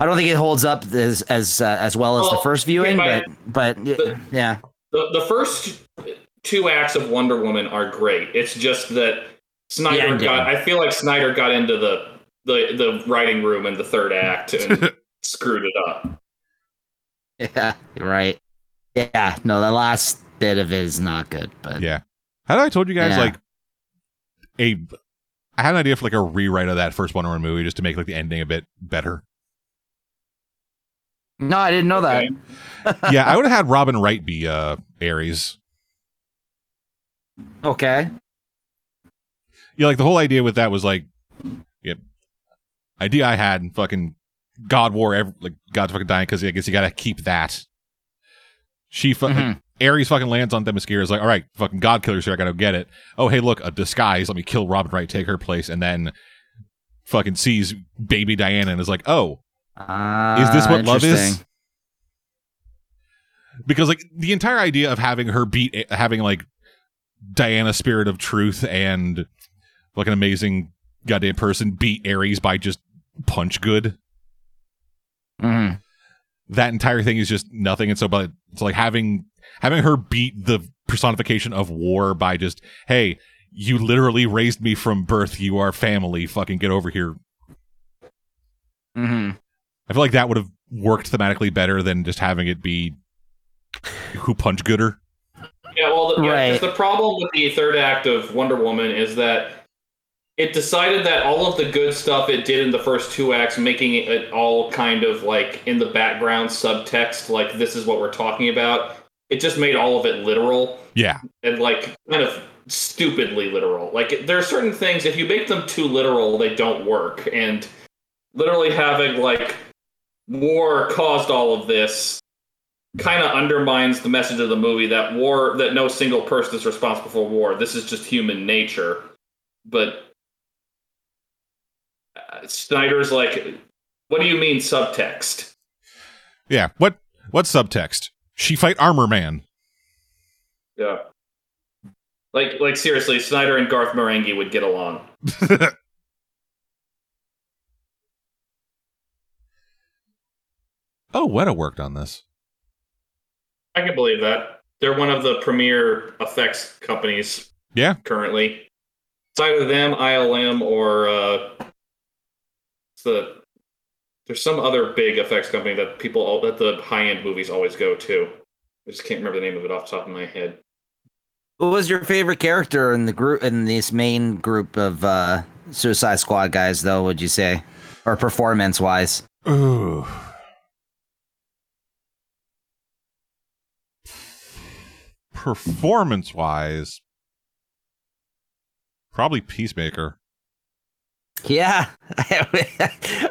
I don't think it holds up as as uh, as well as the first viewing, yeah, but but the- yeah, The the first two acts of Wonder Woman are great. It's just that Snyder ending. got. I feel like Snyder got into the the the writing room in the third act and screwed it up. yeah, right. Yeah, no, the last bit of it is not good, but yeah. How did I told you guys Yeah. like a I had an idea for like a rewrite of that first Wonder Woman movie just to make like the ending a bit better. no, I didn't know that. Yeah, I would have had Robin Wright be uh Ares. Okay. Yeah, like the whole idea with that was like, yeah, idea I had and fucking God War, ev like God's fucking dying because I guess you gotta keep that. She fu- Mhm. Ares fucking lands on Themyscira is like, all right, fucking God killer's here, I gotta get it. Oh, hey, look, a disguise. Let me kill Robin Wright, take her place, and then fucking sees baby Diana and is like, oh, is this what love is? Because like the entire idea of having her beat, having like Diana, spirit of truth, and like an amazing goddamn person beat Ares by just punch good. Mhm. That entire thing is just nothing. And so, but it's like having having her beat the personification of war by just, hey, you literally raised me from birth. You are family. Fucking get over here. Mhm. I feel like that would have worked thematically better than just having it be who punch gooder. Yeah, well, the, Right. the problem with the third act of Wonder Woman is that it decided that all of the good stuff it did in the first two acts, making it all kind of like in the background subtext, like this is what we're talking about. It just made all of it literal Yeah. and like kind of stupidly literal. Like there are certain things if you make them too literal, they don't work. And literally having like war caused all of this kind of undermines the message of the movie that war that no single person is responsible for war. This is just human nature. But uh, Snyder's like, what do you mean subtext? Yeah. What what subtext? She fight armor man. Yeah. Like like seriously, Snyder and Garth Marenghi would get along. oh, Weta worked on this. I can believe that. They're one of the premier effects companies Yeah. currently. It's either them, ILM, or uh, the there's some other big effects company that people all, that the high end movies always go to. I just can't remember the name of it off the top of my head. Who was your favorite character in the group in this main group of uh, Suicide Squad guys? Though, would you say, or performance wise? Ooh. Performance wise, probably Peacemaker. Yeah,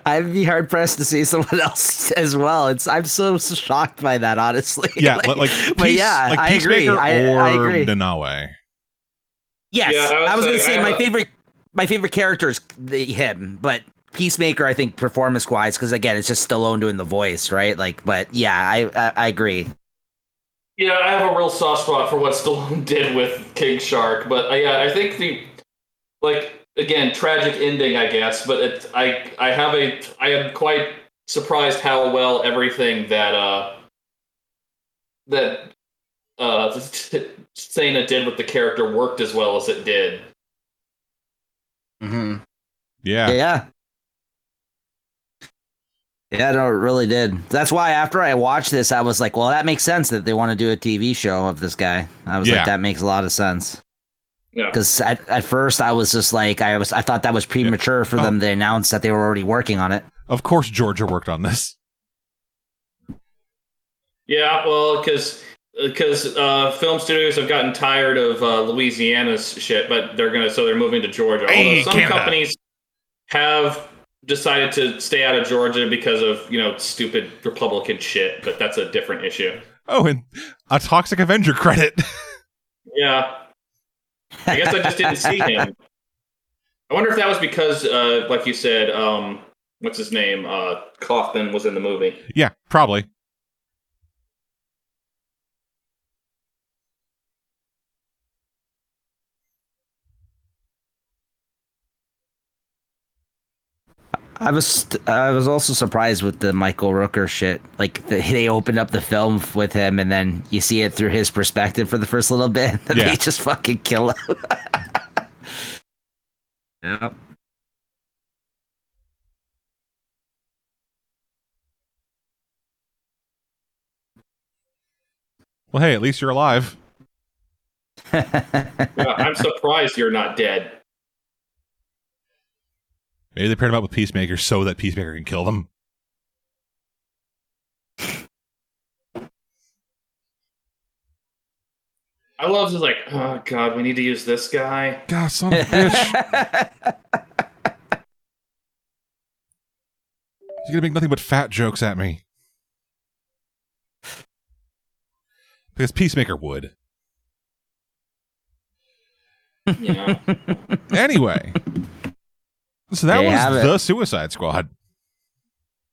I'd be hard pressed to see someone else as well. It's I'm so shocked by that, honestly. Yeah, like, like but yeah, like I agree. Peacemaker I, or I agree. Nanaue. Yes, Yeah, I I was was, gonna saying, say my have- favorite my favorite character is the, him, but Peacemaker, I think performance wise, because again, it's just Stallone doing the voice, right? Like, but yeah, I I, I agree. Yeah, I have a real soft spot for what Stallone did with King Shark, but uh, yeah, I think the like again tragic ending, I guess. But it, I I have a I am quite surprised how well everything that uh that uh Cena did with the character worked as well as it did. Mm-hmm. Yeah. Yeah. Yeah, no, it really did. That's why after I watched this, I was like, well, that makes sense that they want to do a TV show of this guy. I was Yeah. like, that makes a lot of sense. Yeah. Because at, at first I was just like, I was, I thought that was premature for Oh. them to announce that they were already working on it. Of course, Georgia worked on this. Yeah, well, because because uh, film studios have gotten tired of uh, Louisiana's shit, but they're gonna so they're moving to Georgia. Hey, Although some Canada. companies have decided to stay out of Georgia because of you know stupid Republican shit, but that's a different issue. Oh, and a Toxic Avenger credit. Yeah, I guess I just didn't see him. I wonder if that was because, uh, like you said, um, what's his name? Uh, Kaufman was in the movie. yeah, probably. I was I was also surprised with the Michael Rooker shit. Like the, they opened up the film with him, and then you see it through his perspective for the first little bit. And Yeah. they just fucking kill him. yep. Well, hey, at least you're alive. Yeah, I'm surprised you're not dead. Maybe they paired him up with Peacemaker so that Peacemaker can kill them. I love just like, oh god, we need to use this guy. God, son of a bitch. He's gonna make nothing but fat jokes at me. Because Peacemaker would. Yeah. Anyway. So that There you have was the Suicide Squad.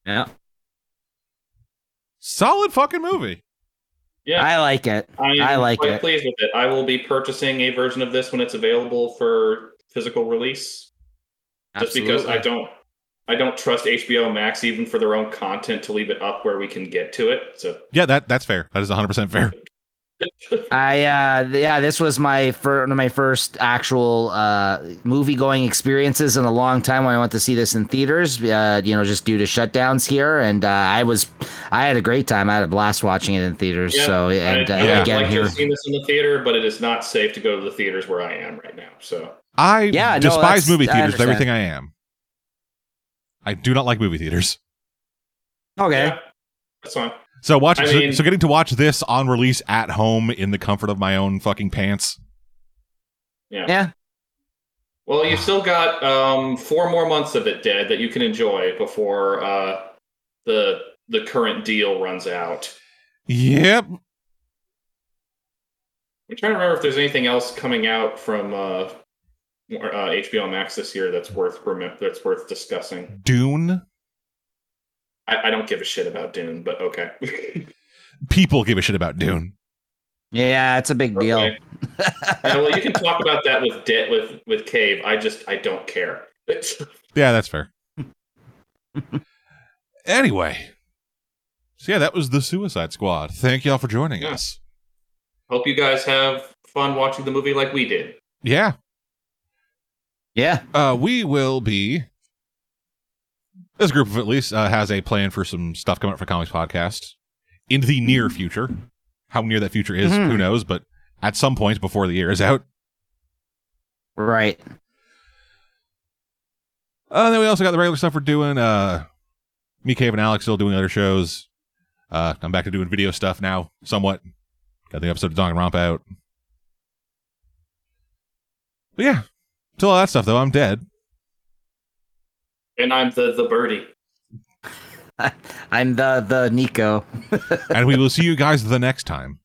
yeah, Solid fucking movie. Yeah. I like it. I'm I like quite it. pleased with it. I will be purchasing a version of this when it's available for physical release. Just because I don't I don't trust HBO Max even for their own content to leave it up where we can get to it. So Yeah, that that's fair. That is 100% fair. I uh yeah, this was my fir- one of my first actual uh movie going experiences in a long time when I went to see this in theaters. Uh, you know, just due to shutdowns here, and uh, I was I had a great time. I had a blast watching it in theaters. Yeah, so and I, uh, I would again like to here, have seen this in the theater, but it is not safe to go to the theaters where I am right now. So I Yeah, despise that's- movie I theaters with everything I am. I do not like movie theaters. okay. yeah, that's fine. So watch I so, mean- so getting to watch this on release at home in the comfort of my own fucking pants. Yeah. Yeah. Well, you still got um, four more months of it dead that you can enjoy before uh, the the current deal runs out. Yep. I'm trying to remember if there's anything else coming out from uh, uh, HBO Max this year that's worth that's worth discussing. Dune. I, I don't give a shit about Dune, but okay. People give a shit about Dune. Yeah, it's a big deal. Yeah, well, you can talk about that with De- with with Cave. I just I don't care. Yeah, that's fair. anyway. So yeah, that was the Suicide Squad. Thank y'all for joining Yeah. us. Hope you guys have fun watching the movie like we did. Yeah. Yeah. Uh, we will be. This group of at least uh, has a plan for some stuff coming up for Comics Podcast in the near future. How near that future is, Mhm. who knows? But at some point before the year is out. Right. Uh, then we also got the regular stuff we're doing. Uh, me, Cave, and Alex still doing other shows. Uh, I'm back to doing video stuff now, somewhat. Got the episode of Danganronpa out. But yeah, till all that stuff though, I'm dead. And I'm the the birdie. I'm the the Nico. and we will see you guys the next time.